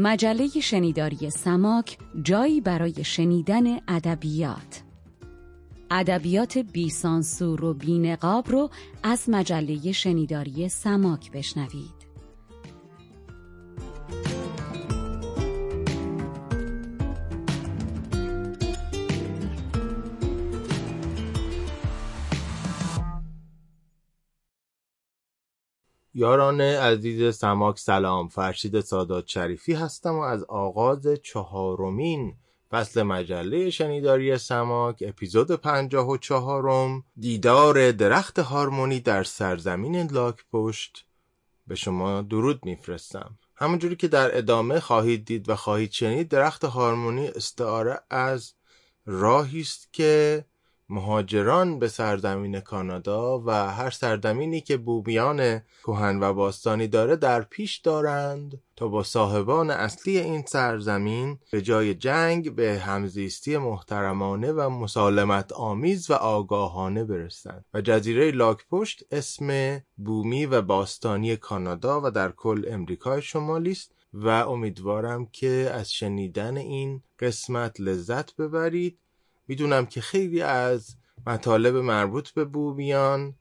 مجله شنیداری سماک جایی برای شنیدن ادبیات. ادبیات بی سانسور و بی نقاب رو از مجله شنیداری سماک بشنوید. یاران عزیز سماک سلام. فرشید سادات شریفی هستم و از آغاز چهارمین فصل مجله شنیداری سماک اپیزود پنجاه و چهارم دیدار درخت هارمونی در سرزمین لاک پشت. به شما درود میفرستم. همونجوری که در ادامه خواهید دید و خواهید شنید درخت هارمونی استعاره از راهی است که مهاجران به سرزمین کانادا و هر سرزمینی که بومیان کهن و باستانی داره در پیش دارند تا با صاحبان اصلی این سرزمین به جای جنگ به همزیستی محترمانه و مسالمت آمیز و آگاهانه برسند. و جزیره لاک پشت اسم بومی و باستانی کانادا و در کل امریکای شمالی است و امیدوارم که از شنیدن این قسمت لذت ببرید. می‌دونم که خیلی از مطالب مربوط به بومیان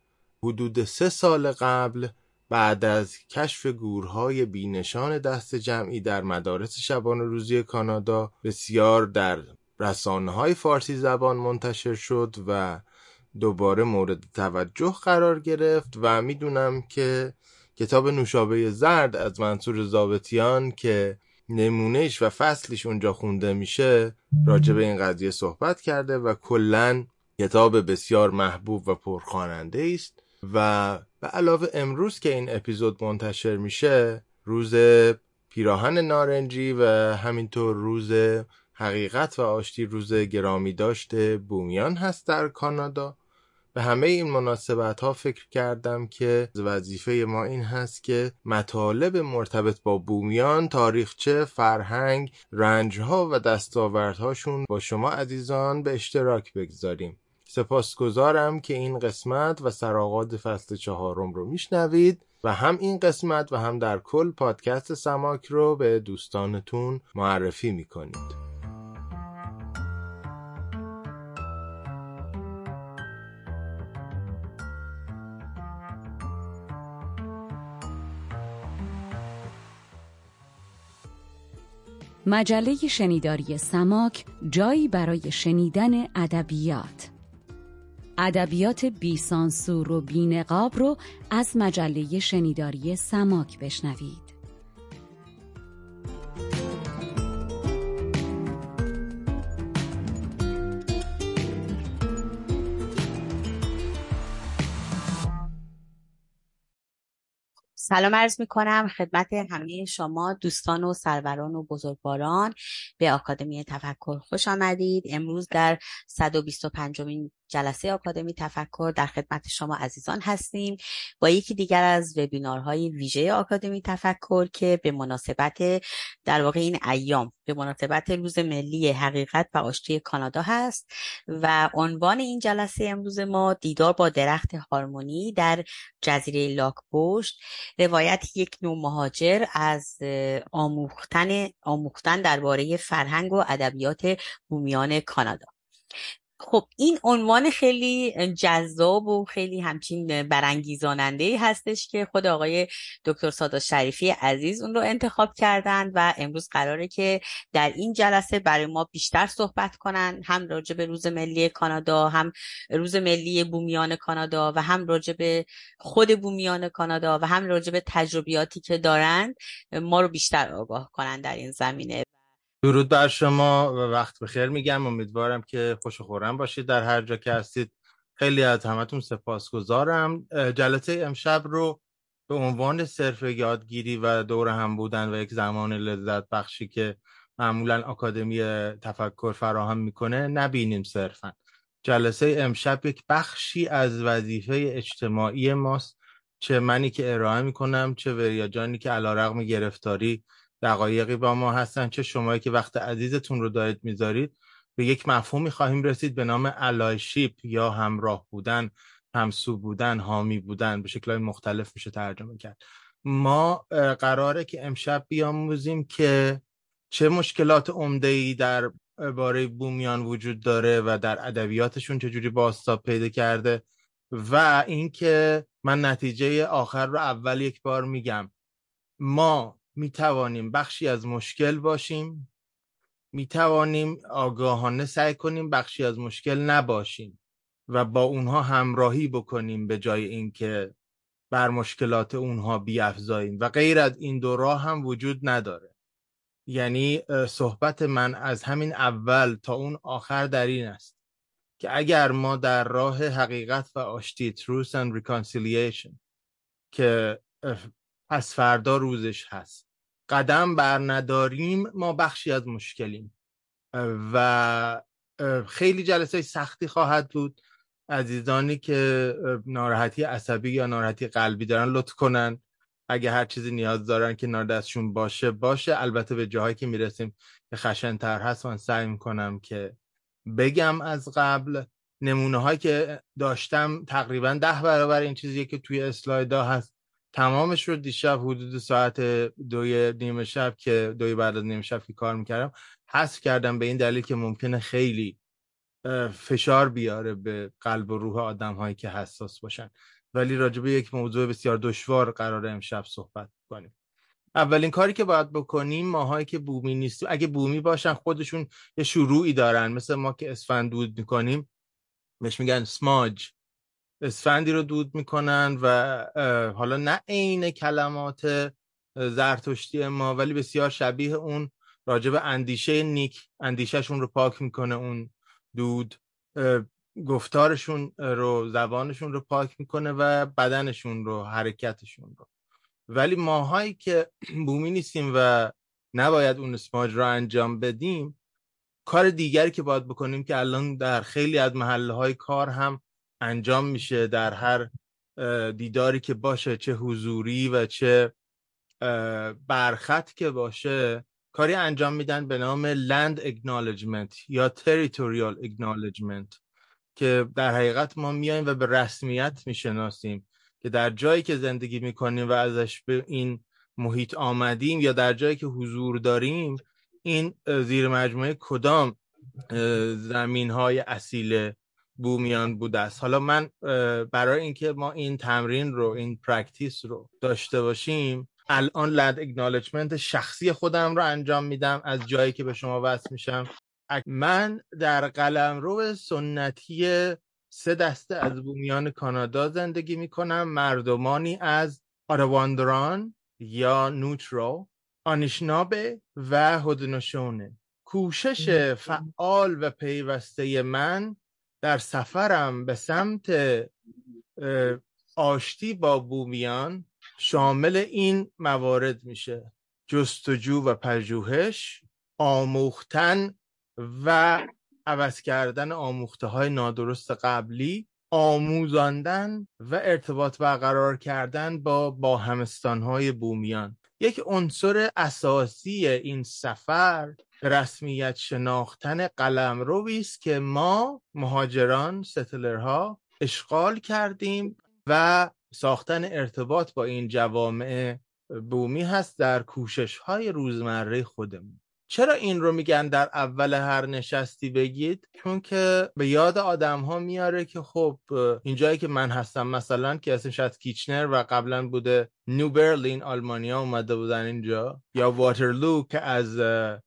حدود سه سال قبل بعد از کشف گورهای بینشان دست جمعی در مدارس شبان روزی کانادا بسیار در رسانه های فارسی زبان منتشر شد و دوباره مورد توجه قرار گرفت و می‌دونم که کتاب نوشابه زرد از منصور زابتیان که نمونهش و فصلش اونجا خونده میشه راجع به این قضیه صحبت کرده و کلا کتاب بسیار محبوب و پرخواننده است و به علاوه امروز که این اپیزود منتشر میشه روز پیراهن نارنجی و همینطور روز حقیقت و آشتی روز گرامی داشته بومیان هست در کانادا. به همه این مناسبت ها فکر کردم که وظیفه ما این هست که مطالب مرتبط با بومیان، تاریخچه، فرهنگ، رنجها و دستاوردهاشون با شما عزیزان به اشتراک بگذاریم. سپاسگزارم که این قسمت و سراغات فصل چهارم رو میشنوید و هم این قسمت و هم در کل پادکست سماک رو به دوستانتون معرفی می‌کنید. مجله شنیداری سماک جایی برای شنیدن ادبیات. ادبیات بی سانسور و بی نقاب رو از مجله شنیداری سماک بشنوید. سلام عرض می کنم خدمت همه شما دوستان و سروران و بزرگواران. به آکادمی تفکر خوش آمدید. امروز در 125 مین جلسه آکادمی تفکر در خدمت شما عزیزان هستیم با یکی دیگر از وبینارهای ویژه آکادمی تفکر که به مناسبت در واقع این ایام به مناسبت روز ملی حقیقت و آشتی کانادا هست و عنوان این جلسه امروز ما دیدار با درخت هارمونی در جزیره لاکپشت روایت یک نوع مهاجر از آموختن آموختن درباره فرهنگ و ادبیات بومیان کانادا. خب این عنوان خیلی جذاب و خیلی همچین برانگیزاننده ای هستش که خود آقای دکتر سادا شریفی عزیز اون رو انتخاب کردند و امروز قراره که در این جلسه برای ما بیشتر صحبت کنن هم راجع به روز ملی کانادا هم روز ملی بومیان کانادا و هم راجع به خود بومیان کانادا و هم راجع به تجربیاتی که دارند ما رو بیشتر آگاه کنن در این زمینه. درود بر شما و وقت بخیر میگم. امیدوارم که خوش خورم باشید در هر جا که هستید. خیلی از همتون سپاسگزارم. جلسه امشب رو به عنوان صرف یادگیری و دور هم بودن و یک زمان لذت بخشی که معمولا آکادمی تفکر فراهم می‌کنه نبینیم صرفا. جلسه امشب یک بخشی از وظیفه اجتماعی ماست. چه منی که ارائه می‌کنم چه وریا جانی که علا رقم گرفتاری دقایقی با ما هستن چه شمایی که وقت عزیزتون رو دارید می‌ذارید به یک مفهومی خواهیم رسید به نام الایشیپ یا همراه بودن همسو بودن حامی بودن به شکلهای مختلف میشه ترجمه کرد. ما قراره که امشب بیاموزیم که چه مشکلات عمده ای در باره بومیان وجود داره و در ادبیاتشون چجوری باستاب پیدا کرده و اینکه من نتیجه آخر رو اول یک بار میگم. ما می‌توانیم بخشی از مشکل باشیم. می‌توانیم آگاهانه سعی کنیم بخشی از مشکل نباشیم و با اونها همراهی بکنیم به جای اینکه بر مشکلات اونها بیافزاییم. و غیر از این دو راه هم وجود نداره. یعنی صحبت من از همین اول تا اون آخر در این است که اگر ما در راه حقیقت و آشتی truth and reconciliation که پس فردا روزش هست قدم بر نداریم ما بخشی از مشکلیم. و خیلی جلسه سختی خواهد بود. عزیزانی که ناراحتی عصبی یا ناراحتی قلبی دارن لطف کنن. اگه هر چیزی نیاز دارن که دستشون باشه باشه. البته به جاهایی که می‌رسیم که خشنتر هست من سعی می‌کنم که بگم از قبل. نمونه هایی که داشتم تقریبا ده برابر این چیزی که توی اسلایدا هست. تمامش رو دیشب حدود ساعت دوی نیمه شب که دوی بعد از نیمه شب که کار می‌کردم حذف کردم به این دلیل که ممکنه خیلی فشار بیاره به قلب و روح آدم هایی که حساس باشن. ولی راجبه یک موضوع بسیار دشوار قرار امشب صحبت کنیم. اولین کاری که باید بکنیم ماهایی که بومی نیستیم اگه بومی باشن خودشون یه شروعی دارن. مثل ما که اسفند دود می‌کنیم بهش میگن سماج. اسفندی رو دود می‌کنن و حالا نه عین کلمات زرتشتی ما ولی بسیار شبیه اون راجب اندیشه نیک اندیشهشون رو پاک می‌کنه اون دود. گفتارشون رو زبانشون رو پاک می‌کنه و بدنشون رو حرکتشون رو. ولی ماهایی که بومی نیستیم و نباید اون اسماج رو انجام بدیم کار دیگری که باید بکنیم که الان در خیلی از محله های کار هم انجام میشه در هر دیداری که باشه چه حضوری و چه برخط که باشه کاری انجام میدن به نام Land Acknowledgement یا Territorial Acknowledgement که در حقیقت ما میایم و به رسمیت می‌شناسیم که در جایی که زندگی می‌کنیم و ازش به این محیط آمدیم یا در جایی که حضور داریم این زیر مجموعه کدام زمین های اصیل بومیان بوده است. حالا من برای اینکه ما این تمرین رو این practice رو داشته باشیم الان land acknowledgement شخصی خودم رو انجام میدم از جایی که به شما وصل میشم. من در قلمرو سنتی سه دسته از بومیان کانادا زندگی می‌کنم. مردمانی از آتاواندران یا Neutral آنیشنابه و هودنوشونه کوشش فعال و پیوسته من در سفرم به سمت آشتی با بومیان شامل این موارد میشه جستجو و پژوهش آموختن و عوض کردن آموخته های نادرست قبلی آموزاندن و ارتباط برقرار کردن با با همستان های بومیان. یک عنصر اساسی این سفر رسمیت شناختن قلم است که ما مهاجران ستلرها اشغال کردیم و ساختن ارتباط با این جوامع بومی هست در کوشش های روزمره خودمون. چرا این رو میگن در اول هر نشستی بگید؟ چون که به یاد آدم ها میاره که خب اینجایی که من هستم مثلا که اسمش از کیچنر و قبلا بوده نیو برلین آلمانیا اومده بودن اینجا یا واترلو که از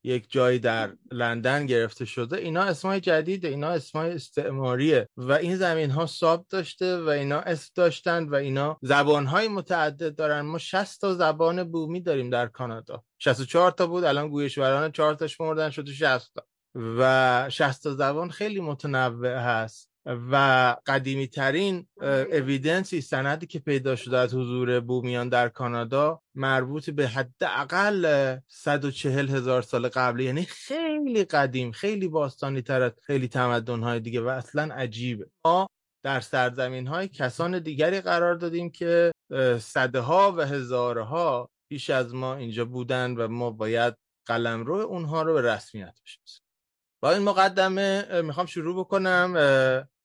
یک جایی در لندن گرفته شده اینا اسمای جدیده اینا اسمای استعماریه و این زمین ها ساب داشته و اینا اسم داشتن و اینا زبان های متعدد دارن. ما 60 تا زبان بومی داریم در کانادا. 64 تا بود الان گویشوران 4 تاش مردن شده 60 تا. و 60 تا زبان خیلی متنوع هست. و قدیمی ترین اویدنسی سندی که پیدا شده از حضور بومیان در کانادا مربوط به حداقل 140 هزار سال قبل یعنی خیلی قدیم خیلی باستانی تر از خیلی تمدن های دیگه و اصلا عجیبه. ما در سرزمین های کسان دیگری قرار دادیم که سده ها و هزاره‌ها پیش از ما اینجا بودن و ما باید قلمرو اونها رو به رسمیت بشناسیم. با این مقدمه می‌خوام شروع بکنم.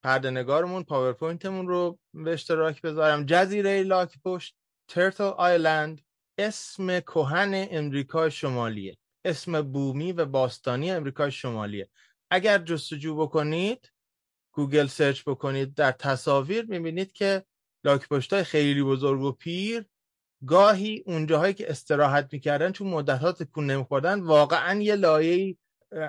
پرده نگارمون پاورپوینتمون رو به اشتراک بذارم. جزیره لاک پشت Turtle Island اسم کهن امریکا شمالیه. اسم بومی و باستانی امریکای شمالیه. اگر جستجو بکنید Google search بکنید در تصاویر می‌بینید که لاک های خیلی بزرگ و پیر گاهی اونجاهایی که استراحت می‌کردن چون مدتات تکون نمیخوردن واقعا یه لایه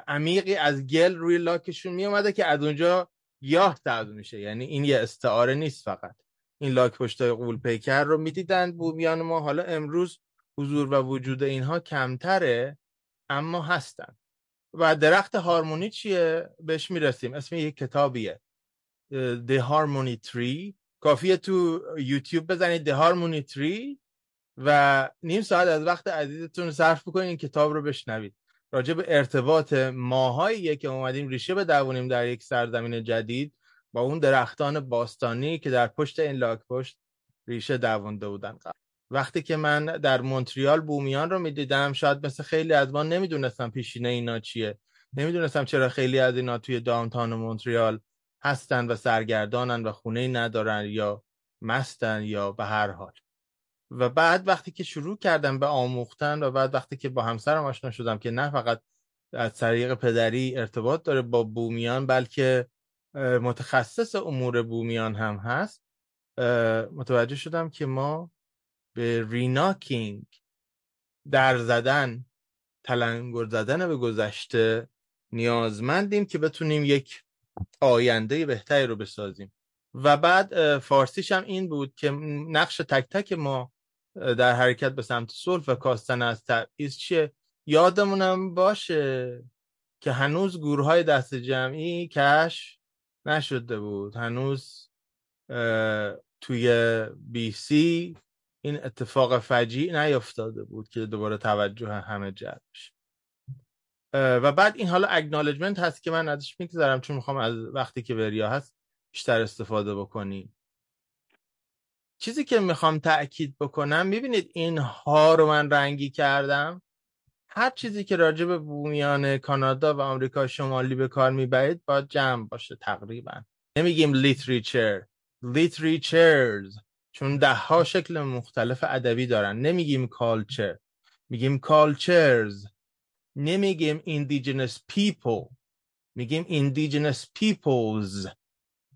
عمیقی از گل روی لاکشون میومده که از اونجا گیاه سبز میشه. یعنی این یه استعاره نیست فقط. این لاک پشتای غول پیکر رو می‌دیدن بومیان ما. حالا امروز حضور و وجود اینها کمتره اما هستن. و درخت هارمونی چیه؟ بهش می‌رسیم. اسم یک کتابیه. The Harmony Tree. کافیه تو یوتیوب بزنید. The Harmony Tree. و نیم ساعت از وقت عزیزتون صرف بکنید. این کتاب رو بشنوید. راجع به ارتباط ماهایی که اومدیم ریشه بدوونیم در یک سرزمین جدید با اون درختان باستانی که در پشت این لاک پشت ریشه دوونده بودن. وقتی که من در مونتریال بومیان رو می‌دیدم شاید مثل خیلی از ما نمی‌دونستم پیشینه اینا چیه. نمی‌دونستم چرا خیلی از اینا توی داونتاون مونتریال هستن و سرگردانن و خونه ندارن یا مستن یا به هر حال. و بعد وقتی که شروع کردم به آموختن و بعد وقتی که با همسرم آشنا شدم که نه فقط از طریق پدری ارتباط داره با بومیان بلکه متخصص امور بومیان هم هست متوجه شدم که ما به ریناکینگ در زدن تلنگر زدن به گذشته نیازمندیم که بتونیم یک آینده بهتری رو بسازیم. و بعد فارسیش هم این بود که نقش تک تک ما در حرکت به سمت صلح و کاستن از تبعیض چیه؟ یادمونم باشه که هنوز گروه های دست جمعی کش نشده بود. هنوز توی بی سی این اتفاق فجیع نیفتاده بود که دوباره توجه همه جلب بشه. و بعد این حالا اگنالجمنت هست که من ازش میگذرم چون می‌خوام از وقتی که بریا هست بیشتر استفاده بکنیم. چیزی که می‌خوام تأکید بکنم می‌بینید این ها رو من رنگی کردم؟ هر چیزی که راجع به بومیان کانادا و آمریکا شمالی به کار می‌برید باید جمع باشه تقریبا. نمیگیم literature literatures چون ده ها شکل مختلف ادبی دارن. نمیگیم culture میگیم cultures نمیگیم indigenous people میگیم indigenous peoples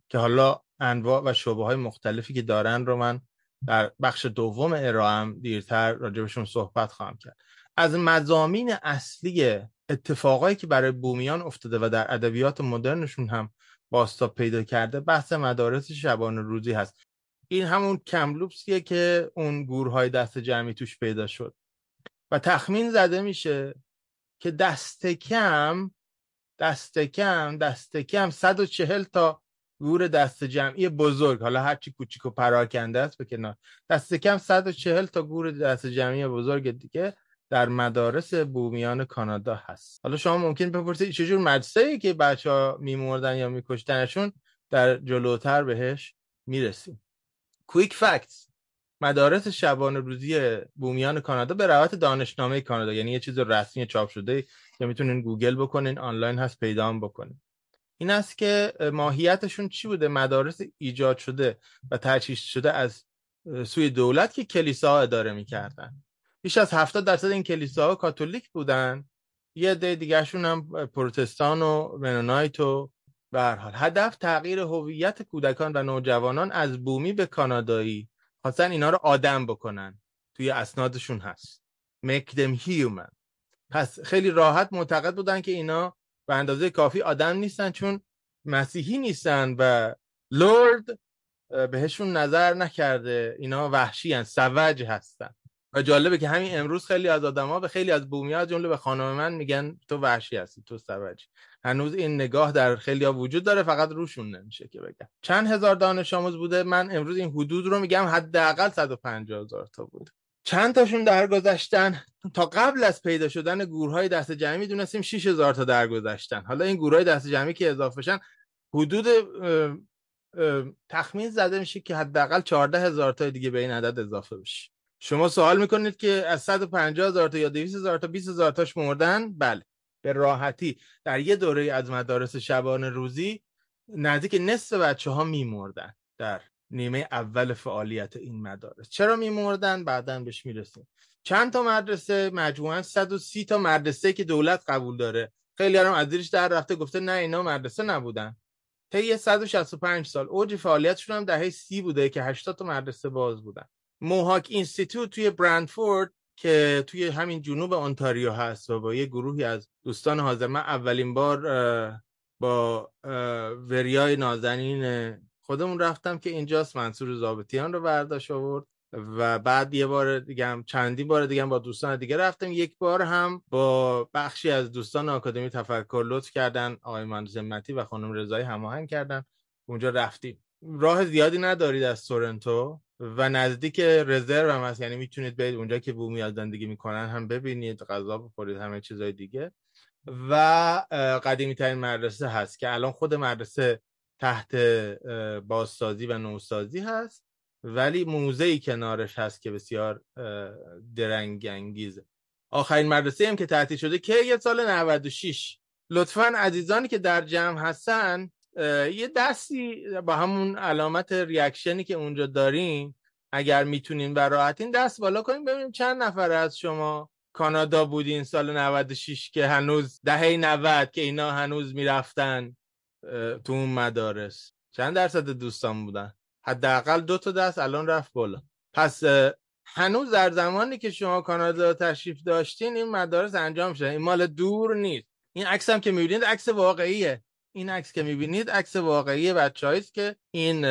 که حالا انواع و شعبه های مختلفی که دارن رو من در بخش دوم ارائه‌م دیرتر راجع بهشون صحبت خواهم کرد. از مضامین اصلی اتفاقایی که برای بومیان افتاده و در ادبیات مدرنشون هم باستاب پیدا کرده بحث مدارس شبان روزی هست. این همون کملوپسیه که اون گورهای دست جمعی توش پیدا شد. و تخمین زده میشه که دست کم دست کم دست کم 140 تا گور دست جمعی بزرگ. حالا هرچی کوچیک و پراکنده است به کنار. دست کم 140 تا گور دست جمعی بزرگ دیگه در مدارس بومیان کانادا هست. حالا شما ممکن بپرسید چجور مدرسه ای که بچه ها میمردن یا میکشتنشون در جلوتر بهش می‌رسیم. کویک فکتس مدارس شبانه روزی بومیان کانادا به روایت دانشنامه کانادا یعنی یه چیز رسمی چاپ شده که می‌تونین گوگل بکنین آنلاین هست پیدا بکنین. این است که ماهیتشون چی بوده؟ مدارس ایجاد شده و تجهیز شده از سوی دولت که کلیسا اداره می‌کردن. بیش از 70 درصد این کلیساها کاتولیک بودن. یه عده دیگرشون هم پروتستان و منونایت و به حال. هدف تغییر هویت کودکان و نوجوانان از بومی به کانادایی. خواستن اینا رو آدم بکنن. توی اسنادشون هست. Make them human. پس خیلی راحت معتقد بودن که اینا به اندازه کافی آدم نیستن چون مسیحی نیستن و لورد بهشون نظر نکرده. اینا وحشی هن سوج هستن. و جالبه که همین امروز خیلی از ها به خیلی از بومی ها جمله به خانم من میگن تو وحشی هستی تو سوج. هنوز این نگاه در خیلی ها وجود داره فقط روشون نمیشه که بگم. چند هزار دانش آموز بوده. من امروز این حدود رو میگم حداقل 150 هزار تا بود چند تاشون درگذشتن؟ تا قبل از پیدا شدن گورهای دست جمعی می‌دونستیم 6000 تا درگذشتن. حالا این گورهای دست جمعی که اضافه شن حدود تخمین زده میشه که حداقل 14 هزار تا دیگه به این عدد اضافه بشه. شما سوال می‌کنید که از 150 هزار تا یا 200 هزار تا 20 هزار تاش مردن؟ بله. به راحتی. در یه دوره از مدارس شبانه روزی نزدیک نصف بچه ها میمردن در نیمه اول فعالیت این مدارس. چرا میمردن؟ بعدا بهش می‌رسیم. چند تا مدرسه؟ مجموعا 130 تا مدرسه که دولت قبول داره. خیلی هم از زیرش در رفته گفته نه اینا مدرسه نبودن. طی 165 سال اوج فعالیتشون هم دهه سی بوده که 80 تا مدرسه باز بودن. موهاک اینستیتوت توی برندفورد که توی همین جنوب انتاریو هست و با یه گروهی از دوستان حاضر. من اولین بار با وریای نازنین خودمون رفتم که اینجاست منصور زابطیان رو برداشت آورد و بعد یه بار دیگه هم چندی بار دیگه هم با دوستان دیگه رفتم یک بار هم با بخشی از دوستان آکادمی تفکر لطف کردن آقای من زمتی و خانم رضایی هماهنگ کردن. اونجا رفتیم. راه زیادی ندارید از سورنتو و نزدیک رزرو هم هست. یعنی می‌تونید برید اونجا که بومی زندگی می‌کنن هم ببینید غذا بخورید همه چیزای دیگه. و قدیمی ترین مدرسه هست که الان خود مدرسه تحت بازسازی و نوسازی هست ولی موزه کنارش هست که بسیار درنگ انگیزه آخرین مدرسه هم که تعطیل شده که یه سال 96 لطفا عزیزانی که در جمع هستن یه دستی با همون علامت ریاکشنی که اونجا داریم اگر می‌تونین براحتین دست بالا کنیم ببینیم چند نفر از شما کانادا بودین سال 96 که هنوز دهه 90 که اینا هنوز می‌رفتن. تو اون مدارس. چند درصد دوستان بودن؟ حداقل دو تا دست الان رفت بالا. پس هنوز در زمانی که شما کانادا تشریف داشتین این مدارس انجام شده. این مال دور نیست. این عکس هم که می‌بینید عکس واقعیه. این عکس که می‌بینید عکس واقعی بچه که این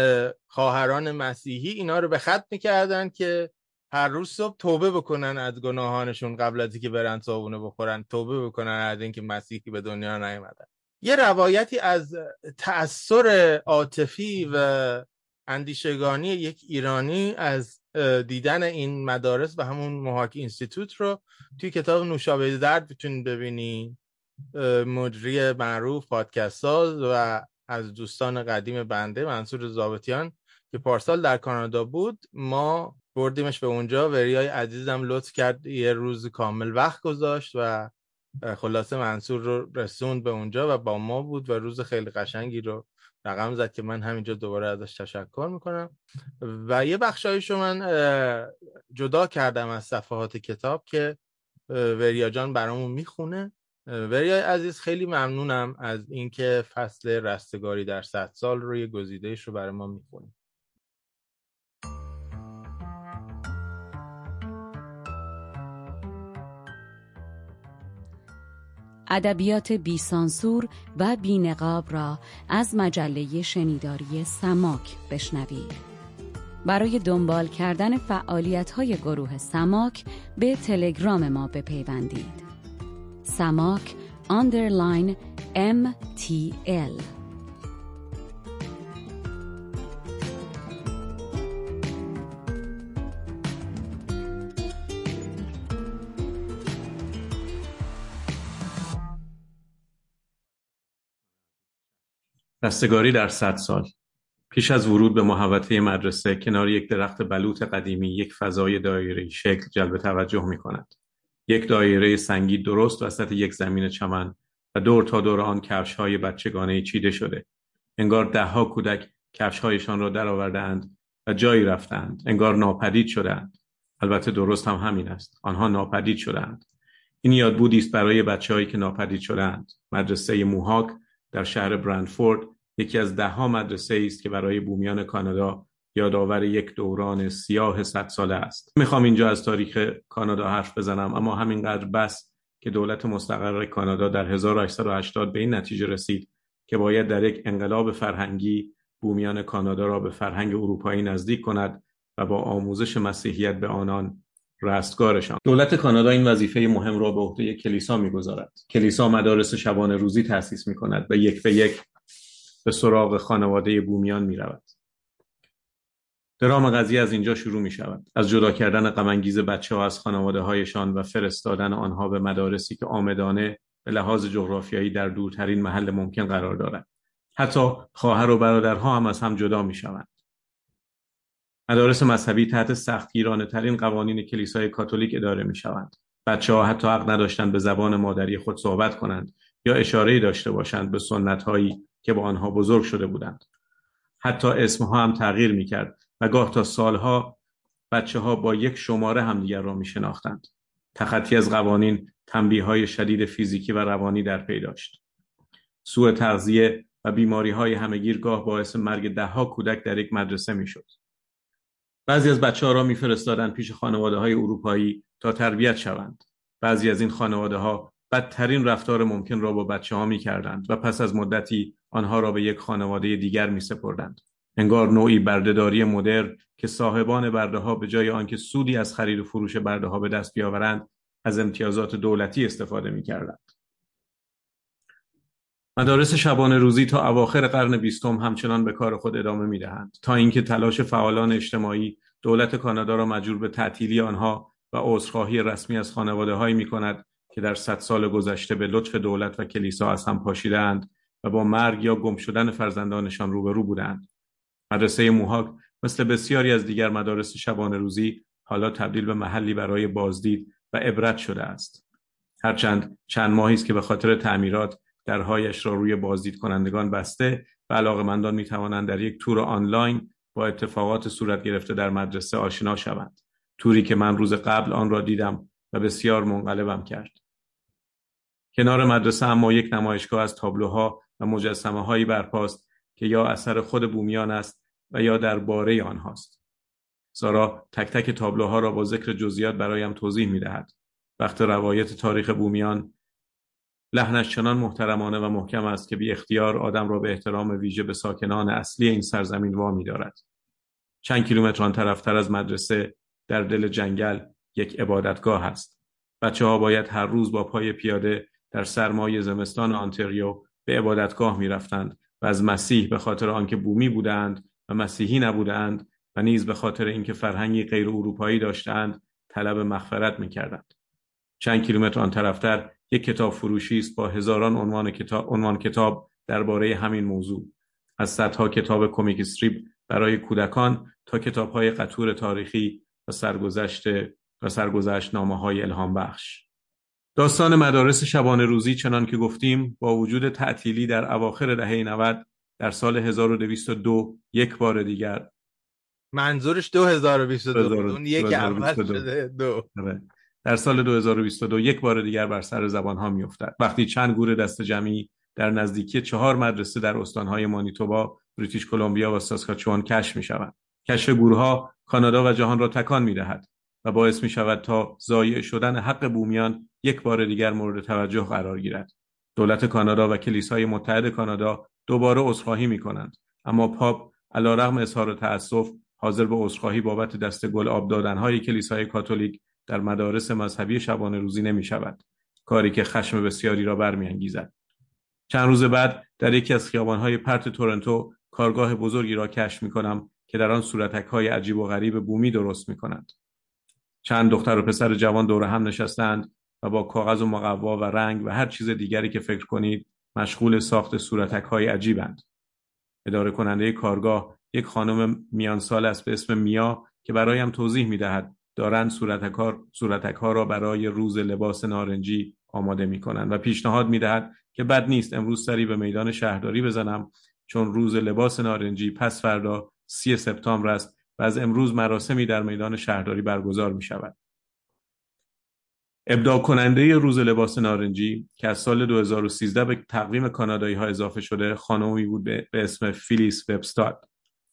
خواهران مسیحی اینا رو به خط می‌کردن که هر روز صبح توبه بکنن از گناهانشون قبل از اینکه برن صابونه بخورن. توبه بکنن از اینکه مسیحی به دنیا نیومدن. یه روایتی از تأثیر عاطفی و اندیشگانی یک ایرانی از دیدن این مدارس و همون محاکی اینستیتوت رو توی کتاب نوشابه درد می‌تونید ببینید مجری معروف پادکست و از دوستان قدیم بنده منصور زابطیان که پارسال در کانادا بود. ما بردیمش به اونجا. وریای عزیزم لطف کرد. یه روز کامل وقت گذاشت و خلاصه منصور رو رسوند به اونجا و با ما بود و روز خیلی قشنگی رو رقم زد که من همینجا دوباره ازش تشکر می‌کنم. و یه بخشایشو من جدا کردم از صفحات کتاب که وریا جان برامون می‌خونه. وریا عزیز خیلی ممنونم از اینکه فصل رستگاری در صد سال روی گزیدهش رو برای ما می‌خونه ادبیات بیسانسور و بینقاب را از مجله شنیداری سماک بشنوید. برای دنبال کردن فعالیت های گروه سماک به تلگرام ما بپیوندید. سماک underline MTL رستگاری در صد سال پیش از ورود به محوطه مدرسه کنار یک درخت بلوط قدیمی یک فضای دایره شکل جلب توجه می کند. یک دایره سنگی درست وسط یک زمین چمن و دور تا دور آن کفش های بچگانه چیده شده. انگار دهها کودک کفش هایشان را درآوردهاند و جایی رفتند. انگار ناپدید شدند. البته درست هم همین است. آنها ناپدید شدند. این یادبودی است برای بچههایی که ناپدید شدند. مدرسه موهاک در شهر برندفورد یکی از دهها مدرسه است که برای بومیان کانادا یادآور یک دوران سیاه صد ساله است. می‌خوام اینجا از تاریخ کانادا حرف بزنم اما همینقدر بس که دولت مستقر کانادا در 1880 به این نتیجه رسید که باید در یک انقلاب فرهنگی بومیان کانادا را به فرهنگ اروپایی نزدیک کند و با آموزش مسیحیت به آنان رستگارشان دولت کانادا این وظیفه مهم را به عهده کلیسا می‌گذارد کلیسا مدارس شبانه روزی تأسیس می کند و یک به یک به سراغ خانواده بومیان می رود. درام قضیه از اینجا شروع می شود. از جدا کردن غمانگیز بچه ها از خانواده هایشان و فرستادن آنها به مدارسی که آمدانه به لحاظ جغرافیایی در دورترین محل ممکن قرار دارد. حتی خواهر و برادرها هم از هم جدا می شوند. مدارس مذهبی تحت سختگیرانه ترین قوانین کلیسای کاتولیک اداره می شوند. بچه ها حتی حق نداشتند به زبان مادری خود صحبت کنند یا اشاره داشته باشند به سنت هایی که با آنها بزرگ شده بودند. حتی اسمها هم تغییر می کرد و گاه تا سالها بچه ها با یک شماره همدیگر را می شناختند. تخطی از قوانین تنبیه های شدید فیزیکی و روانی در پی داشت. سوء تغذیه و بیماری های همگیر گاه باعث مرگ دهها کودک در یک مدرسه می شد. بعضی از بچه ها را میفرستادند پیش خانواده های اروپایی تا تربیت شوند. بعضی از این خانواده ها بدترین رفتار ممکن را با بچه ها می و پس از مدتی آنها را به یک خانواده دیگر می سپردند. انگار نوعی بردهداری مدر که صاحبان برده ها به جای آنکه سودی از خرید و فروش برده ها به دست بیاورند از امتیازات دولتی استفاده می کردند. مدارس شبانه روزی تا اواخر قرن بیستم همچنان به کار خود ادامه می دهند تا اینکه تلاش فعالان اجتماعی دولت کانادا را مجبور به تعطیلی آنها و عذرخواهی رسمی از خانواده هایی می کند که در صد سال گذشته به لطف دولت و کلیسا از هم پاشیدند و با مرگ یا گم شدن فرزندانشان روبرو بودند. مدرسه موهاک مثل بسیاری از دیگر مدارس شبانه روزی حالا تبدیل به محلی برای بازدید و عبرت شده است. هرچند چند ماهی است که به خاطر تعمیرات درهایش را روی بازدید کنندگان بسته و علاقمندان می توانند در یک تور آنلاین با اتفاقات صورت گرفته در مدرسه آشنا شوند. توری که من روز قبل آن را دیدم و بسیار منقلبم کرد. کنار مدرسه اما یک نمایشگاه از تابلوها و مجسمه هایی برپاست که یا اثر خود بومیان است و یا درباره آنهاست. سارا تک تک تابلوها را با ذکر جزئیات برایم توضیح می دهد. وقت روایت تاریخ بومیان لحنش چنان محترمانه و محکم است که بی اختیار آدم را به احترام ویژه به ساکنان اصلی این سرزمین وامی دارد. چند کیلومتر آن طرفتر از مدرسه در دل جنگل یک عبادتگاه است. بچه ها باید هر روز با پای پیاده در سرمای زمستان آنتریو به عبادتگاه می رفتند و از مسیح به خاطر آنکه بومی بودند و مسیحی نبودند و نیز به خاطر اینکه فرهنگی غیر اروپایی داشتند طلب مغفرت می کردند. چند کیلومتر آن طرفتر یک کتاب فروشی است با هزاران عنوان کتاب, عنوان کتاب درباره همین موضوع. از صدها کتاب کمیک استریپ برای کودکان تا کتاب های قطور تاریخی و سرگذشت و سرگذشت نامه های الهام بخش. داستان مدارس شبانه روزی چنان که گفتیم با وجود تعطیلی در اواخر دهه 90 در سال 1202 یک بار دیگر. منظورش 2022 اون یک اول شده دو. آره. در سال 2022 یک بار دیگر بر سر زبان ها می افتد. وقتی چند گور دست جمعی در نزدیکی چهار مدرسه در استانهای مانیتوبا، بریتیش کلمبیا و ساسکاچوان کشف می شود. کشف گورها کانادا و جهان را تکان می دهد و باعث می شود تا ضایع شدن حق بومیان یک بار دیگر مورد توجه قرار گیرد. دولت کانادا و کلیسای متحد کانادا دوباره عذرخواهی می کنند اما پاپ علیرغم اظهار تأسف حاضر به عذرخواهی بابت دست گل آب دادنهای کلیسای کاتولیک در مدارس مذهبی شبانه روزی نمی شود. کاری که خشم بسیاری را برمیانگیزد. چند روز بعد در یکی از خیابانهای پرت تورنتو کارگاه بزرگی را کشف می کنم که در آن صورتک های عجیب و غریب بومی درست می کنند. چند دختر و پسر جوان دور هم نشستند و با کاغذ و مقوا و رنگ و هر چیز دیگری که فکر کنید مشغول ساخت صورتک های عجیبند. اداره کننده کارگاه یک خانم میان سال است به اسم میا که برایم توضیح می دهد دارند صورتک ها را برای روز لباس نارنجی آماده می کنند و پیشنهاد می دهد که بد نیست امروز سری به میدان شهرداری بزنم چون روز لباس نارنجی پس فردا سی سپتامبر است و از امروز مراسمی در میدان شهرداری برگزار می شود. ابداع کننده روز لباس نارنجی که از سال 2013 به تقویم کانادایی ها اضافه شده خانمی بود به اسم فیلیس وبستاد.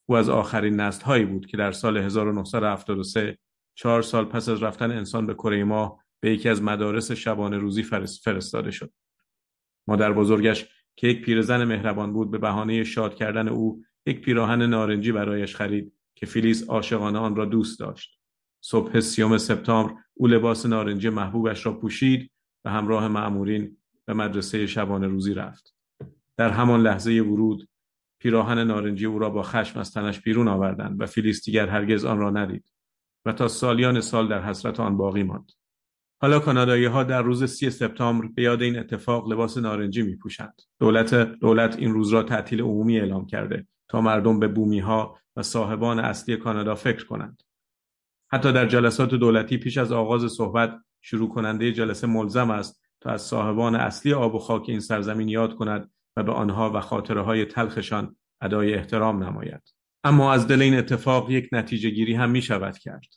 او از آخرین نسل هایی بود که در سال 1973 چهار سال پس از رفتن انسان به کره ماه به یکی از مدارس شبانه روزی فرستاده شد. مادر بزرگش که یک پیرزن مهربان بود به بهانه شاد کردن او یک پیراهن نارنجی برایش خرید که فیلیس عاشقانه آن را دوست داشت. صبح سیوم سپتامبر او لباس نارنجی محبوبش را پوشید و همراه معمورین به مدرسه شبانه روزی رفت. در همان لحظه ورود پیراهن نارنجی او را با خشم از تنش بیرون آوردند و فیلیس دیگر هرگز آن را ندید. و تا سالیان سال در حسرت آن باقی ماند. حالا کانادایی ها در روز سی سپتامبر به یاد این اتفاق لباس نارنجی می پوشند. دولت دولت این روز را تعطیل عمومی اعلام کرده تا مردم به بومی ها و صاحبان اصلی کانادا فکر کنند. حتی در جلسات دولتی پیش از آغاز صحبت شروع کننده جلسه ملزم است تا از صاحبان اصلی آب و خاک این سرزمین یاد کند و به آنها و خاطره های تلخشان ادای احترام نماید. اما از دل این اتفاق یک نتیجه گیری هم می شود کرد.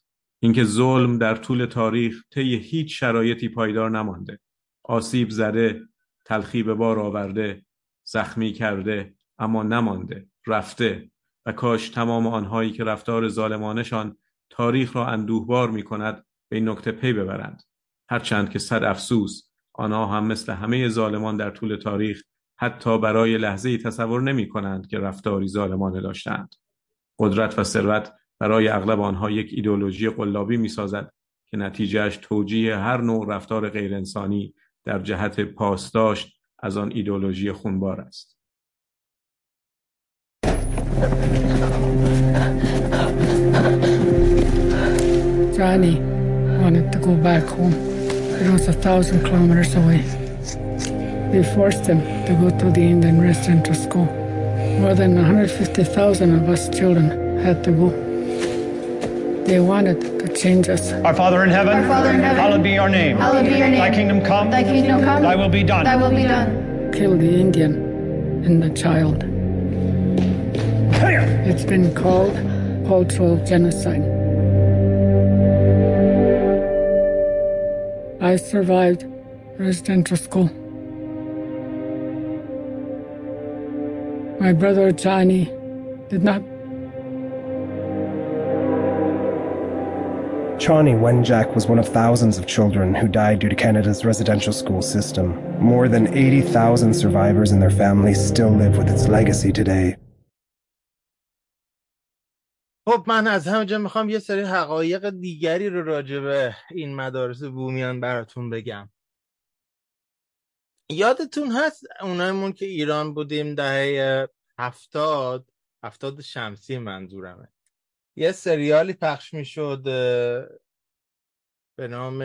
اینکه ظلم در طول تاریخ طی هیچ شرایطی پایدار نمانده. آسیب زده تلخی به بار آورده زخمی کرده اما نمانده رفته و کاش تمام آنهایی که رفتار ظالمانشان تاریخ را اندوهبار می کند به این نکته پی ببرند. هرچند که صد افسوس آنها هم مثل همه ظالمان در طول تاریخ حتی برای لحظه تصور نمی کنند که رفتاری ظالمانه داشتند. قدرت و ثروت برای اغلب آنها یک ایدولوژی قلابی می سازد که نتیجهش توجیه هر نوع رفتار غیرانسانی در جهت پاسداشت از آن ایدولوژی خونبار است. Johnny wanted to go back home. It was a thousand kilometers away. They forced him to go to the Indian residential school. More than 150,000 of us children had to go. They wanted to change us. Our Father in heaven, Our Father in heaven, hallowed be your name. hallowed be your name. Thy kingdom come, Thy kingdom come. thy will be done. Thy will be done. Kill the Indian and the child. It's been called cultural genocide. I survived residential school. My brother Johnny did not. Chani Wenjack was one of thousands of children who died due to Canada's residential school system. More than 80,000 survivors and their families still live with its legacy today. خب من از همینجا میخوام یه سری حقایق دیگری رو راجع به این مدارس بومیان براتون بگم یادتون هست اونایمون که ایران بودیم دهه هفتاد؟ هفتاد شمسی منظورمه. یه سریالی پخش می‌شد به نام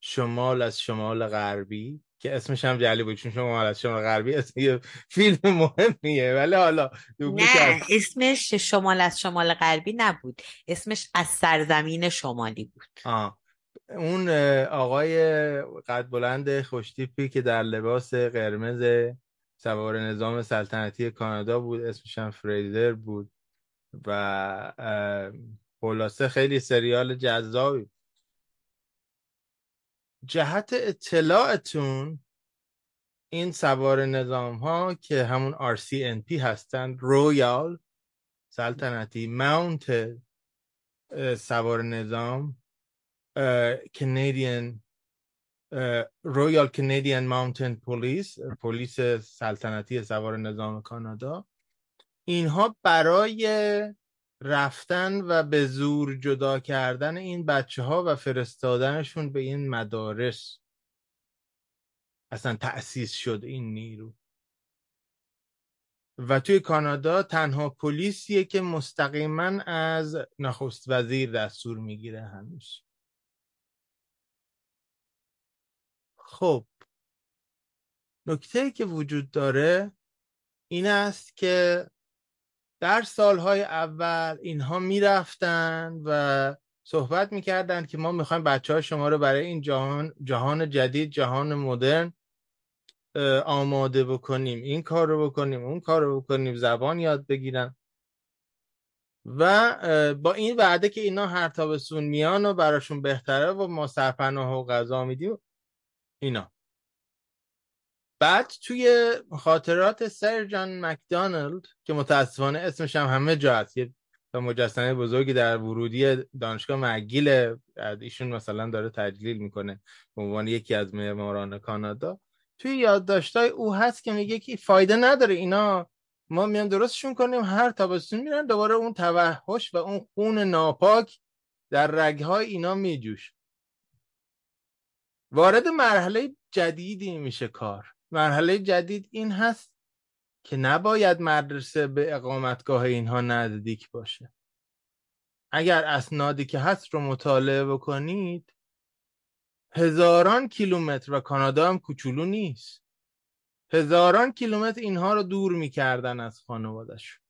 شمال از شمال غربی که اسمش هم جلی بود چون شمال از شمال غربی اسم یه فیلم مهمیه. ولی حالا نه اسمش شمال از شمال غربی نبود. اسمش از سرزمین شمالی بود. آه. اون آقای قد بلند خوشتیپی که در لباس قرمز سوار نظام سلطنتی کانادا بود اسمش هم فریزر بود و خلاصه خیلی سریال جذابی جهت اطلاعتون این سوار نظام ها که همون RCNP هستند رویال سلطنتی ماونت سوار نظام کنیدین رویال کنیدین ماونتن پلیس پلیس سلطنتی سوار نظام کانادا اینها برای رفتن و به زور جدا کردن این بچه ها و فرستادنشون به این مدارس. اصلا تأسیس شد این نیرو. و توی کانادا تنها پلیسیه که مستقیما از نخست وزیر دستور می‌گیره هنوز. خب نکته که وجود داره این است که در سالهای اول اینها می‌رفتن و صحبت می‌کردن که ما می‌خوایم بچه های شما رو برای این جهان, جهان جدید جهان مدرن آماده بکنیم. این کار رو بکنیم اون کار رو بکنیم زبان یاد بگیرن. و با این وعده که اینا هر تابستون میان و براشون بهتره و ما سرپناه و غذا میدیم اینا. بعد توی خاطرات سر جان مکدانلد که متاسفانه اسمش هم همه جا هست یه مجسمه بزرگی در ورودی دانشگاه مگیل ایشون مثلا داره تجلیل می‌کنه به عنوان یکی از معماران کانادا. توی یادداشتای او هست که میگه که فایده نداره اینا ما میان درستشون کنیم هر تابستون میرن دوباره اون توحش و اون خون ناپاک در رگهای اینا میجوش. وارد مرحله جدیدی میشه کار. مرحله جدید این هست که نباید مدرسه به اقامتگاه اینها نزدیک باشه. اگر اسنادی که هست رو مطالعه بکنید هزاران کیلومتر و کانادا هم کوچولو نیست. هزاران کیلومتر اینها رو دور می‌کردن از خانوادش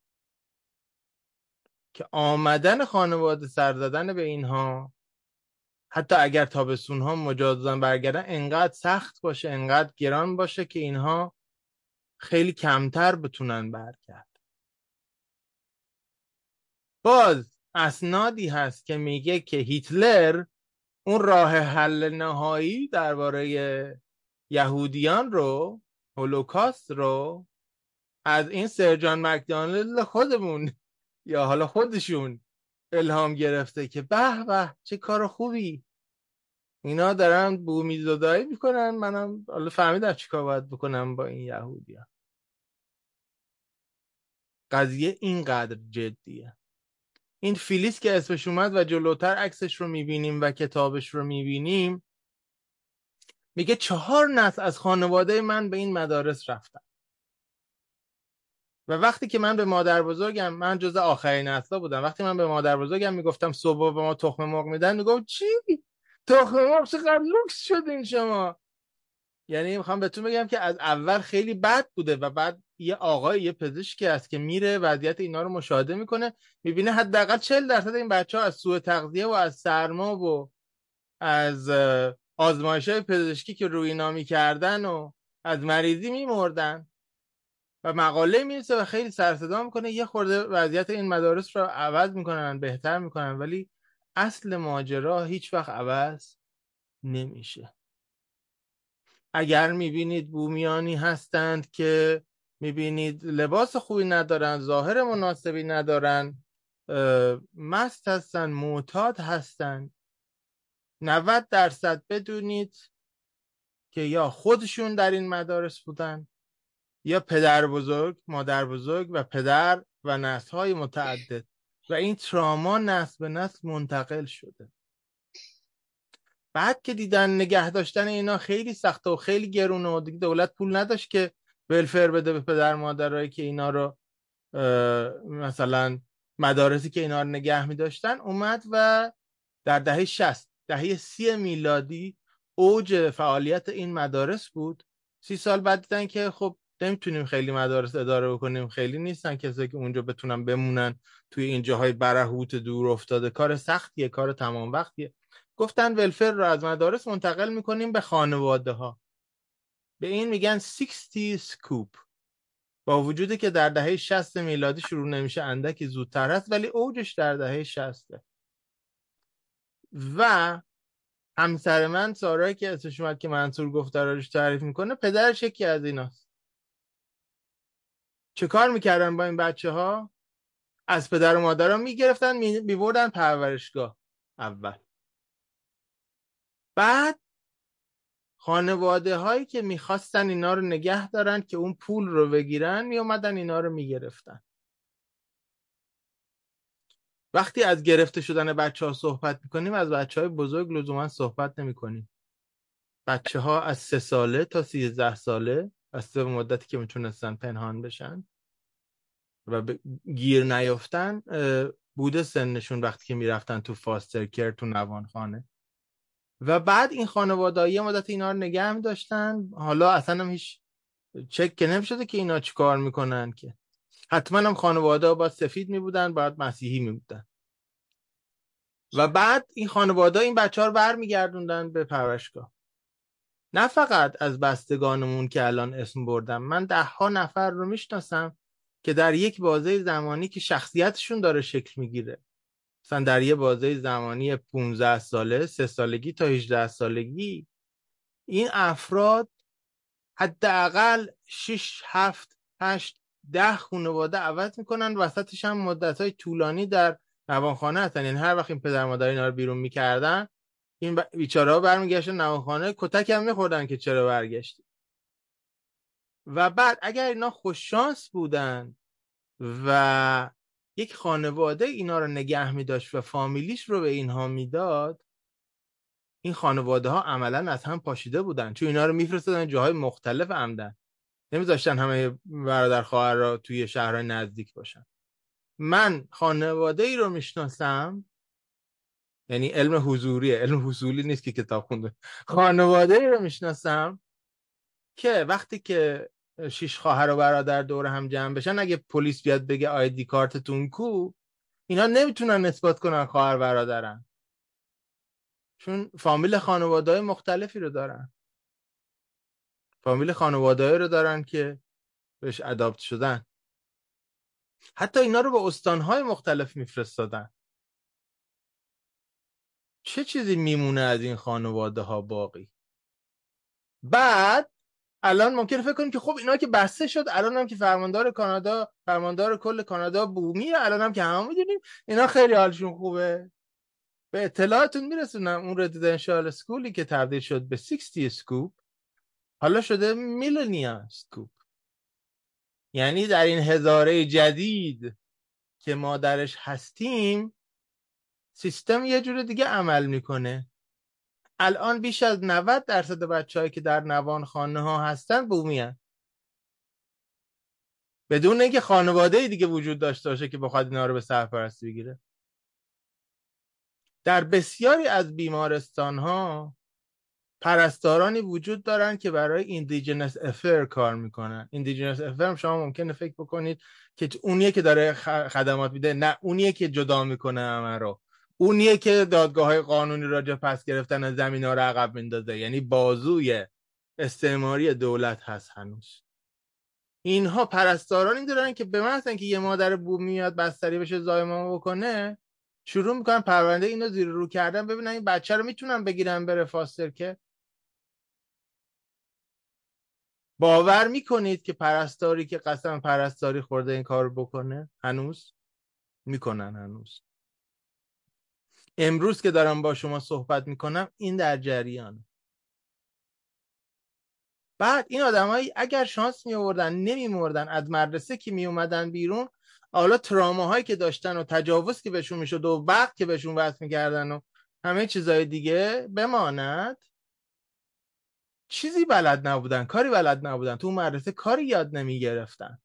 که آمدن خانواده سر زدن به اینها حتی اگر تابستون ها مجازن برگردن انقدر سخت باشه انقدر گران باشه که اینها خیلی کمتر بتونن برگرد باز اسنادی هست که میگه که هیتلر اون راه حل نهایی درباره یهودیان رو هولوکاست رو از این سرجان مکدانلد خودمون یا حالا خودشون الهام گرفته که به به چه کار خوبی اینا دارن بومی زدایی می‌کنن. منم حالا فهمیدم چیکار باید بکنم با این یهودی ها. قضیه اینقدر جدیه. این فیلیس که اسمش اومد و جلوتر عکسش رو می‌بینیم و کتابش رو می‌بینیم میگه چهار نسل از خانواده من به این مدارس رفتن. و وقتی که من به مادر بزرگم من جز آخرین نسلا بودم. وقتی من به مادر بزرگم می‌گفتم صبح به ما تخم مرغ میدن می‌گفت چی؟ تخم مرغ چقدر لوکس شدین شما. یعنی می‌خوام بهتون بگم که از اول خیلی بد بوده و بعد یه آقای یه پزشکی هست که میره وضعیت اینا رو مشاهده می‌کنه می‌بینه حداقل 40 درصد این بچه ها از سوء تغذیه و از سرما و از آزمایش های پزشکی که روی اینا می‌کردن و از مریضی میمردن و مقاله می‌رسه و خیلی سرصدا می‌کنه. یه خورده وضعیت این مدارس رو عوض می‌کنن بهتر می‌کنن. ولی اصل ماجرا هیچ وقت عوض نمیشه. اگر می‌بینید بومیانی هستند که می‌بینید لباس خوبی ندارن ظاهر مناسبی ندارن مست هستن معتاد هستن 90 درصد بدونید که یا خودشون در این مدارس بودن یا پدر بزرگ مادر بزرگ و پدر و نسل متعدد. و این تراما نسل به نسل منتقل شده. بعد که دیدن نگه داشتن اینا خیلی سخته و خیلی گرونه و دیگه دولت پول نداشت که ولفر بده به پدر مادرایی که اینا رو مثلا مدارسی که اینا رو نگه می داشتن اومد و در دهه 60 دهه سی میلادی اوج فعالیت این مدارس بود. سی سال بعد دیدن که خب نمی‌تونیم خیلی مدارس اداره بکنیم. خیلی نیستن کسایی که اونجا بتونن بمونن توی این جاهای برهوت دور افتاده. کار سختیه کار تمام وقتیه. گفتن ولفر رو از مدارس منتقل می‌کنیم به خانواده ها به این میگن 60 سکوپ. با وجودی که در دهه 60 میلادی شروع نمیشه اندکی زودتر هست ولی اوجش در دهه 60 و همسر من سارایی که اسمش اومد که منصور گفتاراش تعریف می‌کنه پدرش یکی از ایناست. چه کار می‌کردن با این بچه ها از پدر و مادر می‌گرفتن میبردن پرورشگاه. اول. بعد خانواده هایی که می‌خواستن اینا رو نگه دارن که اون پول رو بگیرن میومدن اینا رو می‌گرفتن. وقتی از گرفته شدن بچه ها صحبت می‌کنیم از بچه های بزرگ لزوما صحبت نمی کنیم بچه ها از سه ساله تا سیزده ساله از به مدتی که می‌تونستن پنهان بشن و گیر نیفتن بوده سنشون وقتی که می‌رفتن تو فاستر کر تو نوانخانه و بعد این خانواده یه مدت اینا رو نگه می داشتن حالا اصلا هم هیچ چک که نمی‌شده که اینا چیکار می‌کنن که. حتما هم خانواده با سفید می بودن باید مسیحی می بودن و بعد این خانواده این بچه ها رو برمیگردوندن به پرورشگاه. نه فقط از بستگانمون که الان اسم بردم من ده ها نفر رو می‌شناسم که در یک بازه زمانی که شخصیتشون داره شکل می‌گیره. مثلا در یه بازه زمانی 15 ساله سه سالگی تا 18 سالگی این افراد حداقل 6 7 8 ده خانواده عوض می‌کنن وسطش هم مدت های طولانی در نوانخانه هستن. یعنی هر وقت این پدر مادر اینا رو بیرون می‌کردن این بیچاره ها برمیگشتن نوانخانه کتک هم میخوردن که چرا برگشتی. و بعد اگر اینا خوششانس بودن و یک خانواده اینا رو نگه میداشت و فامیلیش رو به اینها می‌داد این خانواده ها عملا از هم پاشیده بودن. چون اینا رو میفرستادن جاهای مختلف عمدن. نمیذاشتن همه برادر خواهر را توی شهرهای نزدیک باشن. من خانواده ای رو می‌شناسم یعنی علم حضوریه. علم حضوری نیست که کتاب خونده. خانواده رو می‌شناسم که وقتی که شیش خواهر و برادر دور هم جمع بشن اگه پلیس بیاد بگه آیدی کارتتون کو اینا نمی‌تونن نسبت کنن خواهر برادرن. چون فامیل خانواده های مختلفی رو دارن. فامیل خانواده رو دارن که بهش ادابت شدن. حتی اینا رو به استانهای مختلف میفرستادن. چه چیزی میمونه از این خانواده ها باقی؟ بعد الان ممکنه فکر کنیم که خب اینا که بسته شد الان هم که فرماندار کانادا فرماندار کل کانادا بومیه الان هم که همه می‌دونیم اینا خیلی حالشون خوبه. به اطلاعاتون میرسونم اون ردیدنشال سکولی که تبدیل شد به 60 سکوپ حالا شده میلنیا سکوپ یعنی در این هزاره جدید که ما درش هستیم سیستم یه جور دیگه عمل می‌کنه. الان بیش از 90 درصد بچههایی که در نوان خانه ها هستن بومی هن. بدون اینکه خانواده دیگه وجود داشته باشه که بخواد اینا رو به سرپرستی بگیره. در بسیاری از بیمارستان ها پرستارانی وجود دارن که برای ایندیجنس افر کار می‌کنن. ایندیجنس افر شما ممکنه فکر بکنید که اونیه که داره خدمات میده نه اونیه که جدا می‌کنه همه رو. اونیه که دادگاه های قانونی راجع پس گرفتن از زمین ها رو عقب میندازه. یعنی بازوی استعماری دولت هست هنوز. اینها پرستارانی دارن که به من که یه مادر بوم میاد بستری بشه زایمان بکنه شروع می‌کنن پرونده اینو زیر رو کردن ببینن این بچه رو می‌تونن بگیرن بره فاستر که. باور می‌کنید که پرستاری که قسم پرستاری خورده این کار بکنه هنوز؟ می‌کنن هنوز. امروز که دارم با شما صحبت می‌کنم این در جریانه. بعد این آدمایی اگر شانس می آوردن نمی مردن از مدرسه که می اومدن بیرون حالا تراماهایی که داشتن و تجاوز که بهشون می‌شد و وقت که بهشون وصل می‌کردن و همه چیزهای دیگه بماند. چیزی بلد نبودن کاری بلد نبودن تو مدرسه کاری یاد نمی گرفتن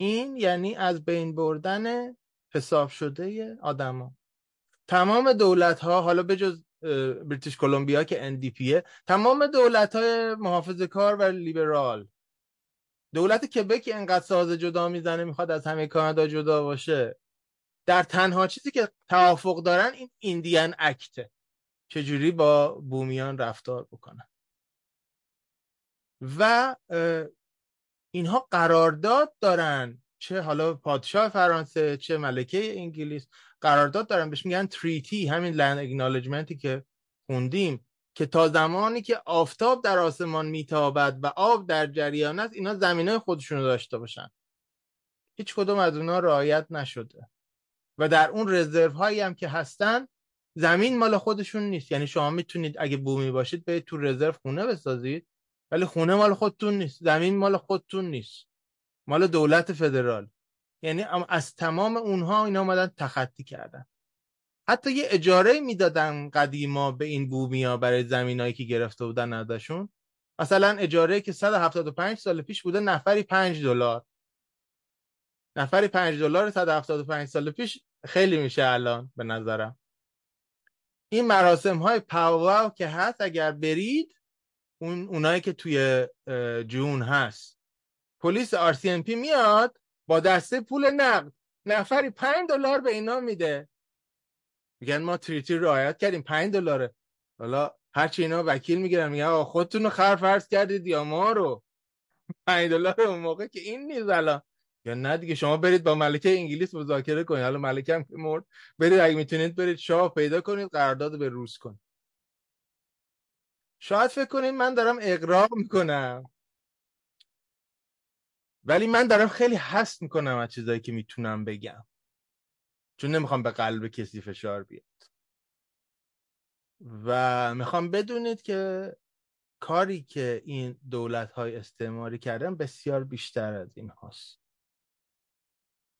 این یعنی از بین بردن حساب شده آدما. تمام دولت ها حالا به جز بریتیش کلمبیا که NDPه تمام دولت های محافظه کار و لیبرال. دولت کبک انقدر ساز جدا می‌زنه می‌خواد از همه کانادا جدا باشه. در تنها چیزی که توافق دارن این ایندیان اکته چجوری با بومیان رفتار بکنن. و اینها قرارداد دارن. چه حالا پادشاه فرانسه چه ملکه انگلیس قرارداد دارن. بهش میگن تریتی همین لند اگنالجمنتی که خوندیم که تا زمانی که آفتاب در آسمان میتابد و آب در جریان است اینا زمینه خودشونو داشته باشن. هیچ کدوم از اونا رعایت نشده. و در اون رزرو هایی هم که هستن زمین مال خودشون نیست. یعنی شما می‌تونید اگه بومی باشید به تو رزرو خونه بسازید ولی خونه مال خودتون نیست. زمین مال خودتون نیست. مال دولت فدرال. یعنی از تمام اونها اینا اومدن تخطی کردن. حتی یه اجاره می‌دادن قدیما به این بومیا برای زمینایی که گرفته بودن ازشون. مثلا اجاره که 175 سال پیش بوده نفری 5 دلار. نفری 5 دلار 175 سال پیش خیلی میشه الان به نظرم. این مراسم های پاواو که هست اگر برید اون اونایی که توی جون هست. پلیس RCMP میاد با دسته پول نقد. نفری 5 دلار به اینا میده. میگن ما تریتی رعایت کردیم 5 دلاره. حالا هرچی اینا وکیل می‌گیرن میگن آقا خودتون خر فرض کردید یا ما رو؟ 5 دلار اون موقع که این نیست الان. یا نه دیگه شما برید با ملکه انگلیس مذاکره کنید. حالا ملکه هم که مرد برید اگه می‌تونید برید شاه پیدا کنید قرارداد به روز کنید. شاید فکر کنید من دارم اقراق می‌کنم. ولی من دارم خیلی حس می‌کنم از چیزایی که می‌تونم بگم. چون نمی‌خوام به قلب کسی فشار بیاد. و می‌خوام بدونید که کاری که این دولت های استعماری کردن بسیار بیشتر از این هاست.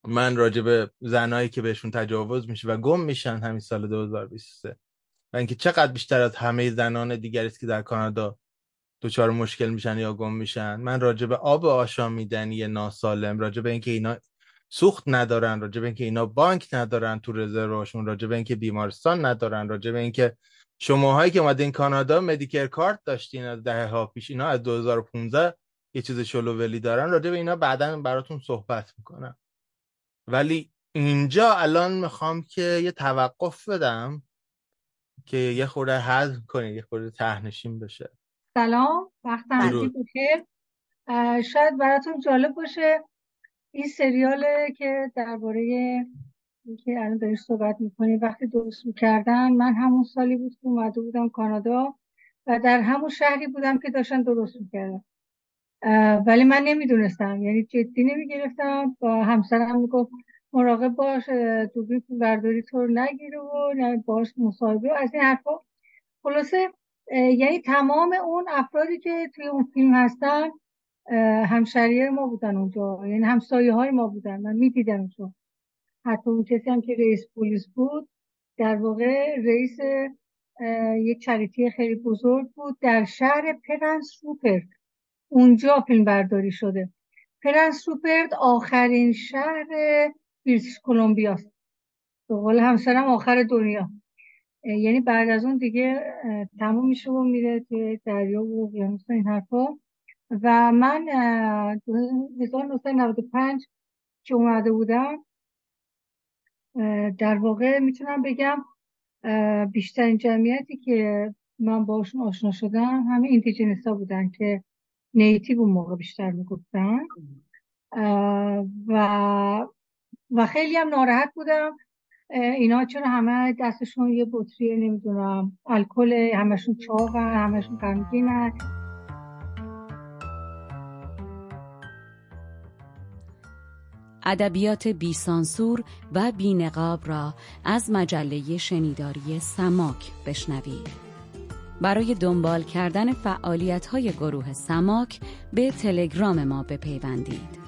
من راجع به زنایی که بهشون تجاوز میشه و گم میشن همین سال 2023 و اینکه چقدر بیشتر از همه زنان دیگری است که در کانادا دچار مشکل میشن یا گم میشن. من راجع به آب آشامیدنی ناسالم راجع به اینکه اینا سوخت ندارن راجع به اینکه اینا بانک ندارن تو رزروشون راجع به اینکه بیمارستان ندارن راجع به اینکه شماهایی که اومدین کانادا مدیکر کارت داشتین از دهه ها پیش اینا از 2015 یه چیز شلوولی دارن. راجع به اینا بعدا براتون صحبت می‌کنم. ولی اینجا الان می‌خوام که یه توقف بدم که یه خورده حل کنید یه خورده تهنشین بشه. سلام وقت همگی بخیر. شاید براتون جالب باشه این سریاله که درباره که الان داری صحبت می‌کنی وقتی درست می‌کردن من همون سالی بود که اومده بودم کانادا و در همون شهری بودم که داشتن درست می‌کردن. ولی من نمی‌دونستم یعنی جدی نمی‌گرفتم. و همسرم می‌گفت مراقب باش دوربین برداری تو نگیره و باش مصاحبه. از این حرفا. خلاصه یعنی تمام اون افرادی که توی اون فیلم هستن همشهری‌های ما بودن اونجا. یعنی همسایه های ما بودن. من می‌دیدم اونجا. حتی اون کسی هم که رئیس پلیس بود در واقع رئیس یک charity خیلی بزرگ بود در شهر پرنس روپرت. اونجا فیلم برداری شده. پرنس روپرت آخرین شهر بریتیش کلمبیاست به قول همسرم آخر دنیا. یعنی بعد از اون دیگه تموم میشه و میره توی دریا و اقیانوس این حرفا. و من 1995 که اومده بودم در واقع می‌تونم بگم بیشترین جمعیتی که من باشون آشنا شدم همه اینتیجنس ها بودن که نیتیو اون موقع بیشتر می‌گفتن. و و خیلی هم ناراحت بودم. اینا چرا همه دستشون یه بطری نمی‌دونم الکل همشون چاقن همشون غمگینن ادبیات بیسانسور و بینقاب را از مجله شنیداری سماک بشنوید. برای دنبال کردن فعالیت های گروه سماک به تلگرام ما بپیوندید.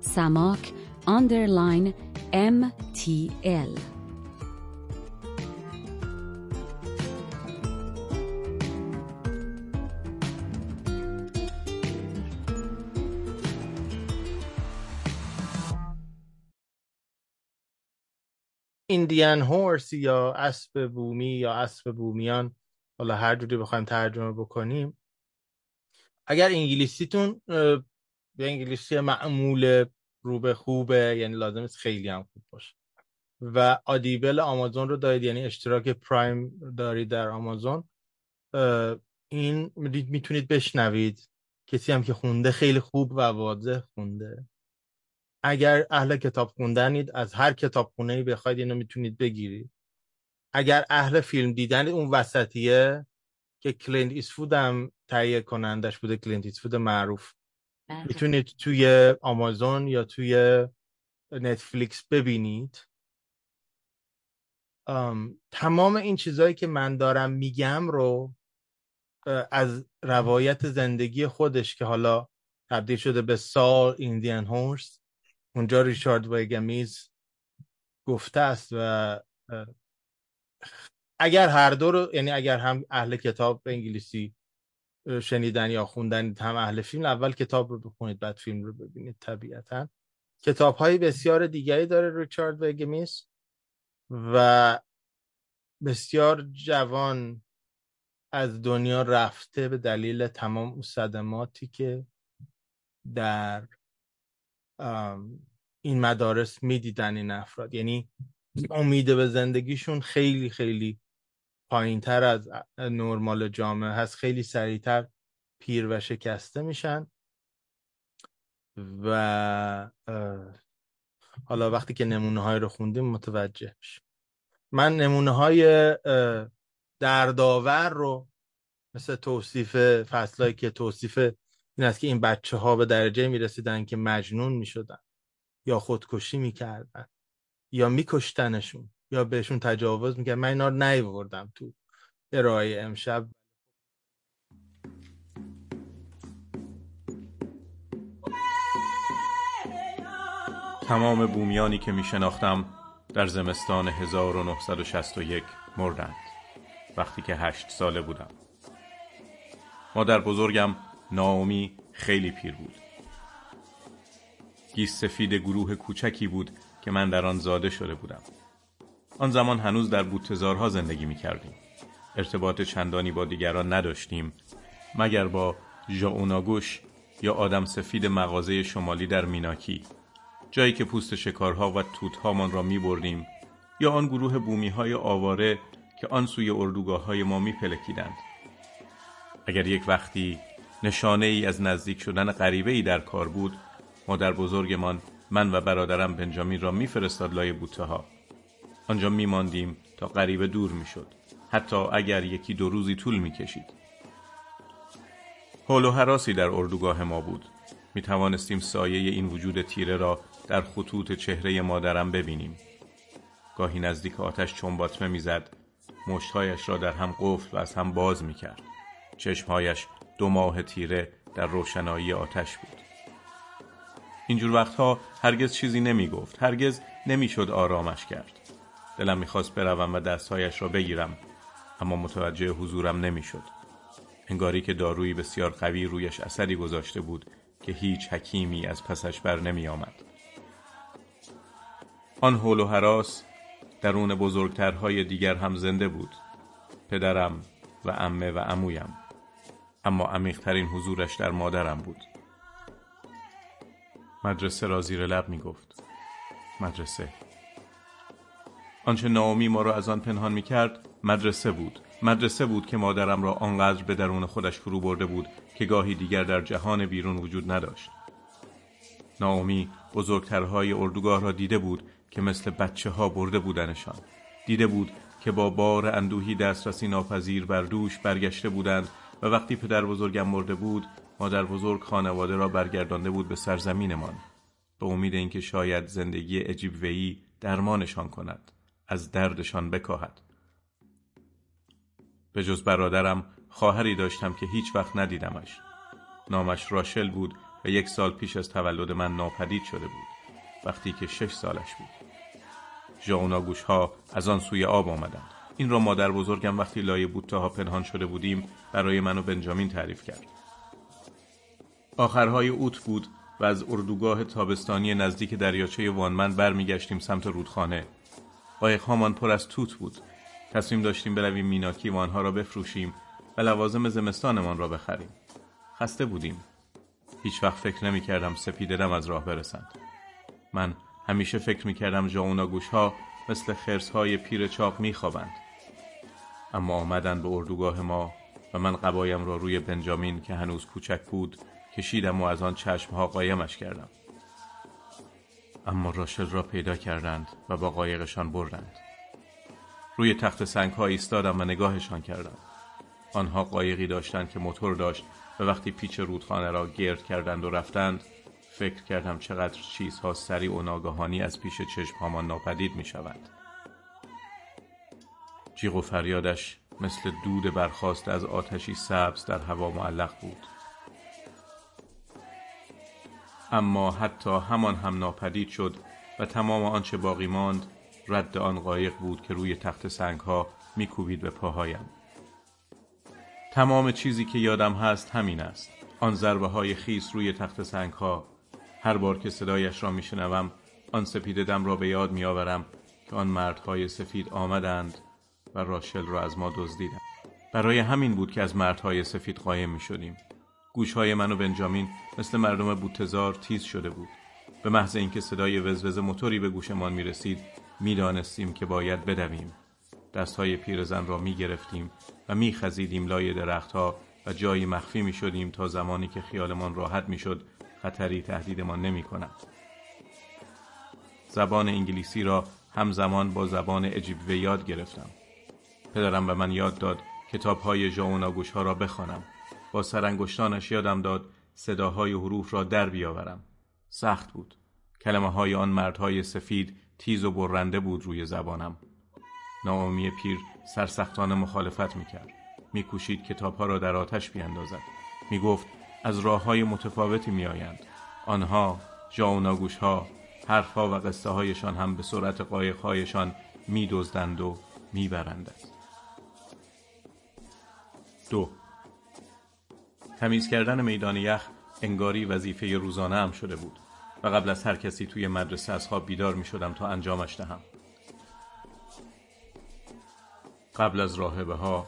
سماک underline MTL ایندیان هورس یا اسب بومی یا اسب بومیان حالا هر جوری بخوایم ترجمه بکنیم. اگر انگلیسیتون به انگلیسی معمول رو به خوبه یعنی لازم است خیلی هم خوب باشه. و آدیبل آمازون رو دارید یعنی اشتراک پرایم دارید در آمازون. این می‌تونید بشنوید. کسی هم که خونده خیلی خوب و واضح خونده. اگر اهل کتاب خوندنید از هر کتاب خونه ای بخواید اینو می‌تونید بگیرید. اگر اهل فیلم دیدن اون وسطیه که کلینت ایستوود هم تهیه کنندش بوده کلینت ایستوود معروف. می‌تونید توی آمازون یا توی نتفلیکس ببینید. تمام این چیزهایی که من دارم میگم رو از روایت زندگی خودش که حالا تبدیل شده به سال Indian Horse اونجا ریچارد ویگمیز گفته است و اگر هر دو رو یعنی اگر هم اهل کتاب انگلیسی شنیدن یا خوندن هم اهل فیلم اول کتاب رو بخونید بعد فیلم رو ببینید طبیعتا. کتاب های بسیار دیگری داره ریچارد وگمیس و بسیار جوان از دنیا رفته به دلیل تمام صدماتی که در این مدارس می‌دیدن این افراد. یعنی امید به زندگیشون خیلی خیلی پایین تر از نرمال جامعه هست. خیلی سریعتر پیر و شکسته میشن. و حالا وقتی که نمونه های رو خوندیم متوجه میشه من نمونه های دردآور رو مثل توصیف فصلهایی که توصیف این است که این بچه ها به درجه می رسیدن که مجنون می شدن یا خودکشی می کردن یا می کشتنشون یا بهشون تجاوز می‌کرد. من اینا رو نیوردم تو ارائه امشب. تمام بومیانی که می شناختم در زمستان 1961 مردند. وقتی که هشت ساله بودم. مادر بزرگم ناومی خیلی پیر بود. گیس سفید گروه کوچکی بود که من در آن زاده شده بودم. آن زمان هنوز در بوتزارها زندگی می کردیم. ارتباط چندانی با دیگران نداشتیم مگر با ژاوناگوش یا آدم سفید مغازه شمالی در میناکی جایی که پوست شکارها و توتهامان را می بردیم یا آن گروه بومی های آواره که آن سوی اردوگاه های ما می پلکیدند. اگر یک وقتی نشانه ای از نزدیک شدن غریبه ای در کار بود مادر بزرگمان من و برادرم بنجامین را میفرستاد لای بوته ها آنجا میماندیم تا غریبه دور می‌شد. حتی اگر یکی دو روزی طول می‌کشید. حول و حراسی در اردوگاه ما بود. می توانستیم سایه این وجود تیره را در خطوط چهره مادرم ببینیم. گاهی نزدیک آتش چنباتمه می‌زد مشتهایش را در هم قفل و از هم باز می کرد چشمهایش دو ماه تیره در روشنایی آتش بود. اینجور وقتها هرگز چیزی نمی گفت هرگز نمی‌شد آرامش کرد. دلم می‌خواست بروم و دستهایش را بگیرم اما متوجه حضورم نمی‌شد. انگاری که دارویی بسیار قوی رویش اثری گذاشته بود که هیچ حکیمی از پسش بر نمی آمد. آن حول و حراس درون بزرگترهای دیگر هم زنده بود پدرم و امه و امویم اما عمیقترین حضورش در مادرم بود. مدرسه را زیر لب می گفت مدرسه آنچه نامی ما را از آن پنهان می کرد مدرسه بود. مدرسه بود که مادرم را آنقدر به درون خودش فرو برده بود که گاهی دیگر در جهان بیرون وجود نداشت. نامی بزرگترهای اردوگاه را دیده بود که مثل بچه ها برده بودنشان. دیده بود که با بار اندوهی دسترسی ناپذیر بر دوش برگشته بودند و وقتی پدر بزرگم مرده بود مادر بزرگ خانواده را برگردانده بود به سرزمینمان. به امید اینکه شاید زندگی عجیب ویی درمانشان کند. از دردشان بکاهد. به جز برادرم خواهری داشتم که هیچ وقت ندیدمش. نامش راشل بود و یک سال پیش از تولد من ناپدید شده بود وقتی که شش سالش بود. ژاونا گوش ها از آن سوی آب آمدند. این را مادر بزرگم وقتی لای بوته ها پنهان شده بودیم برای من و بنجامین تعریف کرد. آخرهای اوت بود و از اردوگاه تابستانی نزدیک دریاچه وانمن برمیگشتیم سمت رودخانه. قایقهامان پر از توت بود. تصمیم داشتیم برویم میناکی و آنها را بفروشیم و لوازم زمستانمان را بخریم. خسته بودیم. هیچ وقت فکر نمی کردم سپیدرم از راه برسند من همیشه فکر می کردم جاونا ها مثل خرس های پیر چاق می خوابند. اما آمدن به اردوگاه ما و من قبایم را روی بنجامین که هنوز کوچک بود کشیدم و از آن چشم ها قایمش کردم. اما راشل را پیدا کردند و با قایقشان بردند. روی تخت سنگ ها ایستادم و نگاهشان کردم آنها قایقی داشتند که موتور داشت و وقتی پیچ رودخانه را گرد کردند و رفتند فکر کردم چقدر چیزها سریع و ناگهانی از پیش چشمهامان ناپدید می شود. جیغ و فریادش مثل دود برخواست از آتشی سبز در هوا معلق بود. اما حتی همان هم ناپدید شد و تمام آنچه باقی ماند رد آن قایق بود که روی تخت سنگ ها میکوبید به پاهایم. تمام چیزی که یادم هست همین است. آن ضربه های خیس روی تخت سنگ ها هر بار که صدایش را میشنوم آن سپید دم را به یاد میآورم که آن مردهای سفید آمدند و راشل را از ما دزدیدند. برای همین بود که از مردهای سفید قایم می شدیم گوشهای من و بنجامین مثل مردم بوتزار تیز شده بود به محض اینکه صدای وزوز موتوری به گوشمان می رسید می‌دانستیم که باید بدویم دستهای پیرزن را می گرفتیم و می خزیدیم لای درختها و جایی مخفی می شدیم تا زمانی که خیالمان راحت می شد خطری تهدیدمان نمی کند. زبان انگلیسی را همزمان با زبان اجیبوه یاد گرفتم. پدرم به من یاد داد کتاب های ها را بخوانم. با سرانگشتانش یادم داد صداهای حروف را در بیاورم. سخت بود. کلمه های آن مردهای سفید تیز و برنده بود روی زبانم. ناامی پیر سرسختانه مخالفت می‌کرد. میکوشید کتابها را در آتش بیاندازد. می‌گفت از راه های متفاوتی میآیند. آنها جا ناگوش ها حرفها و قصه هایشان هم به صورت قایق هایشان می دزدند و می برند. دو تمیز کردن میدان یخ انگاری وظیفه روزانه هم شده بود و قبل از هر کسی توی مدرسه از خواب بیدار می شدم تا انجامش دهم. قبل از راهبه ها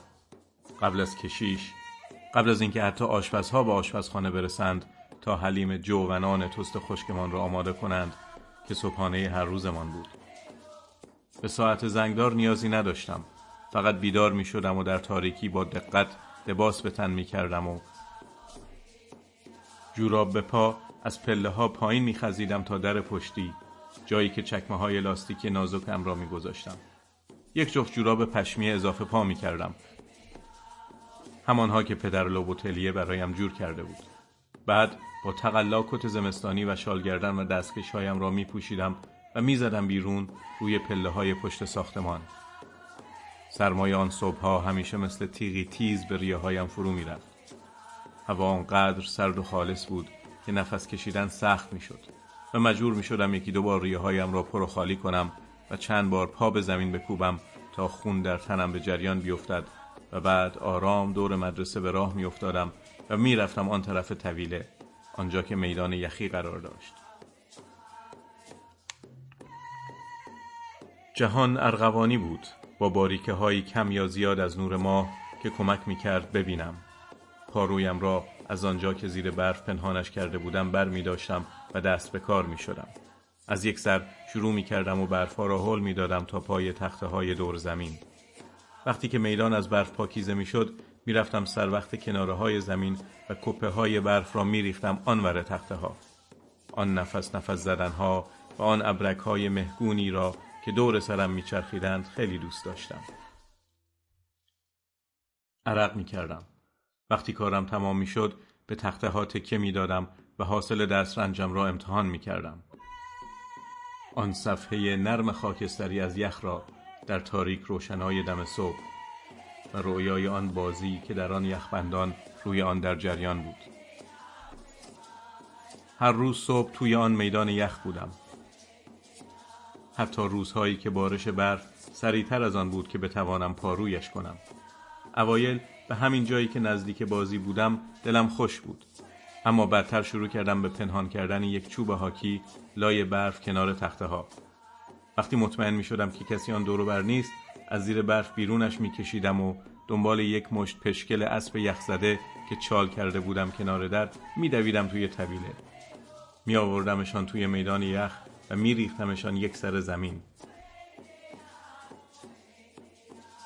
قبل از کشیش قبل از اینکه حتی آشپزها به آشپزخانه برسند تا حلیم جو و نان تست خشکمان را آماده کنند که صبحانه هر روزمان بود. به ساعت زنگدار نیازی نداشتم. فقط بیدار می شدم و در تاریکی با دقت لباس به تن می کردم و جوراب به پا از پله ها پایین می خزیدم تا در پشتی جایی که چکمه های لاستیکی نازکم را می گذاشتم. یک جفت جوراب پشمی اضافه پا می کردم. همانها که پدر لوبوتلیه برایم جور کرده بود. بعد با تقلا کت زمستانی و شالگردن و دستکش هایم را می پوشیدم و می زدم بیرون روی پله های پشت ساختمان. سرمایه آن صبحها همیشه مثل تیغی تیز به ریه هایم فرو می رفت. هوا آنقدر سرد و خالص بود که نفس کشیدن سخت می شد و مجبور می شدم یکی دو بار ریه هایم را پر و خالی کنم و چند بار پا به زمین بکوبم تا خون در تنم به جریان بیفتد و بعد آرام دور مدرسه به راه می افتادم و می رفتم آن طرف طویله آنجا که میدان یخی قرار داشت. جهان ارغوانی بود با باریکه های کم یا زیاد از نور ماه که کمک می کرد ببینم. پارویم را از آنجا که زیر برف پنهانش کرده بودم بر می داشتم و دست به کار می شدم. از یک سر شروع می کردم و برفها را حل می دادم تا پای تخته های دور زمین. وقتی که میدان از برف پاکیزه می شد می رفتم سر وقت کناره های زمین و کپه های برف را می ریختم آنور تخته ها. آن نفس نفس زدن ها و آن ابرک های مهگونی را که دور سرم میچرخیدند خیلی دوست داشتم. عرق می کردم. وقتی کارم تمام می شد به تخته ها تکه می دادم و حاصل دست رنجم را امتحان می کردم. آن صفحه نرم خاکستری از یخ را در تاریک روشنای دم صبح و رویای آن بازی که در آن یخبندان روی آن در جریان بود. هر روز صبح توی آن میدان یخ بودم. حتی روزهایی که بارش برف سریعتر از آن بود که بتوانم پارویش کنم. اوایل به همین جایی که نزدیک بازی بودم دلم خوش بود. اما بدتر شروع کردم به پنهان کردن یک چوب هاکی لای برف کنار تخته ها وقتی مطمئن می شدم که کسی آن دورو بر نیست از زیر برف بیرونش می کشیدم و دنبال یک مشت پشکل اسب یخزده که چال کرده بودم کنار در می دویدم توی طویله می آوردمشان توی میدان یخ و می ریختمشان یک سر زمین.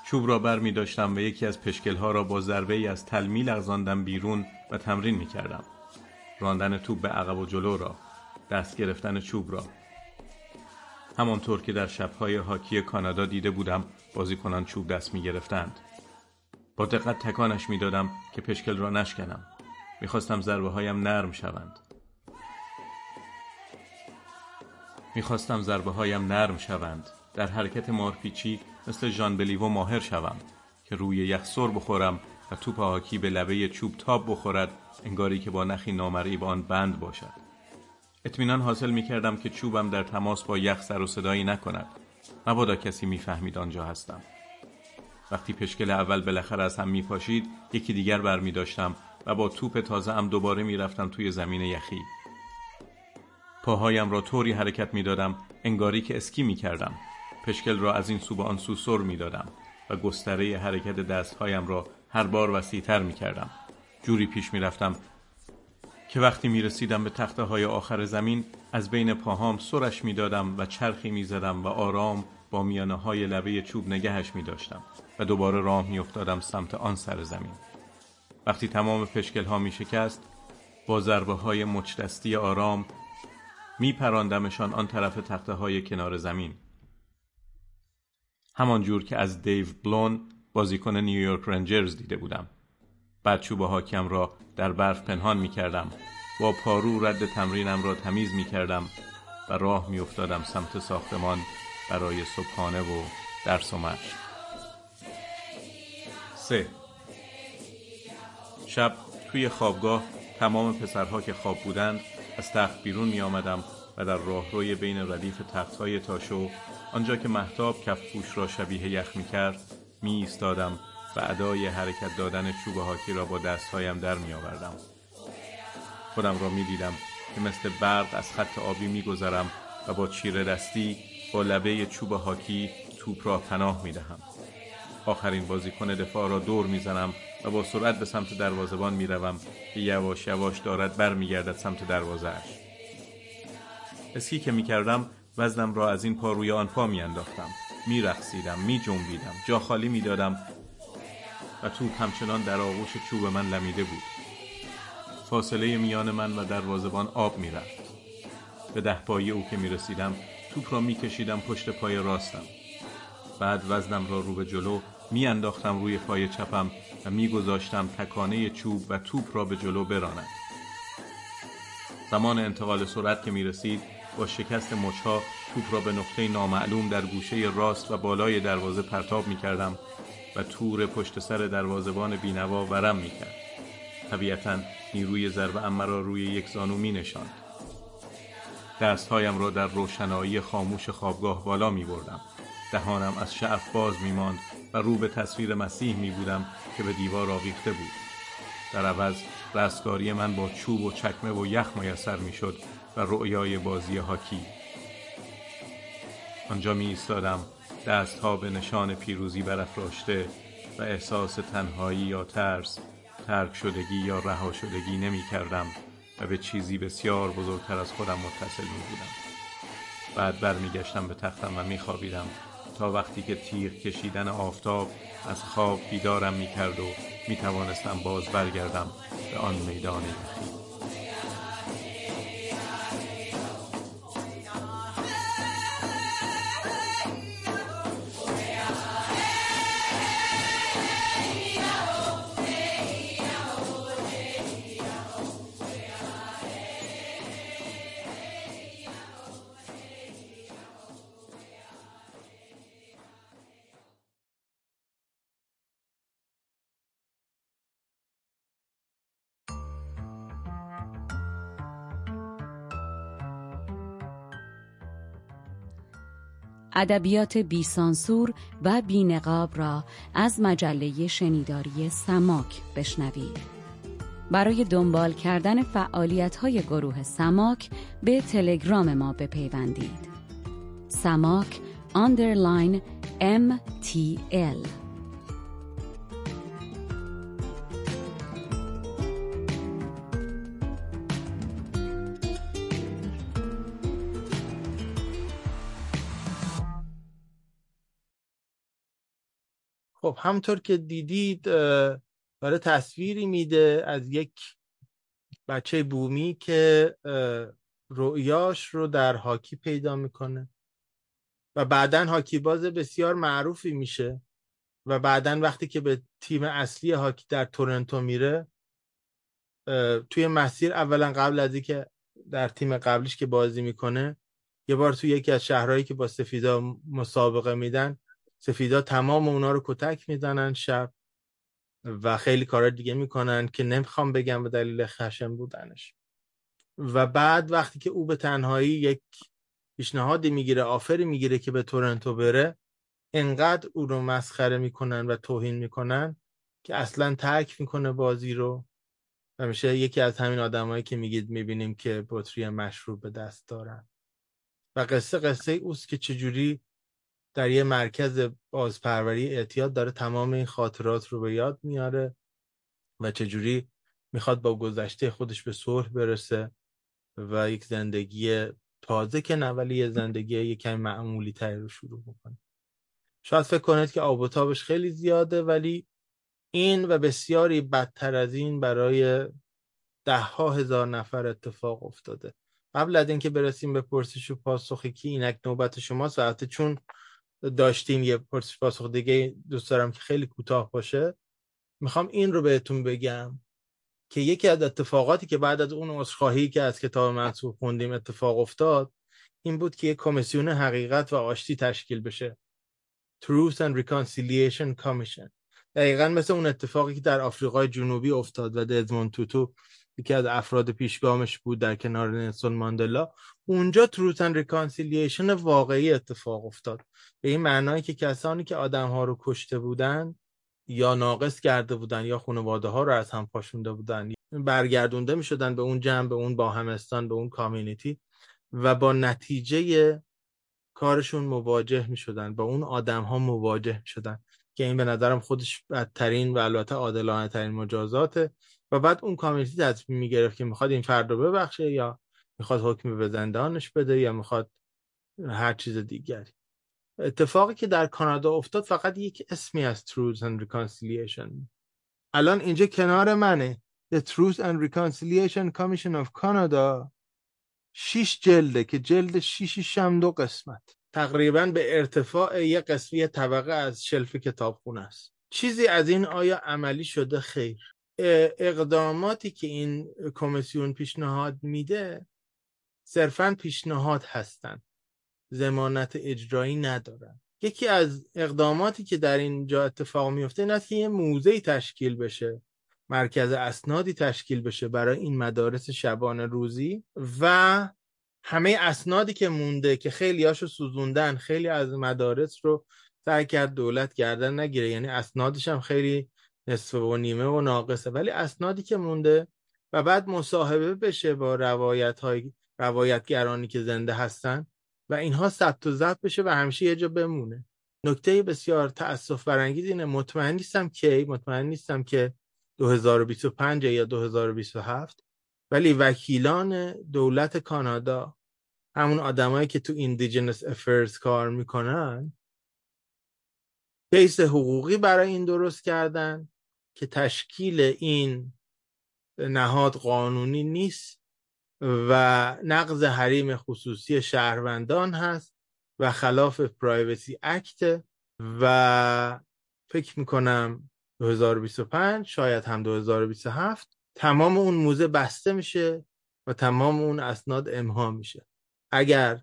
چوب را بر می داشتم و یکی از ها را با ضربه ای از تلمی لغزاندم بیرون و تمرین می کردم. راندن توپ به عقب و جلو را دست گرفتن چوب را همانطور که در شبهای هاکی کانادا دیده بودم بازیکنان چوب دست می گرفتند. با دقت تکانش می دادم که پشکل را نشکنم. می‌خواستم ضربه هایم نرم شوند. می‌خواستم ضربه هایم نرم شوند. در حرکت مارپیچی مثل ژان بلیوو ماهر شوم که روی یخ سر بخورم و توپ هاکی به لبه چوب تاب بخورد انگاری که با نخی نامرئی به آن بند باشد. اطمینان حاصل می کردم که چوبم در تماس با یخ سر و صدایی نکند. مبادا کسی می‌فهمید آنجا هستم. وقتی پشکل اول بالاخره از هم می پاشید یکی دیگر بر می داشتم و با توپ تازه هم دوباره می رفتم توی زمین یخی. پاهایم را طوری حرکت می دادم انگاری که اسکی می کردم. پشکل را از این سو به آن سو سر می دادم و گستره حرکت دستهایم را هر بار وسیعتر می کردم. جوری پیش می رفتم که وقتی می رسیدم به تخته های آخر زمین از بین پاهام سرش می دادم و چرخی می زدم و آرام با میانه های لبه چوب نگهش می داشتم و دوباره راه می افتادم سمت آن سر زمین. وقتی تمام پشکل ها می شکست با ضربه های مچدستی آرام می پراندمشان آن طرف تخته های کنار زمین همان جور که از دیو بلون بازیکن نیویورک رنجرز دیده بودم. بعد چوب حاکم را در برف پنهان می کردم با پارو رد تمرینم را تمیز می کردم و راه می افتادم سمت ساختمان برای صبحانه و درس و مشق سه. شب توی خوابگاه تمام پسرها که خواب بودند از تخت بیرون می آمدم و در راهروی بین ردیف تختهای تاشو آنجا که محتاب کف پوش را شبیه یخ می کرد می ایستادم و ادای حرکت دادن چوب هاکی را با دستهایم در می آوردم. خودم را می دیدم که مثل برق از خط آبی می گذرم و با چیره دستی با لبه چوب هاکی توپ را پناه می دهم. آخرین بازیکن دفاع را دور می‌زنم و با سرعت به سمت دروازبان می‌روم که یواش یواش دارد برمیگردد سمت دروازهاش اسکی که می‌کردم وزنم را از این پا روی آن پا میانداختم. میرقصیدم میجنبیدم جا خالی می‌دادم و توپ همچنان در آغوش چوب من لمیده بود. فاصله میان من و دروازبان آب می‌رفت. به ده پایی او که می‌رسیدم توپ را میکشیدم پشت پای راستم. بعد وزنم را رو به جلو می انداختم روی پای چپم و می گذاشتم تکانه چوب و توپ را به جلو براند. زمان انتقال سرعت که می رسید با شکست مچها توپ را به نقطه نامعلوم در گوشه راست و بالای دروازه پرتاب می کردم و تور پشت سر دروازبان بینوا ورم می کرد. طبیعتا نیروی ضربه ام را روی یک زانو می نشاند. دستهایم را در روشنایی خاموش خوابگاه بالا می بردم. دهانم از شعف باز می ماند و رو به تصویر مسیح می بودم که به دیوار آویخته بود. در عوض رستگاری من با چوب و چکمه و یخ میسر می شد و رؤیای بازی هاکی آنجا می ایستادم دستها به نشان پیروزی برافراشته و احساس تنهایی یا ترس ترک شدگی یا رها شدگی نمی کردم و به چیزی بسیار بزرگتر از خودم متصل می بودم بعد برمیگشتم به تختم و می خوابیدم تا وقتی که تیغ کشیدن آفتاب از خواب بیدارم می کرد و می توانستم باز برگردم به آن میدان یخی. ادبیات بیسانسور و بینقاب را از مجله شنیداری سماک بشنوید. برای دنبال کردن فعالیت های گروه سماک به تلگرام ما بپیوندید. سماک underline MTL خب همطور که دیدید داره تصویری میده از یک بچه بومی که رؤیاش رو در هاکی پیدا می‌کنه و بعدا هاکی باز بسیار معروفی میشه و بعدا وقتی که به تیم اصلی هاکی در تورنتو میره توی مسیر اولا قبل از اینکه در تیم قبلیش که بازی می‌کنه یه بار توی یکی از شهرهایی که با سفیدا مسابقه میدن سفیدا تمام اونا رو کتک می‌زنن شب و خیلی کارا دیگه می‌کنن که نمی‌خوام بگم به دلیل خشم بودنش. و بعد وقتی که او به تنهایی یک پیشنهادی می‌گیره آفری می‌گیره که به تورنتو بره انقدر او رو مسخره می‌کنن و توهین می‌کنن که اصلا ترک می‌کنه بازی رو. و میشه یکی از همین آدمایی که میگید می‌بینیم که بطری مشروب به دست دارن. و قصه قصه اوست که چجوری در یه مرکز بازپروری اعتیاد داره تمام این خاطرات رو به یاد میاره و چجوری می‌خواد با گذشته خودش به صلح برسه و یک زندگی تازه که نه یه زندگی یک کمی معمولی تری رو شروع بکنه. شاید فکر کنید که آب و تابش خیلی زیاده ولی این و بسیاری بدتر از این برای ده ها هزار نفر اتفاق افتاده. قبل از اینکه برسیم به پرسش و پاسخی که اینک نوبت شماست البته چون داشتیم یه پرسش پاسخ دیگه دوست دارم که خیلی کوتاه باشه. می‌خوام این رو بهتون بگم که یکی از اتفاقاتی که بعد از اون عذرخواهی که از کتاب منصور خوندیم اتفاق افتاد این بود که یک کمیسیون حقیقت و آشتی تشکیل بشه. Truth and Reconciliation Commission. دقیقا مثل اون اتفاقی که در آفریقای جنوبی افتاد و دزموند توتو یکی از افراد پیشگامش بود در کنار نلسون ماندلا. اونجا Truth and Reconciliation واقعی اتفاق افتاد. به این معنایی که کسانی که آدم ها رو کشته بودن یا ناقص کرده بودن یا خانواده ها رو از هم پاشونده بودن برگردونده می شدن به اون جمع به اون با همستان به اون community و با نتیجه کارشون مواجه می شدن با اون آدم ها مواجه می شدن که این به نظرم خودش بدترین و البته عادلانه ترین مجازاته و بعد اون کامیونیتی تصمیم می‌گرفت که می‌خواد این فرد رو ببخشه یا می‌خواد حکم به زندانش بده یا می‌خواد هر چیز دیگری. اتفاقی که در کانادا افتاد فقط یک اسمی از Truth and Reconciliation. الان اینجا کنار منه. The Truth and Reconciliation Commission of Canada شیش جلده که جلد شیشش هم دو قسمت. تقریبا به ارتفاع یک قسمی طبقه از شلف کتابخونه است. چیزی از این آیا عملی شده؟ خیر. اقداماتی که این کمیسیون پیشنهاد میده صرفا پیشنهاد هستند زمانت اجرایی ندارن. یکی از اقداماتی که در اینجا اتفاق میفته این است که یه موزه تشکیل بشه. مرکز اسنادی تشکیل بشه برای این مدارس شبانه روزی و همه اسنادی که مونده که خیلی هاشو سوزوندن خیلی از مدارس رو سعی کرد دولت گردن نگیره. یعنی اسنادش هم خیلی نصف و نیمه و ناقصه. ولی اسنادی که مونده و بعد مصاحبه بشه با روایت های روایتگرانی که زنده هستن و اینها ثبت و ضبط بشه و همیشه یه جا بمونه. نکته بسیار تاسف برانگیز اینه. مطمئن نیستم کی مطمئن نیستم که 2025 یا 2027 ولی وکیلان دولت کانادا همون آدمایی که تو ایندیجنس افرز کار می‌کنن کیس حقوقی برای این درست کردن. که تشکیل این نهاد قانونی نیست و نقض حریم خصوصی شهروندان هست و خلاف پرایوسی اکت و فکر می‌کنم 2025 شاید هم 2027 تمام اون موزه بسته میشه و تمام اون اسناد امها میشه. اگر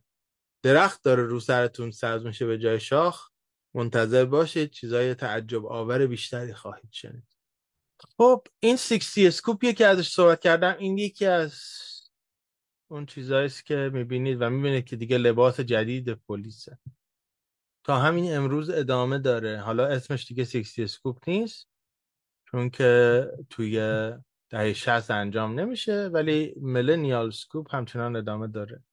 درخت داره رو سرتون سبز میشه به جای شاخ منتظر باشید چیزای تعجب آور بیشتری خواهید شنید. خب این Sixties Scoop یه که ازش صحبت کردم. این یکی از اون چیزاییست که می‌بینید و می‌بینید که دیگه لباس جدید پلیسه. تا همین امروز ادامه داره. حالا اسمش دیگه Sixties Scoop نیست چون که توی دهه 60 انجام نمیشه ولی Millennial Scoop همچنان ادامه داره.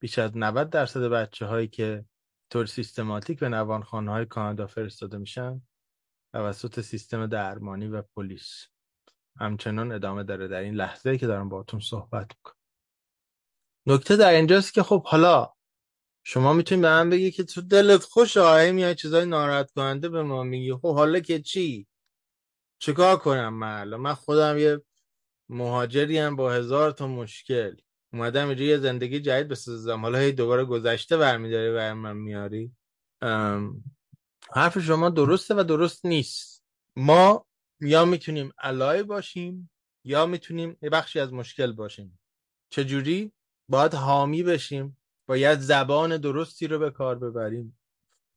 بیش از 90 درصد بچه هایی که طور سیستماتیک به نوانخانه های کانادا فرستاده میشن توسط سیستم درمانی و پلیس. همچنان ادامه داره. در این لحظه که دارم باهاتون صحبت می‌کنم. نکته در اینجاست که خب حالا شما می‌تونید به من بگی که تو دلت خوش آهی میای چیزای ناراحت کننده به ما میگی. خب حالا که چی؟ چیکار کنم من من خودم یه مهاجری هم با هزار تا مشکل. اومدم اینجا یه زندگی جدید بسازم. حالا هی دوباره گذشته برمیداری و من میاری. حرف شما درسته و درست نیست. ما یا می‌تونیم علای باشیم یا می‌تونیم یه بخشی از مشکل باشیم. چجوری؟ باید حامی بشیم. باید زبان درستی رو به کار ببریم.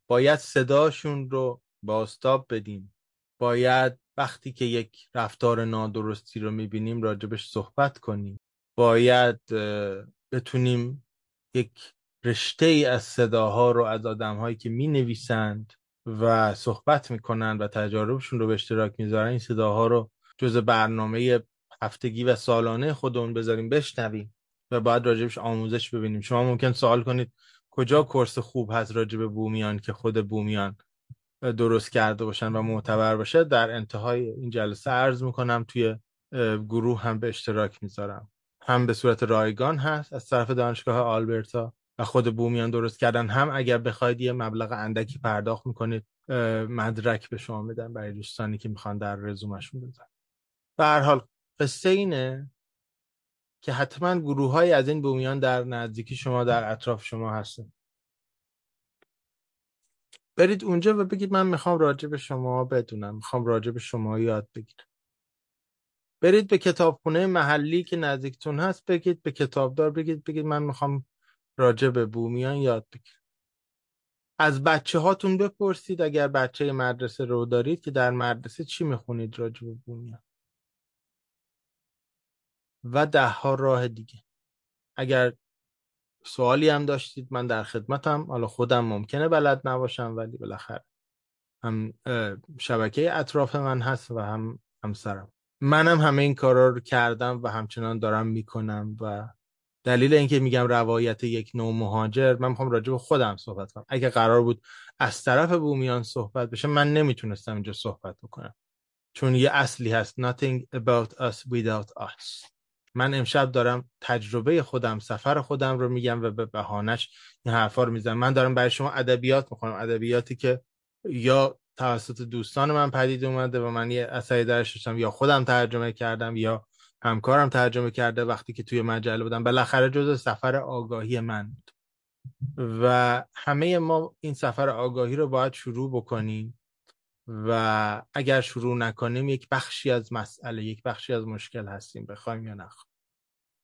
باید صداشون رو باستاب بدیم. باید وقتی که یک رفتار نادرستی رو می‌بینیم راجبش صحبت کنیم. باید بتونیم یک رشته ای از صداها رو از آدمهایی که می نویسند و صحبت می‌کنن و تجاربشون رو به اشتراک می‌ذارن این صداها رو جز برنامه هفتگی و سالانه خودمون بذاریم بشنویم و بعد راجبش آموزش ببینیم. شما ممکن سوال کنید کجا کورس خوب هست راجب بومیان که خود بومیان درست کرده باشن و معتبر باشه؟ در انتهای این جلسه عرض می‌کنم توی گروه هم به اشتراک می‌ذارم. هم به صورت رایگان هست از طرف دانشگاه آلبرتا و خود بومیان درست کردن. هم اگر بخواید یه مبلغ اندکی پرداخت می‌کنید مدرک به شما میدن برای دوستانی که می‌خوان در رزومشون بزن به حال قصه اینه که حتما گروه های از این بومیان در نزدیکی شما در اطراف شما هستن. برید اونجا و بگید من می‌خوام راجع به شما بدونم. می‌خوام راجع به شما یاد بگیرم. برید به کتابخونه محلی که نزدیکتون هست بگید به کتابدار بگید بگید من می‌خوام راجع به بومیان یاد بگیرم از بچه هاتون بپرسید اگر بچه مدرسه رو دارید که در مدرسه چی می‌خونید راجع به بومیان. و ده ها راه دیگه. اگر سوالی هم داشتید من در خدمتم. حالا خودم ممکنه بلد نباشم ولی بالاخره هم شبکه اطراف من هست و هم همسرم. منم همه این کارا رو کردم و همچنان دارم می‌کنم و دلیل اینکه میگم روایت یک نوع مهاجر من می‌خوام راجع به خودم صحبت کنم. اگه قرار بود از طرف بومیان صحبت بشه من نمی‌تونستم اینجا صحبت بکنم. چون یه اصلی هست nothing about us without us. من امشب دارم تجربه خودم سفر خودم رو میگم و به بهانش این حرفا رو می‌زنم. من دارم برای شما ادبیات می‌خونم. ادبیاتی که یا توسط دوستان من پدید اومده و من یه اثری درش داشتم یا خودم ترجمه کردم یا همکارم ترجمه کرده وقتی که توی مجله بودم. بالاخره جزء سفر آگاهی من بود. و همه ما این سفر آگاهی رو باید شروع بکنیم و اگر شروع نکنیم یک بخشی از مسئله یک بخشی از مشکل هستیم بخوایم یا نخوایم.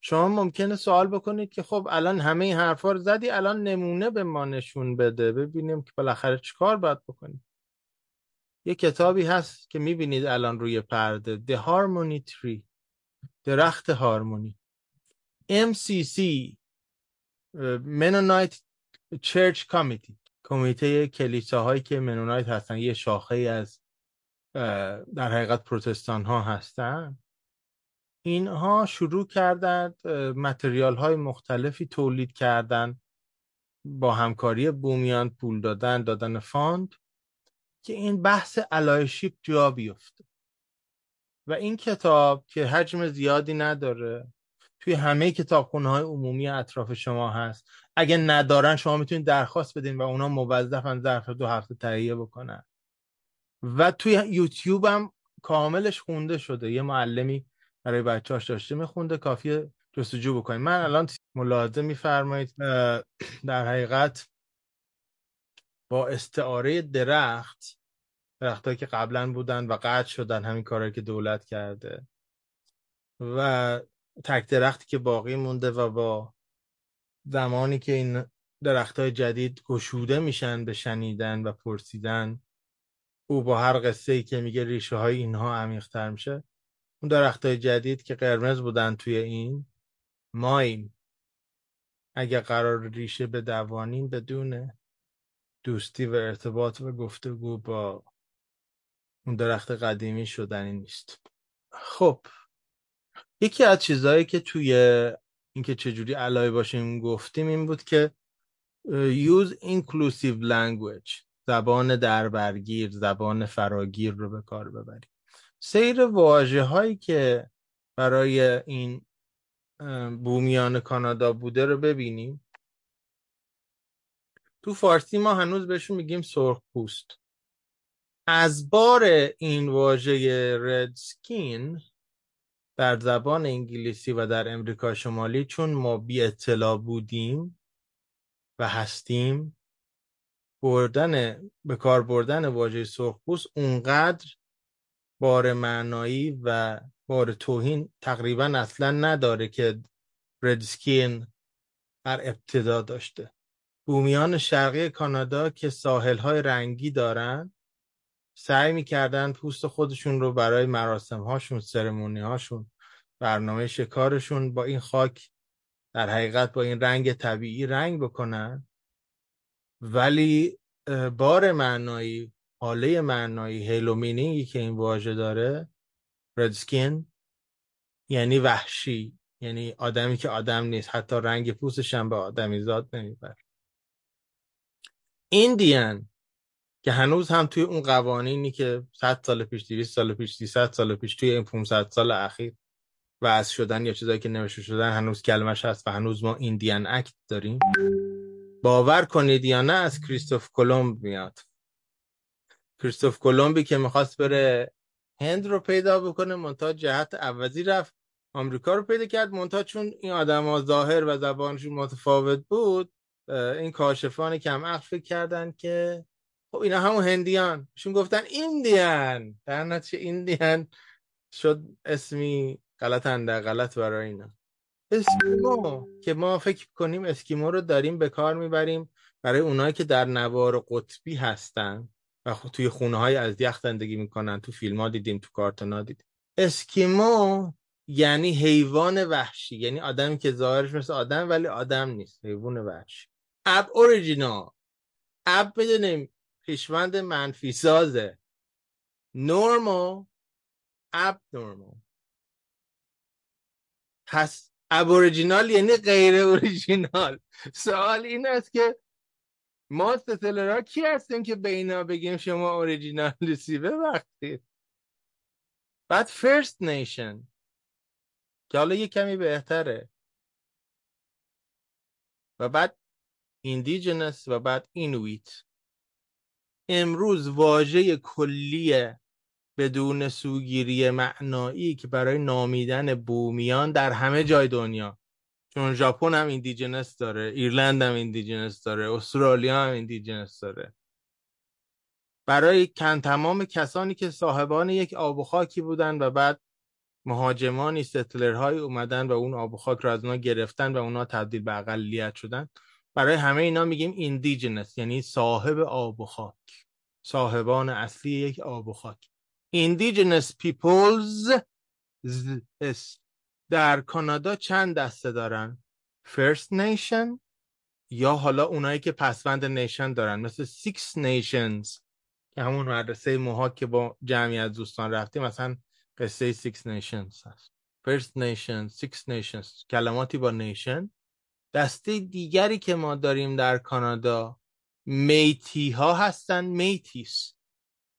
شما ممکنه سوال بکنید که خب الان همه این حرفا رو زدی الان نمونه به ما نشون بده. ببینیم که بالاخره چیکار باید بکنیم. یه کتابی هست که می‌بینید الان روی پرده. The Harmony Tree. درخت هارمونی. MCC Mennonite Church Committee کمیته کلیساهایی که منونایت هستن یه شاخه از در حقیقت پروتستان ها هستن. اینها شروع کردند material های مختلفی تولید کردن با همکاری بومیان پول دادن دادن fund که این بحث allyship جا بیفته. و این کتاب که حجم زیادی نداره توی همه کتابخونه های عمومی اطراف شما هست. اگه ندارن شما می‌تونید درخواست بدین و اونا موظفن ظرف دو هفته تهیه بکنن. و توی یوتیوب هم کاملش خونده شده. یه معلمی برای بچهاش داشته میخونده. کافیه جستجو بکنید. من الان ملاحظه میفرمایید در حقیقت با استعاره درخت درختهایی که قبلا بودن و قطع شدن همین کارهایی که دولت کرده. و تک درختی که باقی مونده و با زمانی که این درخت های جدید گشوده میشن به شنیدن و پرسیدن او با هر قصه ای که میگه ریشه های اینها عمیقتر میشه. اون درخت های جدید که قرمز بودن توی این مایم اگر قرار ریشه به دوانیم بدون دوستی و ارتباط و گفتگو با اون درخت قدیمی شدنی نیست. خب یکی از چیزهایی که توی اینکه چجوری علای باشیم گفتیم این بود که use inclusive language زبان دربرگیر زبان فراگیر رو به کار ببریم. سیر واجه هایی که برای این بومیان کانادا بوده رو ببینیم. تو فارسی ما هنوز بهشون میگیم سرخ پوست از بار این واژه رد سکین در زبان انگلیسی و در امریکا شمالی چون ما بی اطلاع بودیم و هستیم بردن به کار بردن واژه سرخپوست اونقدر بار معنایی و بار توهین تقریبا اصلا نداره که ردسکین در ابتدا داشته. بومیان شرقی کانادا که ساحل های رنگی دارن سعی می‌کردن پوست خودشون رو برای مراسم هاشون سرمونی هاشون برنامه شکارشون با این خاک در حقیقت با این رنگ طبیعی رنگ بکنن. ولی بار معنایی حاله معنایی هیلومینینگی که این واژه داره ردسکین یعنی وحشی یعنی آدمی که آدم نیست حتی رنگ پوستش هم به آدمی زاد نمیبر ایندیان که هنوز هم توی اون قوانینی که 100 سال پیش 200 سال پیش 300 سال پیش توی این 500 سال اخیر وضع شدن یا چیزایی که نوشته شدن هنوز کلمش هست و هنوز ما ایندیان اکت داریم. باور کنید یا نه از کریستوف کلمب میاد. کریستوف کلمبی که می‌خواست بره هند رو پیدا بکنه منتها جهت عوضی رفت. آمریکا رو پیدا کرد منتها چون این آدم ها ظاهر و زبانشون متفاوت بود این کاشفان کم عقل فکر کردن که خب اینا همون هندیان. شون گفتن ایندیان. در نتیجه ایندیان شد اسمی غلط اندر غلط برای اینا. اسکیمو که ما فکر کنیم اسکیمو رو داریم به کار می‌بریم برای اونایی که در نوار قطبی هستن و توی خونه های از یخ زندگی می‌کنن. تو فیلم ها دیدیم تو کارتون ها دیدیم. اسکیمو یعنی حیوان وحشی. یعنی آدمی که ظاهرش مثل آدم ولی آدم نیست. حیوان وحشی. Ab original. Ab بدونیم پیشوند منفی سازه. normal abnormal پس aboriginal یعنی غیر اوریجینال سوال این است که ما settler ا کی هستیم که به اینا بگیم شما اوریجینالیسی ببخشید. بعد First Nation که حالا یه کمی بهتره. و بعد Indigenous و بعد Inuit امروز واژه کلیه بدون سوگیری معنایی که برای نامیدن بومیان در همه جای دنیا چون ژاپن هم Indigenous داره ایرلند هم Indigenous داره استرالیا هم Indigenous داره. برای کن تمام کسانی که صاحبان یک آب و خاکی بودن و بعد مهاجمانی settler هایی اومدن و اون آب و خاک رو از اونا گرفتن و اونا تبدیل به اقلیت شدن برای همه اینا میگیم ایندیجنس یعنی صاحب آب و خاک صاحبان اصلی یک آب و خاک. indigenous peoples در کانادا چند دسته دارن؟ First Nation یا حالا اونایی که پسوند نیشن دارن مثل Six Nations که همون مدرسه موها که با جمعی از دوستان رفتیم مثلا قصه Six Nations هست. First Nation, Six Nations کلماتی با نیشن دسته دیگری که ما داریم در کانادا میتی ها هستن میتیس.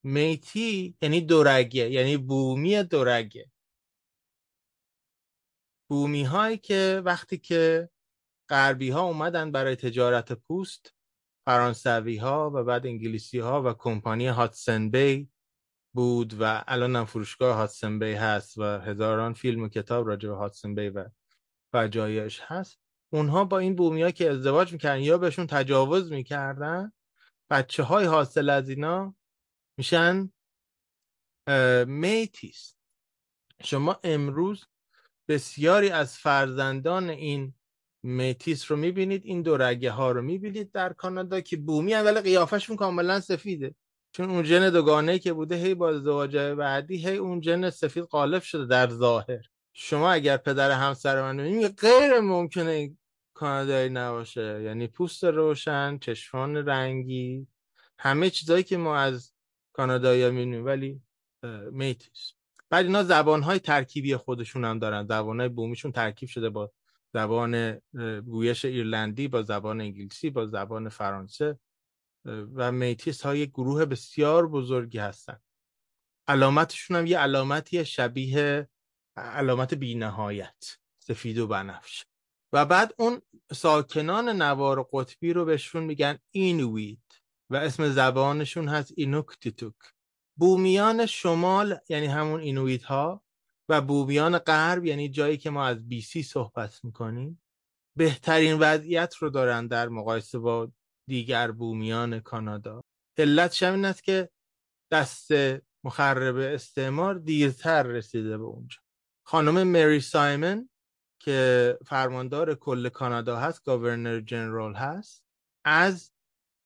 میتی یعنی دورگه یعنی بومی دورگه. بومی هایی که وقتی که غربی ها اومدن برای تجارت پوست فرانسوی ها و بعد انگلیسی ها و کمپانی هاتسن بی بود و الان هم فروشگاه هاتسن بی هست و هزاران فیلم و کتاب راجع به هاتسن بی و فجایش هست اونها با این بومی ها که ازدواج می‌کردن یا بهشون تجاوز می‌کردن بچه های حاصل از اینا میشن میتیس. شما امروز بسیاری از فرزندان این میتیس رو می‌بینید این دو رگه ها رو می‌بینید در کانادا که بومی هم ولی قیافشون کاملا سفیده. چون اون جن دوگانه که بوده هی با ازدواج بعدی هی اون جن سفید قالب شده در ظاهر. شما اگر پدر همسر من غیر ممکنه کانادایی نباشه. یعنی پوست روشن چشمان رنگی. همه چیزایی که ما از کانادایی می‌بینیم ولی میتیس بعد اینا زبانهای ترکیبی خودشون هم دارن. زبانهای بومیشون ترکیب شده با زبان گویش ایرلندی با زبان انگلیسی با زبان فرانسه و میتیس ها گروه بسیار بزرگی هستن. علامتشون هم یه علامتی شبیه علامت بینهایت. سفید و بنفش. و بعد اون ساکنان نوار قطبی رو بهشون میگن Inuit و اسم زبانشون هست Inuktitut. بومیان شمال یعنی همون Inuit ها و بومیان غرب یعنی جایی که ما از BC صحبت می‌کنیم. بهترین وضعیت رو دارن در مقایسه با دیگر بومیان کانادا. علت این است که دست مخرب استعمار دیرتر رسیده به اونجا. خانم مری سایمن که فرماندار کل کانادا هست گاورنر جنرال هست از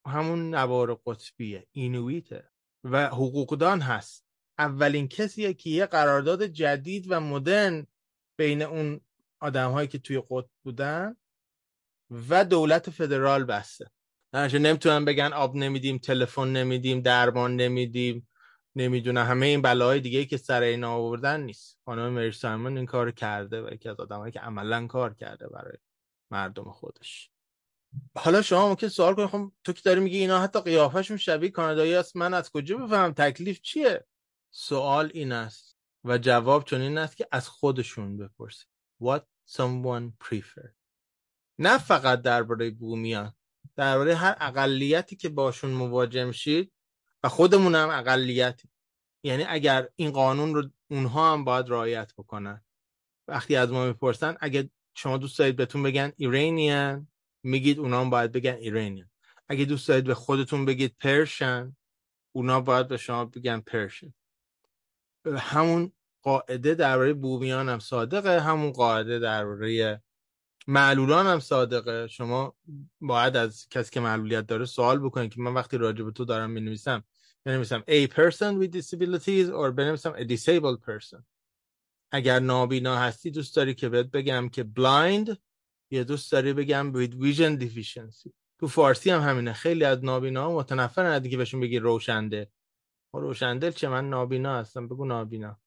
همون نوار قطبیه اینویته و حقوقدان هست. اولین کسیه که یه قرارداد جدید و مدرن بین اون آدم هایی که توی قطب بودن و دولت فدرال بسته. درنچه نمی‌تونن بگن آب نمیدیم تلفن نمیدیم درمان نمیدیم. نمی‌دونم. همه این بلاهای دیگه که سر این آوردن نیست. خانم مری سایمون این کار کرده و یکی از آدمایی که عملا کار کرده برای مردم خودش. حالا شما ممکن سوال کنید خب تو که داری میگی اینا حتی قیافشون شبیه کانادایی است من از کجا بفهم تکلیف چیه؟ سوال این است و جواب چون این است که از خودشون بپرسید what someone prefer. نه فقط درباره بومیان درباره هر اقلیتی که باشون مواجه میشید و خودمون هم اقلیتی یعنی اگر این قانون رو اونها هم باید رعایت بکنن. وقتی از ما می‌پرسن اگه شما دوست دارید بهتون بگن ایرانیان میگید اونا هم باید بگن ایرانیان. اگه دوست دارید به خودتون بگید پرشن اونا باید به شما بگن پرشن همون قاعده درباره بومیان هم صادقه همون قاعده درباره معلولان هم صادقه. شما باید از کسی که معلولیت داره سوال بکنید که من وقتی راجع به تو دارم می نویسم بنویسم a person with disabilities or بنویسم a disabled person. اگر نابینا هستی دوست داری که بهت بگم که blind یا دوست داری بگم with vision deficiency. تو فارسی هم همینه. خیلی از نابینا ها متنفرن که بهشون بگی روشنده. روشندل چه؟ من نابینا هستم. بگو نابینا.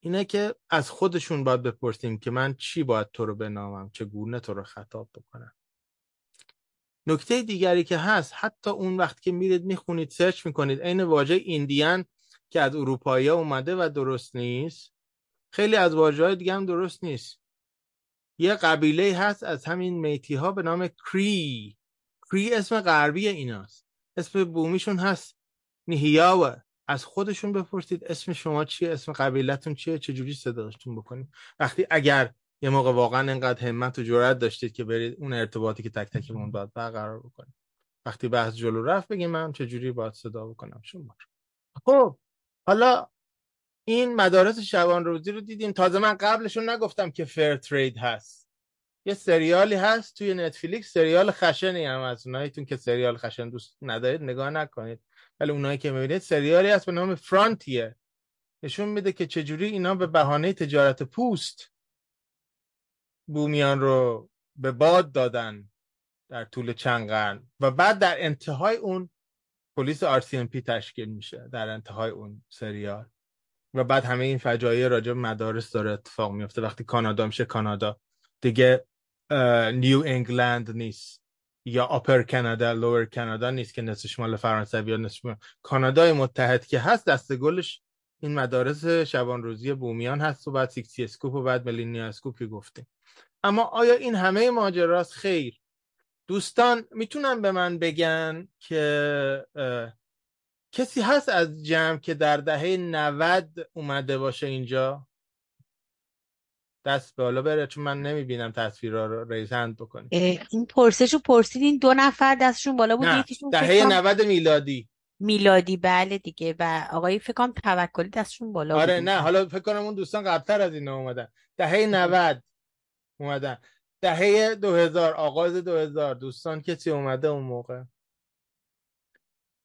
اینه که از خودشون باید بپرسیم که من چی باید تو رو بنامم چگونه تو رو خطاب بکنم. نکته دیگری که هست حتی اون وقت که میرید می‌خونید سرچ می‌کنید عین واژه ایندیان که از اروپایی اومده و درست نیست خیلی از واژه های دیگه هم درست نیست. یه قبیله هست از همین میتی ها به نام کری. کری اسم غربی ایناست. اسم بومیشون هست نیهیاوه. از خودشون بپرسید اسم شما چیه اسم قبیلتون چیه چجوری صداشتون بکنید. وقتی اگر یه موقع واقعا اینقدر همت و جرأت داشتید که برید اون ارتباطی که تک تکمون باید برقرار بکنید. وقتی بحث جلو رفت بگیم من چجوری باید صدا بکنم شما خب حالا این مدارس شبان روزی رو دیدیم تازه من قبلشون نگفتم که فر ترید هست. یه سریالی هست توی نتفلیکس سریال خشنی هم از اوناییتون که سریال خشن دوست ندارید نگاه نکنید. ولی اونایی که می‌بینید سریالی هست به نام فرانتیه. نشون میده که چجوری اینا به بهانه تجارت پوست بومیان رو به باد دادن در طول چند قرن و بعد در انتهای اون پلیس RCMP تشکیل میشه در انتهای اون سریال. و بعد همه این فجایع راجع مدارس داره اتفاق میفته وقتی کانادا میشه کانادا. دیگه نیو انگلند نیست. یا آپر کانادا لور کانادا نیست که نصفش مال فرانسوی یا نصفش کانادای متحد که هست دسته گلش این مدارس شبان روزی بومیان هست و بعد Sixties Scoop و بعد Millennial Scoop ی گفتیم. اما آیا این همه ماجراست؟ خیر. دوستان می‌تونن به من بگن که کسی هست از جمع که در دهه 90 اومده باشه اینجا؟ دست به حالا بره چون من نمی‌بینم تصویرها رو ریزند بکنیم این پرسش رو پرسیدین دو نفر دستشون بالا بود نه یکیشون دهه فکر کنم 90 میلادی. میلادی بله دیگه. و آقای فکر کنم توکلی دستشون بالا آره بود نه حالا فکر کنم اون دوستان قبلتر از اینا اومدن. دهه 90 اومدن. دهه 2000 آغاز 2000 دوستان کسی اومده اون موقع؟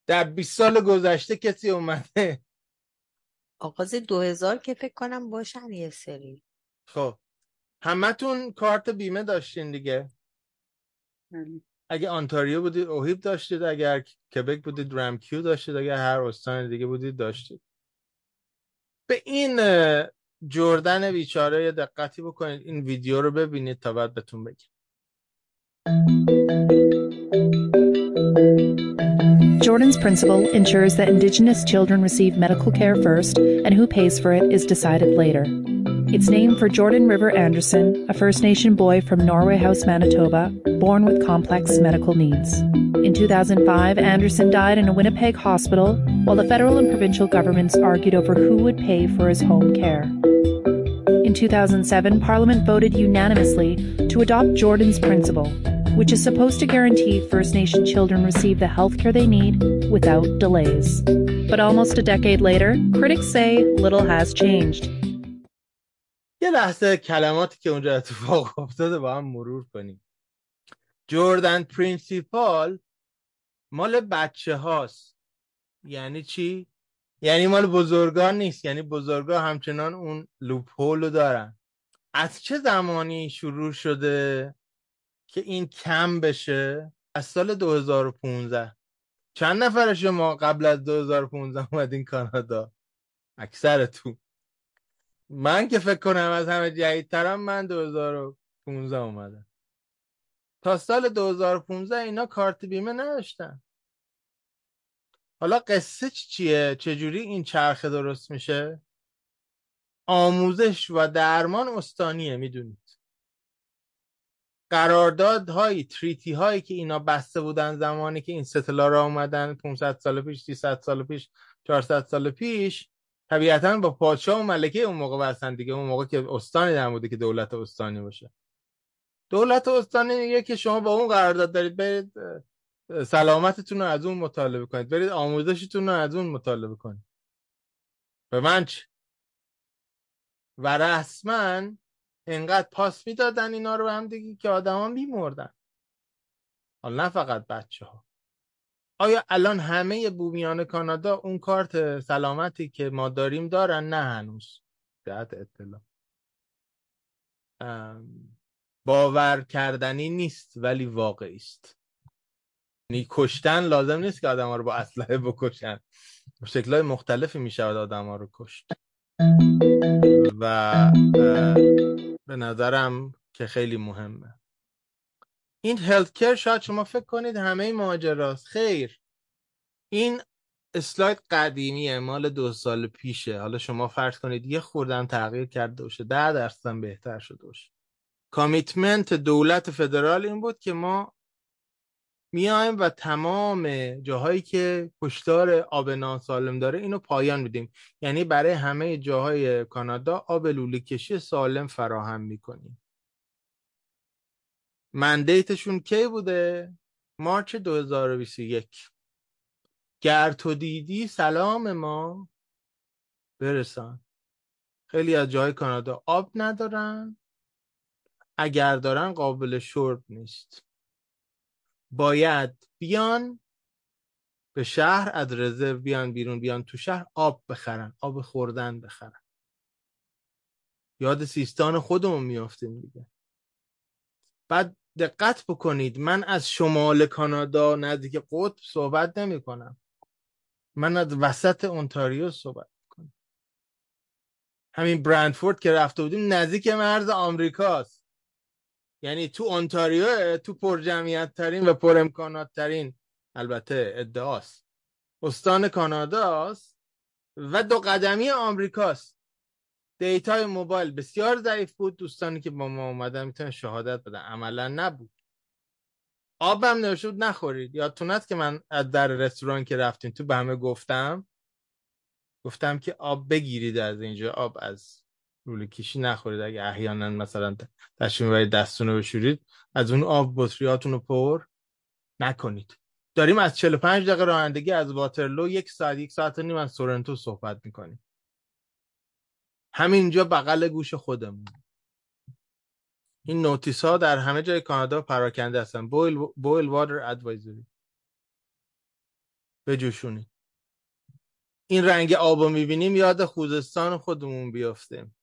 در 20 سال گذشته کسی اومده؟ آغاز 2000 که فکر کنم باشن یه سری. خب. همتون کارت بیمه داشتین دیگه؟ اگه آنتاریو بودید اوهیب داشتید اگر کبک بودید رمکیو داشتید اگر هر استان دیگه بودید داشتید. به این جردن بیچاره یه دقتی بکنید این ویدیو رو ببینید تا بعد بهتون بگم. Jordan's principle ensures that Indigenous children receive medical care first, and who pays for it is decided later. It's named for Jordan River Anderson, a First Nation boy from Norway House, Manitoba, born with complex medical needs. In 2005, Anderson died in a Winnipeg hospital while the federal and provincial governments argued over who would pay for his home care. In 2007, Parliament voted unanimously to adopt Jordan's principle, which is supposed to guarantee First Nation children receive the health care they need without delays. But almost a decade later, critics say little has changed. یه لحظه کلماتی که اونجا اتفاق افتاده با هم مرور کنیم. Jordan's Principle مال بچه هاست. یعنی چی؟ یعنی مال بزرگان نیست. یعنی بزرگان همچنان اون loophole رو دارن. از چه زمانی شروع شده که این کم بشه؟ از سال 2015 چند نفر شما قبل از 2015 اومدین کانادا؟ اکثرتون. من که فکر کنم از همه جدیدترم من 2015 اومدم. تا سال 2015 اینا کارت بیمه نداشتن. حالا قصه چیه؟ چجوری این چرخه درست میشه؟ آموزش و درمان استانیه می‌دونید. قراردادهایی تریتی هایی که اینا بسته بودن زمانی که این ستلا را اومدن 500 سال پیش 300 سال پیش 400 سال پیش طبیعتا با پادشاه و ملکه اون موقع بستن دیگه. اون موقع که استانی در بوده که دولت استانی باشه. دولت استانی میگه که شما با اون قرارداد دارید برید سلامتتون رو از اون مطالبه کنید. برید آموزشتون رو از اون مطالبه کنید. به من چه و رسما انقدر پاس می‌دادن اینا رو هم دیگه که آدما میمردن. حالا نه فقط بچه ها آیا الان همه بومیان کانادا اون کارت سلامتی که ما داریم دارن؟ نه هنوز. جهت اطلاع. باور کردنی نیست ولی واقعی است. یعنی کشتن لازم نیست که آدم ها رو با اسلحه بکشن. شکلهای مختلفی می شود آدم ها رو کشت. و به نظرم که خیلی مهمه. این هلت کر شاید شما فکر کنید همه ماجراست. خیر. این اسلاید قدیمیه مال دو سال پیشه. حالا شما فرض کنید یه خوردم تغییر کرده باشه ده درصد بهتر شده باشه. کامیتمنت دولت فدرال این بود که ما میایم و تمام جاهایی که کشتار آب ناسالم داره اینو پایان میدیم. یعنی برای همه جاهای کانادا آب لوله کشی سالم فراهم می‌کنیم. مندیتشون کی بوده؟ مارچ 2021 گر تو دیدی سلام ما. برسان. خیلی از جاهای کانادا آب ندارن. اگر دارن قابل شرب نیست. باید بیان به شهر از رزرو بیان بیرون بیان تو شهر آب بخرن آب خوردن بخرن. یاد سیستان خودمون میافتیم دیگه. بعد دقت بکنید. من از شمال کانادا نزدیک قطب صحبت نمی کنم. من از وسط اونتاریو صحبت کنم. همین برندفورد که رفته بودیم نزدیک مرز آمریکاست. یعنی تو اونتاریو تو پر جمعیت ترین و پر امکانات ترین البته ادعاست. استان کاناداست و دو قدمی آمریکاست. دیتای موبایل بسیار ضعیف بود. دوستانی که با ما اومدن می‌تونن شهادت بدن. عملا نبود. آبم نوشته بود نخورید. یادتون که من از در رستوران که رفتیم تو به همه گفتم؟ گفتم که آب بگیرید از اینجا. آب از لوله کشی نخورید. اگه احیانا مثلا تشریف می‌برید دستون رو بشورید از اون آب بطریاتون رو پر نکنید. داریم از 45 دقیقه رانندگی از واترلو. یک ساعت یک ساعت و نیم از سورنتو صحبت می‌کنیم. همینجا بغل گوش خودمون. این نوتیس ها در همه جای کانادا پراکنده هستن. بویل, بویل واتر ادوایزری بجوشونید. این رنگ آب رو می‌بینیم یاد خوزستان خودمون بیافتیم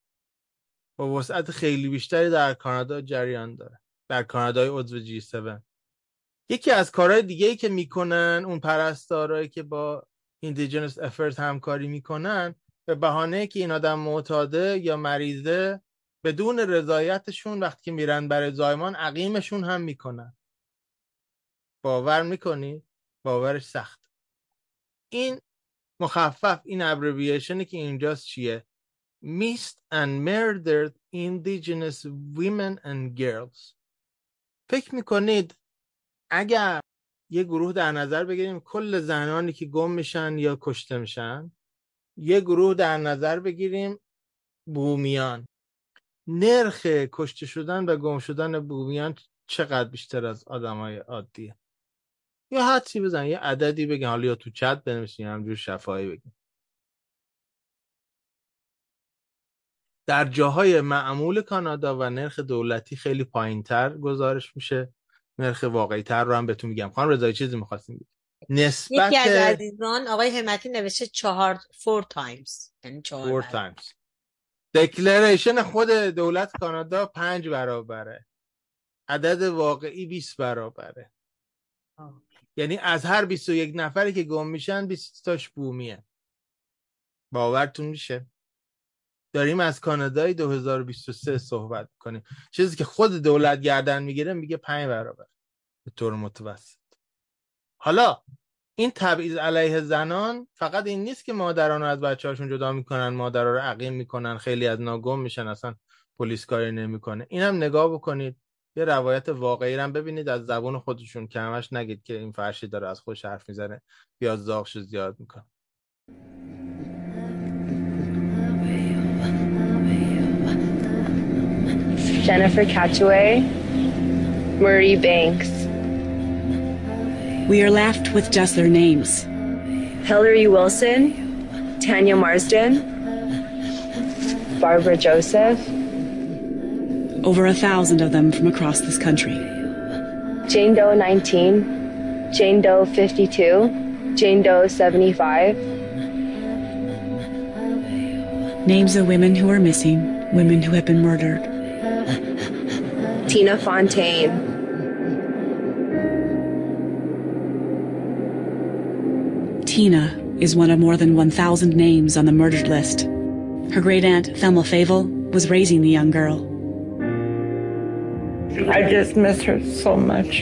با وسعت خیلی بیشتری در کانادا جریان داره. در کانادای عضو جی 7 یکی از کارهای دیگه ای که می‌کنن اون پرستارایی که با ایندیجنس افرت همکاری می‌کنن به بهانه که این آدم معتاده یا مریضه بدون رضایتشون وقتی میرن برای زایمان عقیمشون هم می‌کنن. باور می‌کنی؟ باورش سخت. این مخفف این ابریویشنی که اینجاست چیه؟ Missed and murdered indigenous women and girls. فکر می‌کنید اگر یه گروه در نظر بگیریم کل زنانی که گم میشن یا کشته میشن یه گروه در نظر بگیریم بومیان. نرخ کشته شدن و گم شدن بومیان چقدر بیشتر از آدمای عادیه یا حدسی بزن یه عددی بگن حالا یا تو چت بنویسین همینجور شفاهی بگین در جاهای معمول کانادا و نرخ دولتی خیلی پایین تر گزارش میشه. نرخ واقعی تر رو هم بهتون میگم. خانم رضایی چیزی می‌خواستیم نسبت یکی از عزیزان آقای همتی نوشته چهار four times یعنی چهار four times دکلریشن خود دولت کانادا پنج برابره. عدد واقعی 20 برابره. آه. یعنی از هر 21 نفری که گم میشن 20 تاش بومیه. باورتون میشه؟ داریم از کانادای 2023 صحبت کنیم چیزی که خود دولت گردن می‌گیره میگه پنج برابر. به طور متوسط. حالا این تبعیض علیه زنان فقط این نیست که مادران رو از بچه هاشون جدا می‌کنن مادرها رو عقیم می‌کنن خیلی از ناگم میشن اصلا پلیس کاری نمی‌کنه این هم نگاه بکنید یه روایت واقعی هم ببینید از زبون خودشون که همش نگید که این فرشی داره از خودش حرف می‌زنه یا زاغش زیاد می‌کنه Jennifer Catchaway, Marie Banks. We are left with just their names. Hillary Wilson, Tanya Marsden, Barbara Joseph. Over a thousand of them from across this country. Jane Doe 19, Jane Doe 52, Jane Doe 75. Names of women who are missing, women who have been murdered. Tina Fontaine. Tina is one of more than 1,000 names on the murdered list. Her great aunt, Thelma Favel, was raising the young girl. I just miss her so much.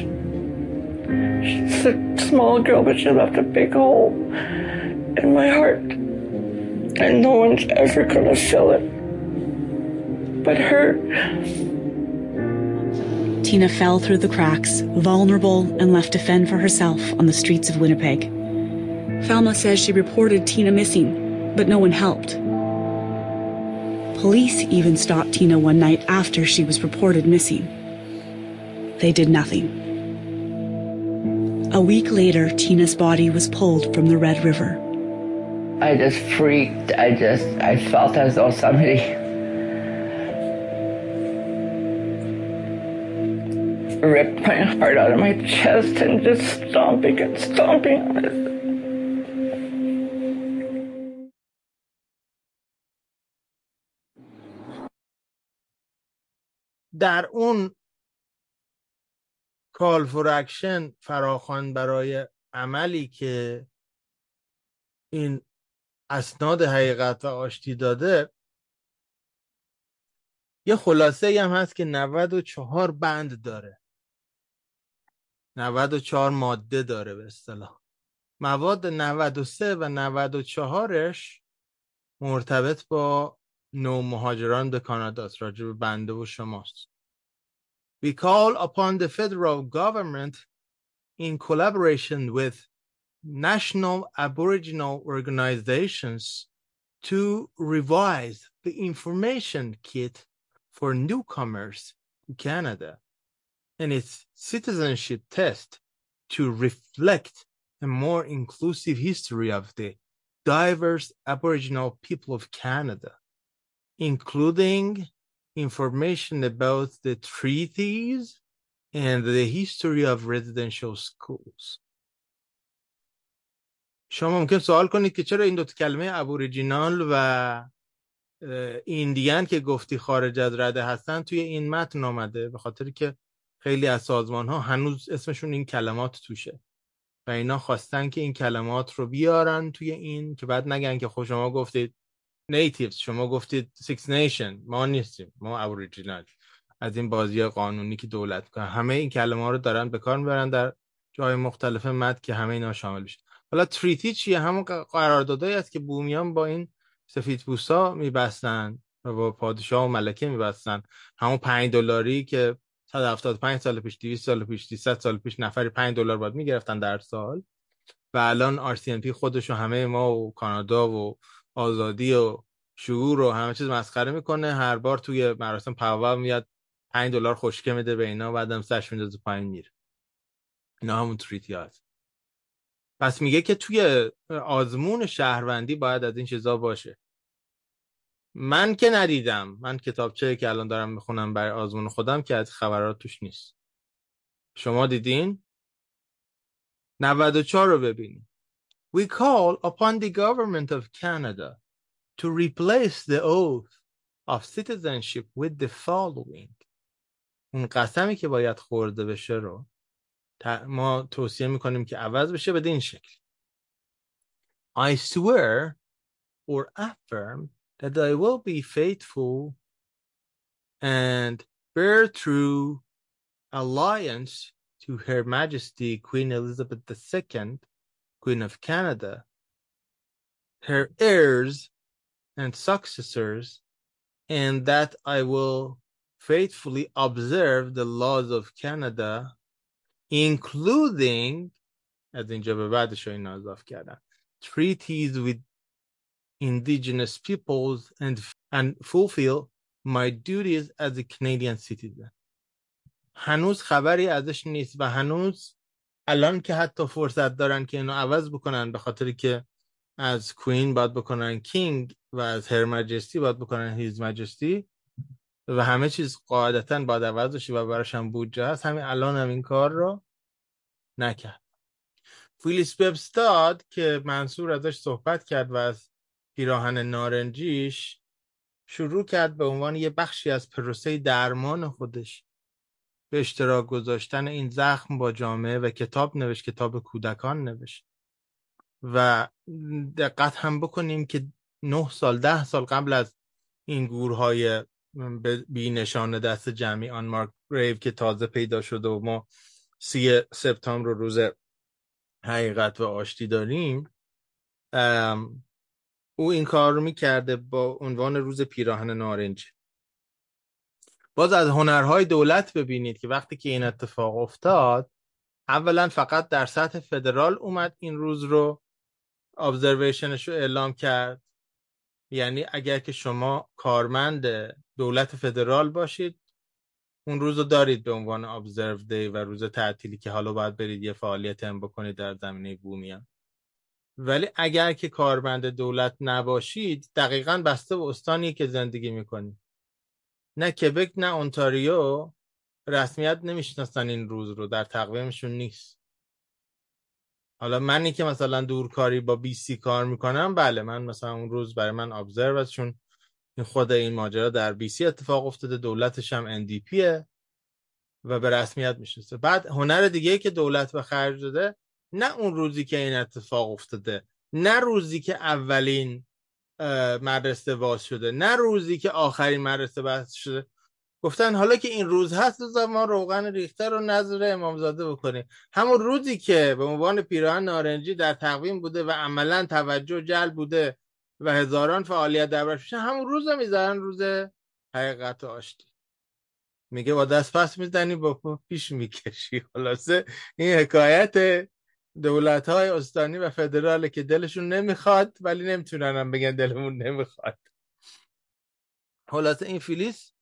She's a small girl, but she left a big hole in my heart. And no one's ever gonna fill it but her. Tina fell through the cracks, vulnerable and left to fend for herself on the streets of Winnipeg. Falma says she reported Tina missing, but no one helped. Police even stopped Tina one night after she was reported missing. They did nothing. A week later, Tina's body was pulled from the Red River. I just freaked. I just, I felt as though somebody ripped my heart out of my chest and just stomping and stomping در اون call for action فراخوان برای عملی که این اسناد حقیقت و آشتی داده یه خلاصه هم هست که 94 بند داره. 94 ماده داره به اصطلاح. مواد 93 و 94ش مرتبط با نو مهاجران به کانادا راجع به بنده و شماست We call upon the federal government in collaboration with national aboriginal organizations to revise the information kit for newcomers to Canada and its citizenship test to reflect a more inclusive history of the diverse Aboriginal people of Canada, Including information about the treaties and the history of residential schools. شما ممکن سوال کنید که چرا این دو کلمه ابوریجینال و ایندیان که گفتی خارج از رده هستن توی این متن آمده به خاطر که خیلی از سازمان ها هنوز اسمشون این کلمات توشه و اینا خواستن که این کلمات رو بیارن توی این که بعد نگن که خب شما گفتید natives شما گفتید Six Nation ما نیستیم. ما Aboriginal از این بازی قانونی که دولت کنن همه این کلمه رو دارن به کار می‌برن در جای مختلف مد که همه اینا شامل بشه. حالا treaty چیه؟ همون قراردادایی است که بومیان با این سفید پوستا میبستن و با پادشاه و ملکه میبستن. همون پنج دلاری که 175 سال پیش 200 سال پیش 300 سال پیش نفری 5 دلار باید می‌گرفتن در سال. و الان RCMP خودش و همه ما و کانادا و آزادی و شعور و همه چیز مسخره می‌کنه. هر بار توی مراسم پاوا میاد 5 دلار خوشکه میده به اینا بعدم سرش میندازه پایین میره. اینا همون تریتی هست پس میگه که توی آزمون شهروندی باید از این چیزا باشه. من که ندیدم. من کتابچه که الان دارم می‌خونم برای آزمون خودم که از خبرات توش نیست. شما دیدین؟ 94 رو ببینید We call upon the government of Canada to replace the oath of citizenship with the following اون قسمی که باید خورده بشه رو ما توصیه میکنیم که عوض بشه به این شکل I swear or affirm that I will be faithful and bear true alliance to Her Majesty Queen Elizabeth II, Queen of Canada, her heirs and successors, and that I will faithfully observe the laws of Canada, including از اینجا به بعدش این اضاف کردن treaties with indigenous peoples and, and fulfill my duties as a Canadian citizen. هنوز خبری ازش نیست و هنوز الان که حتی فرصت دارن که اینو عوض بکنن به خاطر که از کوین باید بکنن کینگ و از هر مجستی باید بکنن هیز مجستی و همه چیز قاعدتا باید عوض بشه و براش هم بودجه هست. همین الان هم این کار رو نکرد. فیلیس وبستاد که منصور ازش صحبت کرد و از پیراهن نارنجیش شروع کرد به عنوان یه بخشی از پروسه درمان خودش. به اشتراک گذاشتن این زخم با جامعه و کتاب نوشت کتاب کودکان نوشت. و دقت هم بکنیم که نه سال ده سال قبل از این گورهای بی نشان دست جمعی آن مارک گریو که تازه پیدا شده و ما سی سپتامبر روز حقیقت و آشتی داریم او این کار رو می‌کرده با عنوان روز پیراهن نارنج باز از هنرهای دولت ببینید که وقتی که این اتفاق افتاد اولا فقط در سطح فدرال اومد این روز رو ابزرویشنش رو اعلام کرد. یعنی اگر که شما کارمند دولت فدرال باشید اون روز رو دارید به عنوان ابزرو دی و روز تعطیلی که حالا باید برید یه فعالیت هم بکنید در زمینه بومیان ولی اگر که کارمند دولت نباشید دقیقا بسته به استانی که زندگی می‌کنید. نه کبک نه اونتاریو رسمیت نمی‌شناسن این روز رو در تقویمشون نیست. حالا منی که مثلا دورکاری با بی سی کار می‌کنم بله من مثلا اون روز برای من ابزرو چون این خود این ماجرا در بی سی اتفاق افتاده دولتش هم NDPه و به رسمیت می‌شناسه. بعد هنر دیگه که دولت به خرج داده نه اون روزی که این اتفاق افتاده نه روزی که اولین مدرسه باز شده. نه روزی که آخرین مدرسه باز شده. گفتن حالا که این روز هست روز ما روغن ریخته رو نظر امامزاده بکنیم. همون روزی که به عنوان پیراهن نارنجی در تقویم بوده و عملا توجه جلب بوده و هزاران فعالیت در میشه همون روز می‌ذارن روز حقیقت آشتی. میگه با دست پس می‌زنی با پیش می‌کشی. خلاصه این حکایت دولت های استانی و فدراله که دلشون نمی‌خواد ولی نمی‌تونن هم بگن دلمون نمی‌خواد. خلاصه این فیلیس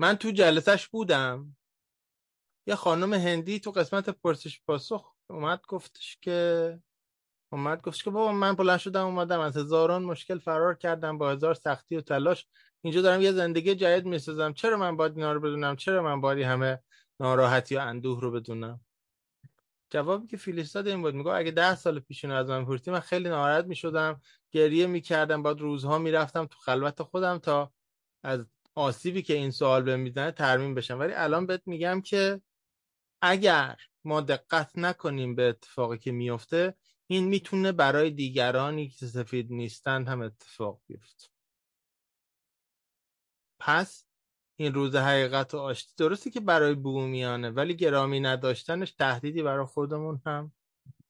من تو جلسش بودم. یه خانم هندی تو قسمت پرسش پاسخ اومد گفتش که اومد گفتش که بابا من بلند شدم اومدم از هزاران مشکل فرار کردم با هزار سختی و تلاش. اینجا دارم یه زندگی جدید می‌سازم. چرا من باید اینا رو بدونم؟ چرا من باید همه ناراحتی و اندوه رو بدونم؟ جوابی که فیلیس داد این بود. میگه اگه ده سال پیش از من پرسی من خیلی ناراحت می‌شدم گریه می‌کردم بعد روزها می‌رفتم تو خلوت خودم تا از آسیبی که این سوال به می‌زنه ترمیم بشم. ولی الان بهت میگم که اگر ما دقت نکنیم به اتفاقی که میفته این می‌تونه برای دیگرانی که سفید نیستند هم اتفاق بیفته. پس این روز حقیقت و آشتی. درسته که برای بومیانه ولی گرامی نداشتنش تهدیدی برای خودمون هم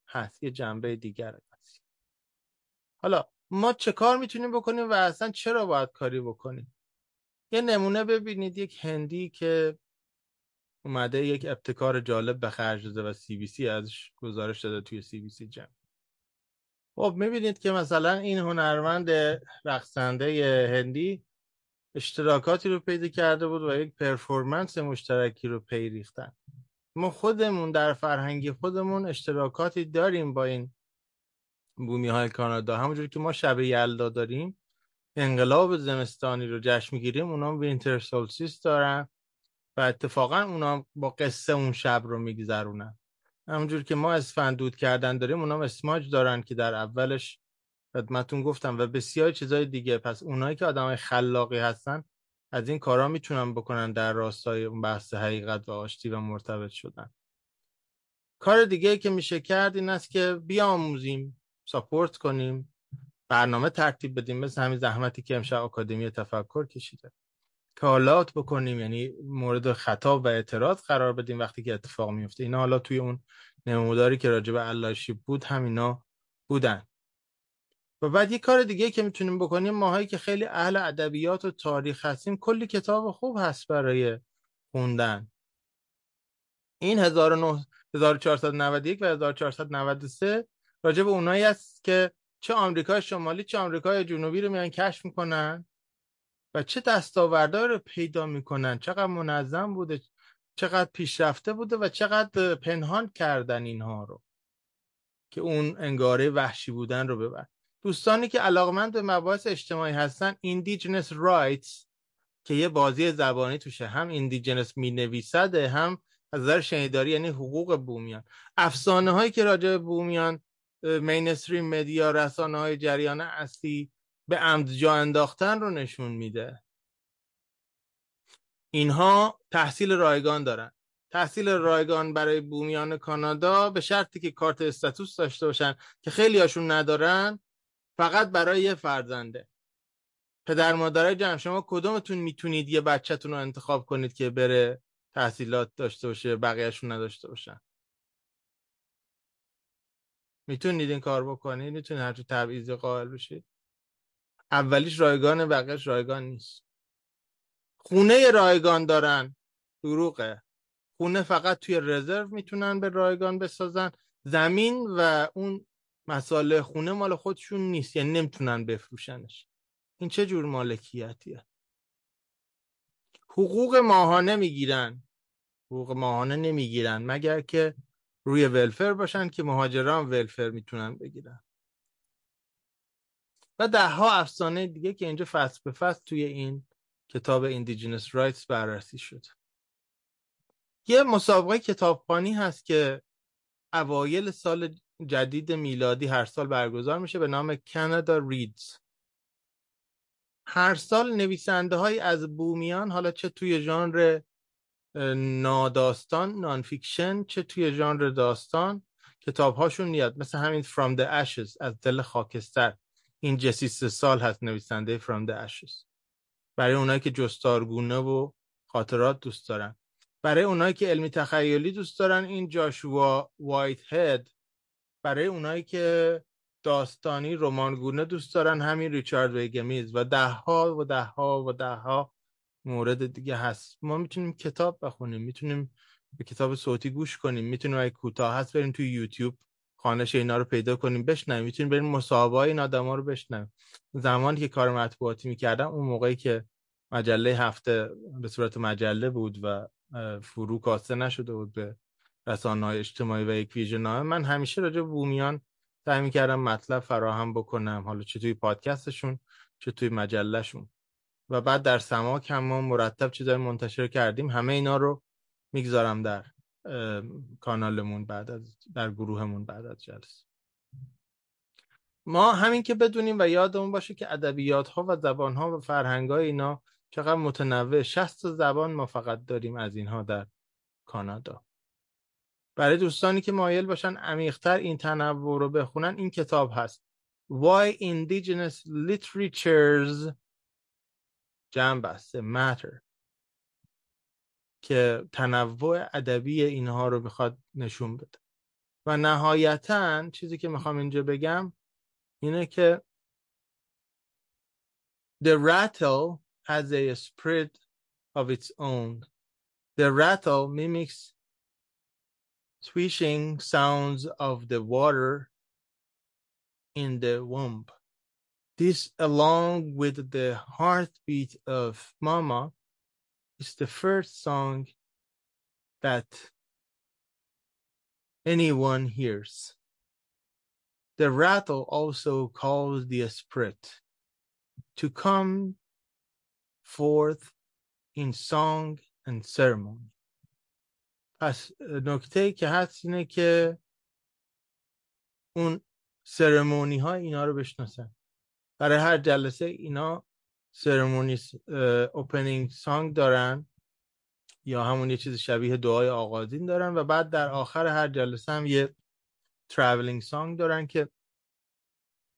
هست. یه جنبه دیگر هست. حالا ما چه کار می‌تونیم بکنیم و اصلا چرا باید کاری بکنیم؟ یه نمونه ببینید. یک هندی که اومده یک ابتکار جالب به خرج داده و CBC ازش گزارش داده توی CBC Gem. خب می‌بینید که مثلا این هنرمند رقصنده هندی اشتراکاتی رو پیدا کرده بود و یک performance مشترکی رو پی ریختن. ما خودمون در فرهنگی خودمون اشتراکاتی داریم با این بومی های کانادا. همونجور که ما شب یلدا داریم انقلاب زمستانی رو جشن می‌گیریم اونا وینتر سولسیس دارن و اتفاقا اونا با قصه اون شب رو میگذرونن. همونجور که ما اسفندود کردن داریم اونا اسماج دارن که در اولش خدمتون گفتم و بسیار چیزای دیگه. پس اونایی که آدمای خلاقی هستن از این کارا می‌تونن بکنن در راستای اون بحث حقیقت و آشتی و مرتبط شدن. کار دیگه که میشه کرد این است که بیاموزیم ساپورت کنیم برنامه ترتیب بدیم مثل همین زحمتی که امشب آکادمی تفکر کشیده. کالات بکنیم یعنی مورد خطاب و اعتراض قرار بدیم وقتی که اتفاق میفته. اینا حالا توی اون نموداری که راجع به اللاشی بود همینا بودن. و بعد یه کار دیگه که می‌تونیم بکنیم ماهایی که خیلی اهل ادبیات و تاریخ هستیم کلی کتاب خوب هست برای خوندن. این 1491 و 1493 راجع به اونایی است که چه آمریکای شمالی چه آمریکای جنوبی رو میان کشف می‌کنن و چه دستاوردهایی رو پیدا می‌کنن. چقدر منظم بوده چقدر پیشرفته بوده و چقدر پنهان کردن اینها رو که اون انگاره وحشی بودن رو ببر. دوستانی که علاقمند به مباحث اجتماعی هستن Indigenous Rights که یه بازی زبانی توشه. هم ایندیجنس می نویسده هم از نظر شنیداری یعنی حقوق بومیان. افسانه هایی که راجع به بومیان مینستریم مدیا رسانه های جریان اصلی به عمد جا انداختن رو نشون میده. اینها تحصیل رایگان دارن. تحصیل رایگان برای بومیان کانادا به شرطی که کارت استاتوس داشته باشن که خیلی هاشون ندارن فقط برای یه فرزنده. پدر مادرای جمع شما کدومتون می‌تونید یه بچهتون رو انتخاب کنید که بره تحصیلات داشته باشه بقیهشون نداشته باشن؟ می‌تونید این کار بکنید؟ می‌تونید هرچی تبعیضی قائل بشید؟ اولیش رایگان بقیهش رایگان نیست. خونه رایگان دارن. دروغه. خونه فقط توی رزرو می‌تونن به رایگان بسازن. زمین و اون مساله خونه مال خودشون نیست یعنی نمی‌تونن بفروشنش. این چه جور مالکیتیه؟ حقوق ماهانه می‌گیرن. حقوق ماهانه نمی‌گیرن مگر که روی welfare باشن که مهاجران welfare می‌تونن بگیرن. و ده ها افسانه دیگه که اینجا فصل به فصل توی این کتاب Indigenous Writes بررسی شد یه مسابقه کتابخانی هست که اوایل سال جدید میلادی هر سال برگزار میشه به نام Canada Reads هر سال نویسنده های از بومیان حالا چه توی ژانر ناداستان نانفیکشن چه توی ژانر داستان کتاب هاشون میاد. مثل همین From the Ashes از دل خاکستر. این جسی سه سال هست نویسنده From the Ashes. برای اونایی که جستارگونه و خاطرات دوست دارن. برای اونایی که علمی تخیلی دوست دارن این جاشوا وایت هد برای اونایی که داستانی رمانگونه دوست دارن همین ریچارد ویگمیز و ده ها و ده ها و ده ها مورد دیگه هست. ما می‌تونیم کتاب بخونیم می‌تونیم به کتاب صوتی گوش کنیم می‌تونیم اگه کوتاه هست بریم توی یوتیوب خانش اینا رو پیدا کنیم بشنویم. می‌تونیم بریم مصاحبه این آدما رو بشنویم. زمانی که کار مطبوعاتی می‌کردم اون موقعی که مجله هفته به صورت مجله بود و فرو کاسته نشده بود به رسانه اجتماعی و یک ویژنامه من همیشه راجع بومیان سعی می‌کردم مطلب فراهم بکنم. حالا چه توی پادکستشون چه توی مجلهشون. و بعد در سماک هم ما مرتب چیزای منتشر کردیم همه اینا رو می‌گذارم در کانالمون بعد از در گروهمون بعد از جلسه. ما همین که بدونیم و یادمون باشه که ادبیات ها و زبان ها و فرهنگ های اینا چقدر متنوع. 60 زبان ما فقط داریم از اینها در کانادا. برای دوستانی که مایل باشن عمیقتر این تنوع رو بخونن این کتاب هست. Why Indigenous Literatures جمع بسته Matter. که تنوع ادبی اینها رو بخواد نشون بده. و نهایتا چیزی که می‌خوام اینجا بگم اینه که The rattle has a spirit of its own. The rattle mimics swishing sounds of the water in the womb. This, along with the heartbeat of Mama, is the first song that anyone hears. The rattle also calls the spirit to come forth in song and ceremony. پس نکته که هست اینه که اون ceremony ها اینا رو بشناسن. برای هر جلسه اینا ceremony opening song دارن یا همون یه چیز شبیه دعای آغازین دارن و بعد در آخر هر جلسه هم یه travelling song دارن که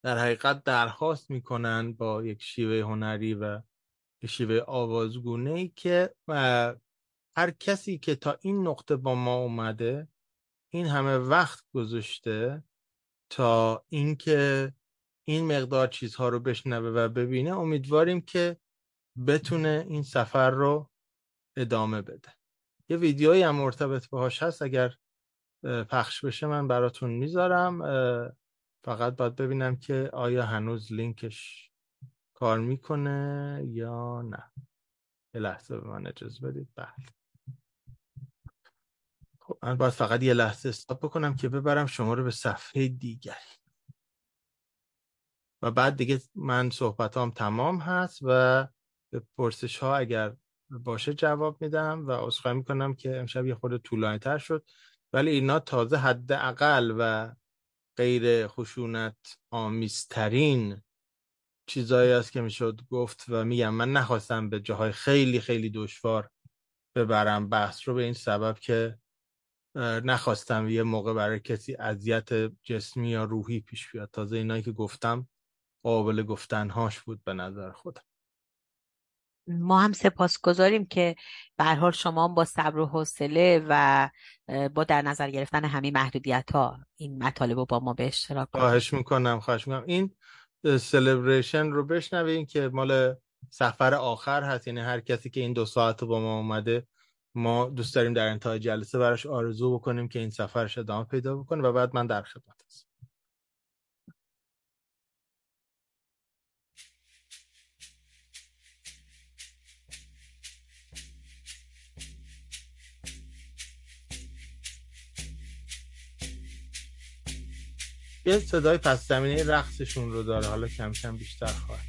در حقیقت درخواست می‌کنن با یک شیوه هنری و شیوه آوازگونه ای که هر کسی که تا این نقطه با ما اومده این همه وقت گذاشته تا اینکه این مقدار چیزها رو بشنوه و ببینه امیدواریم که بتونه این سفر رو ادامه بده. یه ویدیویی هم مرتبط باهاش هست اگر پخش بشه من براتون می‌ذارم. فقط باید ببینم که آیا هنوز لینکش کار می‌کنه یا نه. یه لحظه به من اجازه بدید. بله. خب من باید فقط یه لحظه استاپ بکنم که ببرم شما رو به صفحه دیگری. و بعد دیگه من صحبت هم تمام هست و به پرسش ها اگر باشه جواب میدم و عذرخواهی می‌کنم که امشب یه خود طولانی تر شد. ولی اینا تازه حداقل و غیر خشونت آمیزترین چیزایی است که می‌شد گفت و میگم. من نخواستم به جاهای خیلی خیلی دشوار ببرم. بحث رو به این سبب که نخواستم یه موقع برای کسی اذیت جسمی یا روحی پیش بیاد. تازه اینایی که گفتم قابل گفتنهاش بود به نظر خودم. ما هم سپاس گذاریم که به حال شما با صبر و حوصله و با در نظر گرفتن همه محدودیت ها این مطالب رو با ما به اشتراک خواهش می‌کنم خواهش می‌کنم. این سلبریشن رو بشنوین که مال سفر آخر هست. یعنی هر کسی که این دو ساعت با ما اومده ما دوست داریم در انتهای جلسه براش آرزو بکنیم که این سفرش ادامه پیدا بکنه و بعد من در خدمت هستم. یه صدای پس زمینه رقصشون رو داره. حالا کم کم بیشتر خواهد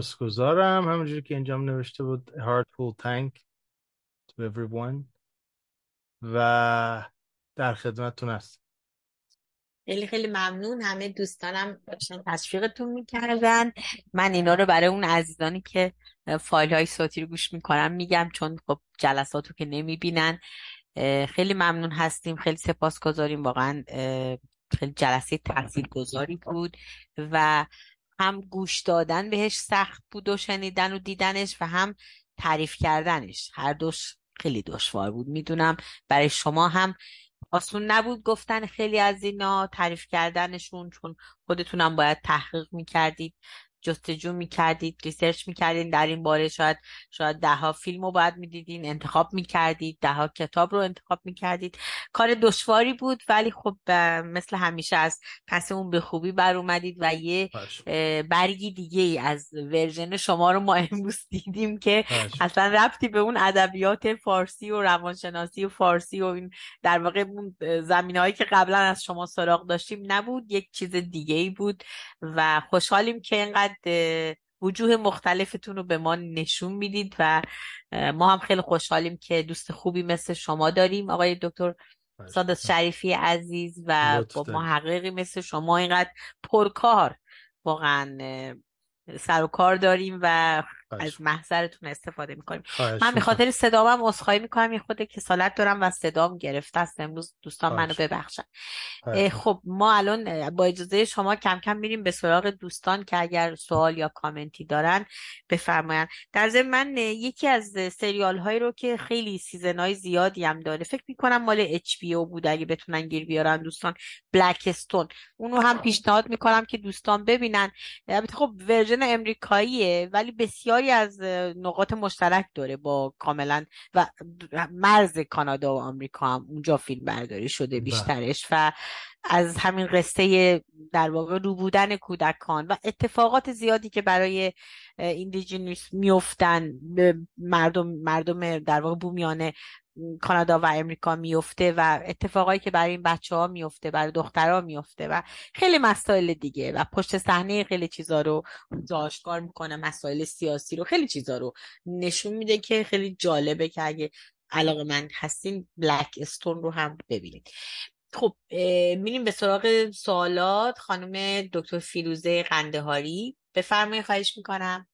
سپاسگزارم همونجوری که اینجام نوشته بود heartful thank to everyone. و در خدمتتون هست خیلی خیلی ممنون. همه دوستانم داشتن تشویقتون می‌کردن. من اینا رو برای اون عزیزانی که فایل های صوتی رو گوش می‌کنم میگم چون خب جلساتو که نمی‌بینن. خیلی ممنون هستیم. خیلی سپاسگزاریم. واقعا خیلی جلسه گذاری بود. و هم گوش دادن بهش سخت بود و شنیدن و دیدنش و هم تعریف کردنش. هر دوش خیلی دشوار بود می‌دونم. برای شما هم آسون نبود گفتن خیلی از اینا تعریف کردنشون چون خودتونم باید تحقیق می‌کردید. جستجو می‌کردید ریسرچ می‌کردید در این باره شاید شاید دهها فیلم رو باید می‌دیدین انتخاب می‌کردید دهها کتاب رو انتخاب می‌کردید. کار دشواری بود ولی خب مثل همیشه از پس اون به خوبی بر اومدید و یه برگی دیگه ای از ورژن شما رو ما امروز دیدیم که اصلا ربطی به اون ادبیات فارسی و روانشناسی و فارسی و این در واقع اون زمینهایی که قبلا از شما سراغ داشتیم نبود. یک چیز دیگه ای بود و خوشحالیم که اینقدر وجوه مختلفتون رو به ما نشون می‌دید و ما هم خیلی خوشحالیم که دوست خوبی مثل شما داریم. آقای دکتر سادات شریفی عزیز و با محققی مثل شما اینقدر پرکار واقعا سر و کار داریم و از محضرتون استفاده می‌کنیم. من به خاطر صدامم عذرخواهی می‌کنم. یه خود کسالت دارم و صدام گرفته است. امروز دوستان منو ببخشن. خب ما الان با اجازه شما کم کم میریم به سراغ دوستان که اگر سوال یا کامنتی دارن بفرماین در ضمن من یکی از سریال هایی رو که خیلی season های زیادی هم داره. فکر می‌کنم مال HBO بود. اگه بتونن گیر بیارن دوستان. Blackstone. اونو هم پیشنهاد می‌کنم که دوستان ببینن. خب version امریکاییه ولی بسیاری از نقاط مشترک داره با کاملا و مرز کانادا و آمریکا هم اونجا فیلم برداری شده بله. بیشترش و از همین قصه در واقع رو بودن کودکان و اتفاقات زیادی که برای ایندیجینیس میفتن مردم مردم در واقع بومیانه کانادا و امریکا میفته و اتفاقایی که برای این بچه ها میفته برای دخترها میفته و خیلی مسائل دیگه و پشت صحنه خیلی چیزا رو آشکار می‌کنه مسائل سیاسی رو خیلی چیزا رو. نشون میده که خیلی جالبه که اگه علاقه من هستین بلک استون رو هم ببینید. خب میریم به سراغ سوالات. خانم دکتر فیروزه قندهاری. بفرمایید خواهش می‌کنم.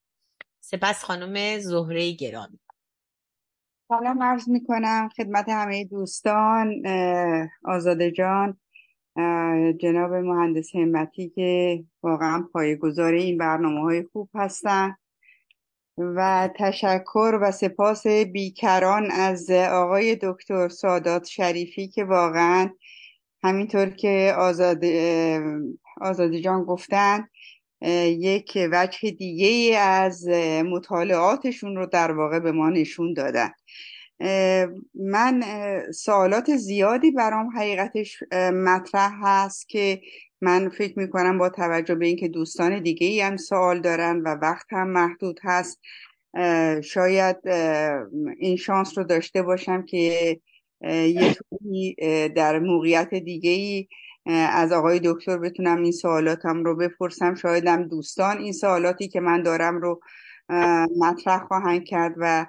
سپس خانم زهره گرامی. سلام عرض می‌کنم خدمت همه دوستان آزاده جان جناب مهندس همتی که واقعا پایگزار این برنامه های خوب هستن. و تشکر و سپاس بیکران از آقای دکتر سادات شریفی که واقعا همینطور که آزاده, آزاده جان گفتن یک وجه دیگه از مطالعاتشون رو در واقع به ما نشون دادن. من سوالات زیادی برام حقیقتش مطرح هست که من فکر می‌کنم با توجه به اینکه دوستان دیگه ای هم سوال دارن و وقت هم محدود هست شاید این شانس رو داشته باشم که یه در موقعیت دیگه ای از آقای دکتر بتونم این سوالاتم رو بپرسم. شایدم دوستان این سوالاتی که من دارم رو مطرح خواهند کرد و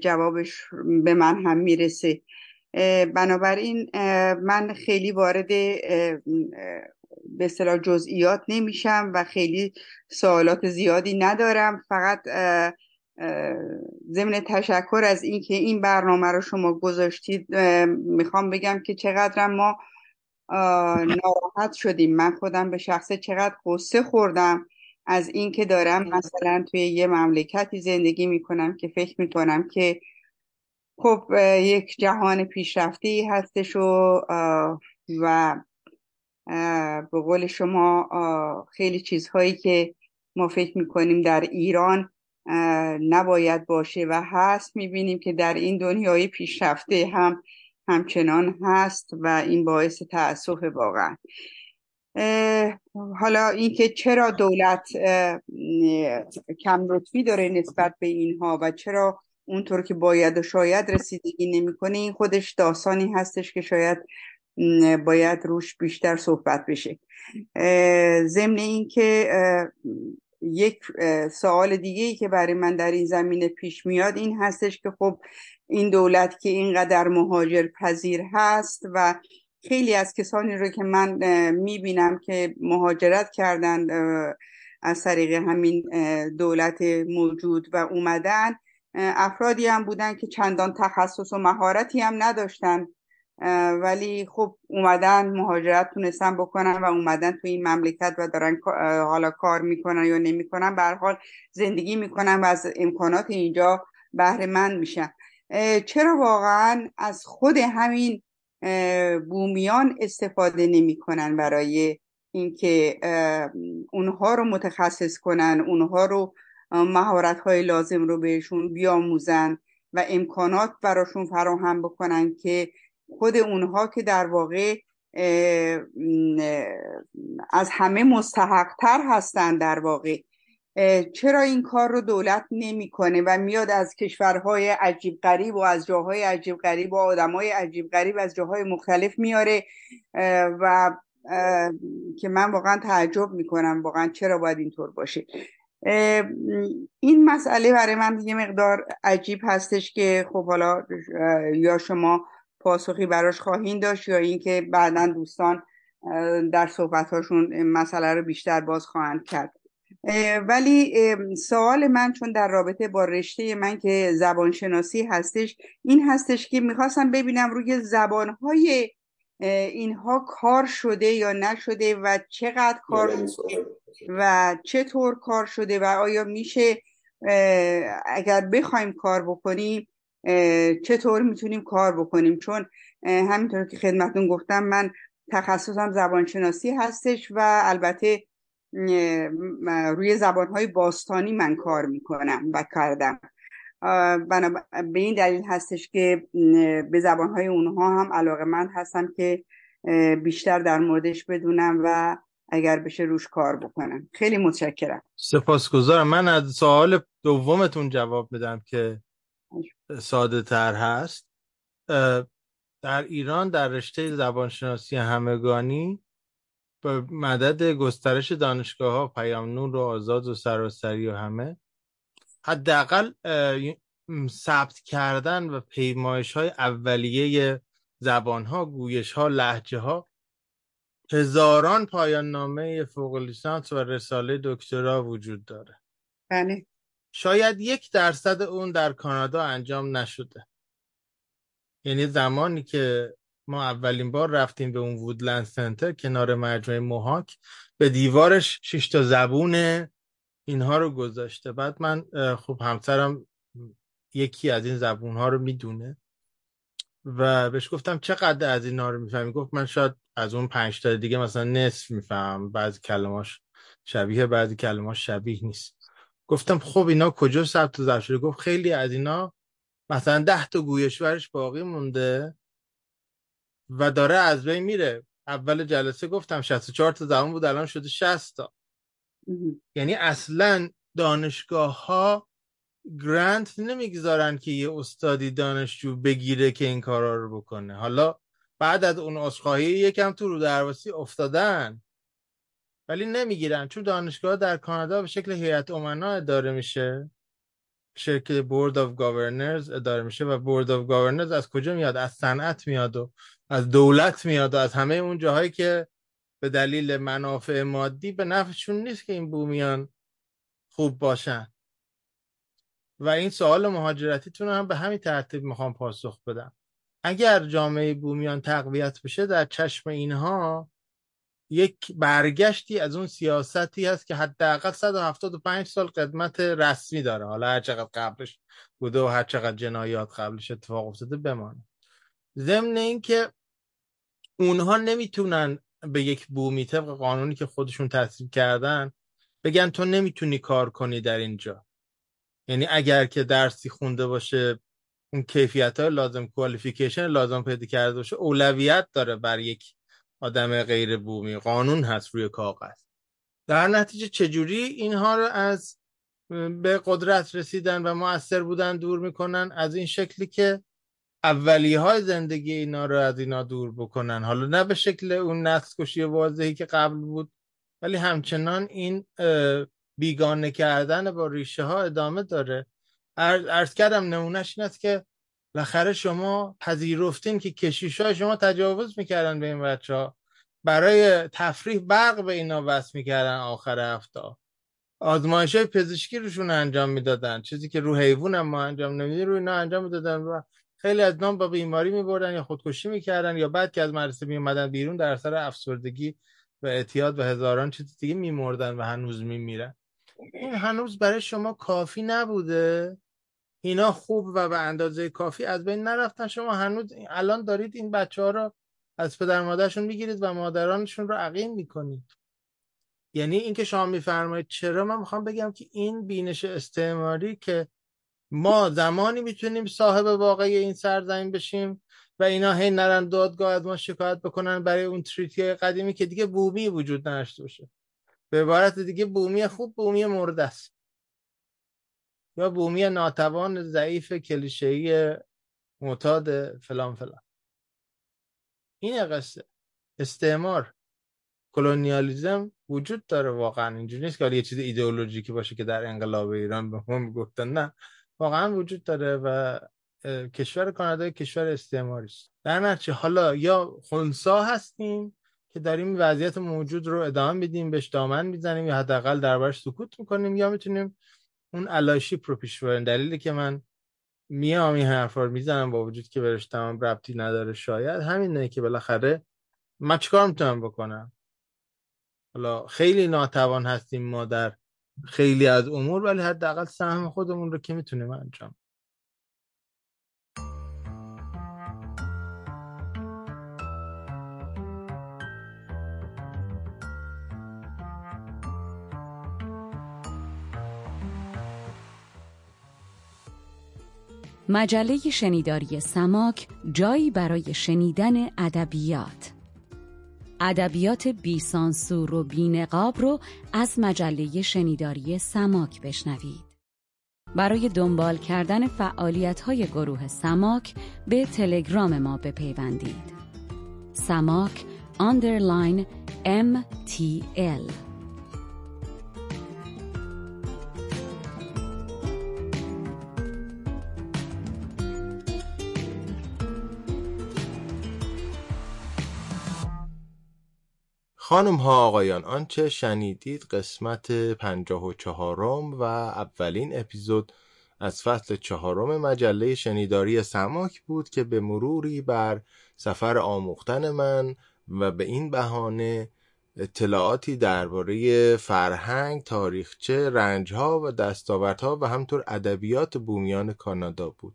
جوابش به من هم می‌رسه. بنابراین من خیلی وارد به اصطلاح جزئیات نمیشم و خیلی سوالات زیادی ندارم. فقط ضمن تشکر از اینکه این برنامه رو شما گذاشتید می‌خوام بگم که چقدر ما ناراحت شدیم. من خودم به شخصه چقدر قصه خوردم از اینکه دارم مثلا توی یه مملکتی زندگی می‌کنم که فکر می‌کنم که خب یک جهان پیشرفته هستش و و به قول شما خیلی چیزهایی که ما فکر می‌کنیم در ایران نباید باشه و هست. می‌بینیم که در این دنیای پیشرفته هم همچنان هست و این باعث تاسف واقعا. حالا اینکه چرا دولت کم رتبی داره نسبت به اینها و چرا اونطور که باید و شاید رسیدگی نمی‌کنه این خودش داستانی هستش که شاید باید روش بیشتر صحبت بشه. ضمن اینکه یک سوال دیگه ای که برای من در این زمینه پیش میاد این هستش که خب این دولت که اینقدر مهاجر پذیر هست و خیلی از کسانی رو که من می‌بینم که مهاجرت کردن از طریق همین دولت موجود و اومدن افرادی هم بودن که چندان تخصص و مهارتی هم نداشتن. ولی خب اومدن مهاجرت تونستن بکنن و اومدن تو این مملکت و دارن حالا کار می‌کنن یا نمی‌کنن به حال زندگی می‌کنن و از امکانات اینجا بهره مند میشن. چرا واقعا از خود همین بومیان استفاده نمی‌کنن برای اینکه اونها رو متخصص کنن اونها رو مهارت های لازم رو بهشون بیاموزن و امکانات براشون فراهم بکنن که خود اونها که در واقع از همه مستحقتر هستن در واقع. چرا این کار رو دولت نمی‌کنه و میاد از کشورهای عجیب غریب و از جاهای عجیب غریب و آدمای عجیب غریب از جاهای مختلف میاره و که من واقعا تعجب می‌کنم واقعا چرا باید اینطور باشه. این مسئله برای من یه مقدار عجیب هستش که خب حالا یا شما پاسخی براش خواهین داشت یا اینکه بعدا دوستان در صحبتهاشون مسئله رو بیشتر باز خواهند کرد. ولی سوال من چون در رابطه با رشته من که زبانشناسی هستش این هستش که می‌خواستم ببینم روی زبانهای اینها کار شده یا نشده و چقدر کار شده و چطور کار شده و آیا میشه اگر بخوایم کار بکنیم چطور می‌تونیم کار بکنیم؟ چون همینطور که خدمتون گفتم من تخصصم زبانشناسی هستش و البته روی زبانهای باستانی من کار می‌کنم و کردم. به این دلیل هستش که به زبانهای اونها هم علاقه من هستم که بیشتر در موردش بدونم و اگر بشه روش کار بکنم. خیلی متشکرم. سپاسگزارم. من از سوال دومتون جواب بدم که ساده تر هست در ایران در رشته زبانشناسی همگانی به مدد گسترش دانشگاه ها پیام نور و آزاد و سراسری و همه حداقل ثبت کردن و پیمایش های اولیه زبان ها گویش ها لحجه ها هزاران پایان نامه فوق لیسانس و رساله دکترا وجود داره. بله. شاید یک درصد اون در کانادا انجام نشده. یعنی زمانی که ما اولین بار رفتیم به اون وودلند سنتر کنار مجموعه موهاک به دیوارش شش تا زبون اینها رو گذاشته. بعد من خب همسرم یکی از این زبون ها رو می‌دونه و بهش گفتم چقدر از اینها رو می‌فهمی؟ گفت من شاید از اون پنج تا دیگه مثلا نصف میفهم بعضی کلماش شبیه بعضی کلماش شبیه نیست. گفتم خب اینا کجا ثبت و ضبط شده؟ گفت خیلی از اینا مثلا ده تا گویشورش باقی مونده و داره از بین میره. اول جلسه گفتم 64 تا زبان بود الان شده 60 تا. یعنی اصلا دانشگاه ها grant نمی‌گذارن که یه استادی دانشجو بگیره که این کارا رو بکنه. حالا بعد از اون عذرخواهی یکم تو رو درواسی افتادن. ولی نمی‌گیرن. چون دانشگاه در کانادا به شکل هیئت امنا اداره میشه. شکل board of governors اداره میشه و board of governors از کجا میاد؟ از صنعت میاد و از دولت میاد و از همه اون جاهایی که به دلیل منافع مادی به نفعشون نیست که این بومیان خوب باشن. و این سوال مهاجرتیتون هم به همین ترتیب می‌خوام پاسخ بدم. اگر جامعه بومیان تقویت بشه در چشم اینها یک برگشتی از اون سیاستی هست که حداقل 175 سال قدمت رسمی داره. حالا هر چقدر قبلش بوده و هر چقدر جنایات قبلش اتفاق افتاده بمانه. ضمن اینکه اونها نمی‌تونن به یک بومی طبق قانونی که خودشون تصویب کردن بگن تو نمی‌تونی کار کنی در اینجا. یعنی اگر که درسی خونده باشه اون کیفیت های لازم کوالیفیکیشن لازم پیدا کرده باشه اولویت داره بر یک آدم غیر بومی. قانون هست روی کاغذ. در نتیجه چجوری اینها رو از به قدرت رسیدن و موثر بودن دور می‌کنن؟ از این شکلی که اولی های زندگی اینا رو از اینا دور بکنن. حالا نه به شکل اون نسل کشی واضحی که قبل بود ولی همچنان این بیگانه کردن با ریشه ها ادامه داره. ارز کردم نمونهش این است که بالاخره شما پذیرفتین که کشیش های شما تجاوز می‌کردن به این بچه ها برای تفریح برق به اینا وصل می‌کردن آخر هفته. آزمایش های پزشکی روشون انجام می‌دادن. چیزی که رو حیوان هم ما انجام نمیدیم روی اینا انجام می‌دادن و خیلی از نام با بیماری میبردن یا خودکشی می‌کردن یا بعد که از مدرسه میومدن بیرون در سر افسردگی و اعتیاد و هزاران چیز دیگه میمردن و هنوز میمیرن. این هنوز برای شما کافی نبوده؟ اینا خوب و به اندازه کافی از بین نرفتن. شما هنوز الان دارید این بچه ها رو از پدر مادرشون می‌گیرید و مادرانشون رو عقیم می‌کنید. یعنی اینکه شما میفرمایید چرا من می‌خوام بگم که این بینش استعماری که ما زمانی می‌تونیم صاحب واقعی این سرزمین بشیم و اینا هی نرن دادگاه از ما شکایت بکنن برای اون تریتی قدیمی که دیگه بومی وجود نداشته باشه. به عبارت دیگه بومی خوب بومی مرده است. یا بومی ناتوان ضعیف کلیشه‌ای معتاد فلان فلان. این قصه. استعمار. کلونیالیزم وجود داره واقعا. اینجوری نیست که یه چیز ایدئولوژیکی باشه که در انقلاب ایران به ما می‌گفتن. نه. واقعا وجود داره و کشور کانادا کشور استعماری است. در نتیجه حالا یا خونسا هستیم که داریم وضعیت موجود رو ادامه بدیم بهش دامن می‌زنیم یا حداقل دربارش سکوت می‌کنیم یا می‌تونیم اون علاشی رو پیش بریم دلیلی که من میام این حرفا رو می‌زنم با وجود که برش تمام ربطی نداره شاید. همینه که بالاخره من چیکار می‌تونم بکنم؟ حالا خیلی ناتوان هستیم ما در خیلی از امور ولی حداقل سهم خودمون رو که می‌تونیم انجام مجله شنیداری سماک جایی برای شنیدن ادبیات. ادبیات بیسانسور و بینقاب رو از مجله شنیداری سماک بشنوید. برای دنبال کردن فعالیت های گروه سماک به تلگرام ما بپیوندید. سماک underline MTL خانم ها آقایان آنچه شنیدید قسمت پنجاه و چهارم و اولین اپیزود از فصل چهارم مجله شنیداری سماک بود که به مروری بر سفر آموختن من و به این بهانه اطلاعاتی درباره فرهنگ، تاریخچه، رنجها و دستاوردها و همطور ادبیات بومیان کانادا بود.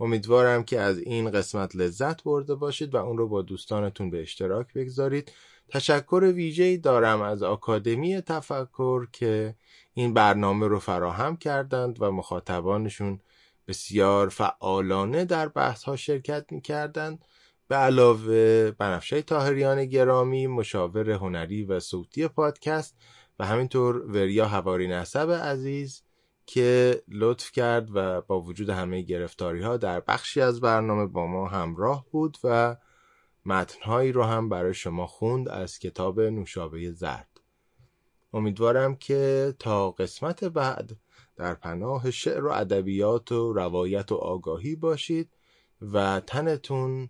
امیدوارم که از این قسمت لذت برده باشید و اون رو با دوستانتون به اشتراک بگذارید تشکر ویژه‌ای دارم از آکادمی تفکر که این برنامه رو فراهم کردند و مخاطبانشون بسیار فعالانه در بحث ها شرکت می کردند به علاوه بنفشه تاهریان گرامی مشاور هنری و صوتی پادکست و همینطور وریا هواری نسب عزیز که لطف کرد و با وجود همه گرفتاری ها در بخشی از برنامه با ما همراه بود و متنهایی رو هم برای شما خوند از کتاب نوشابه زرد. امیدوارم که تا قسمت بعد در پناه شعر و ادبیات و روایت و آگاهی باشید و تنتون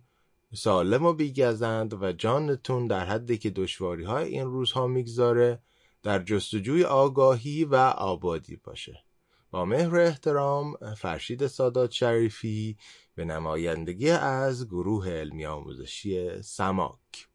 سالم و بیگزند و جانتون در حدی که دشواری های این روزها می‌گذاره در جستجوی آگاهی و آبادی باشه. با مهر احترام فرشید سادات شریفی به نمایندگی از گروه علمی آموزشی سماک.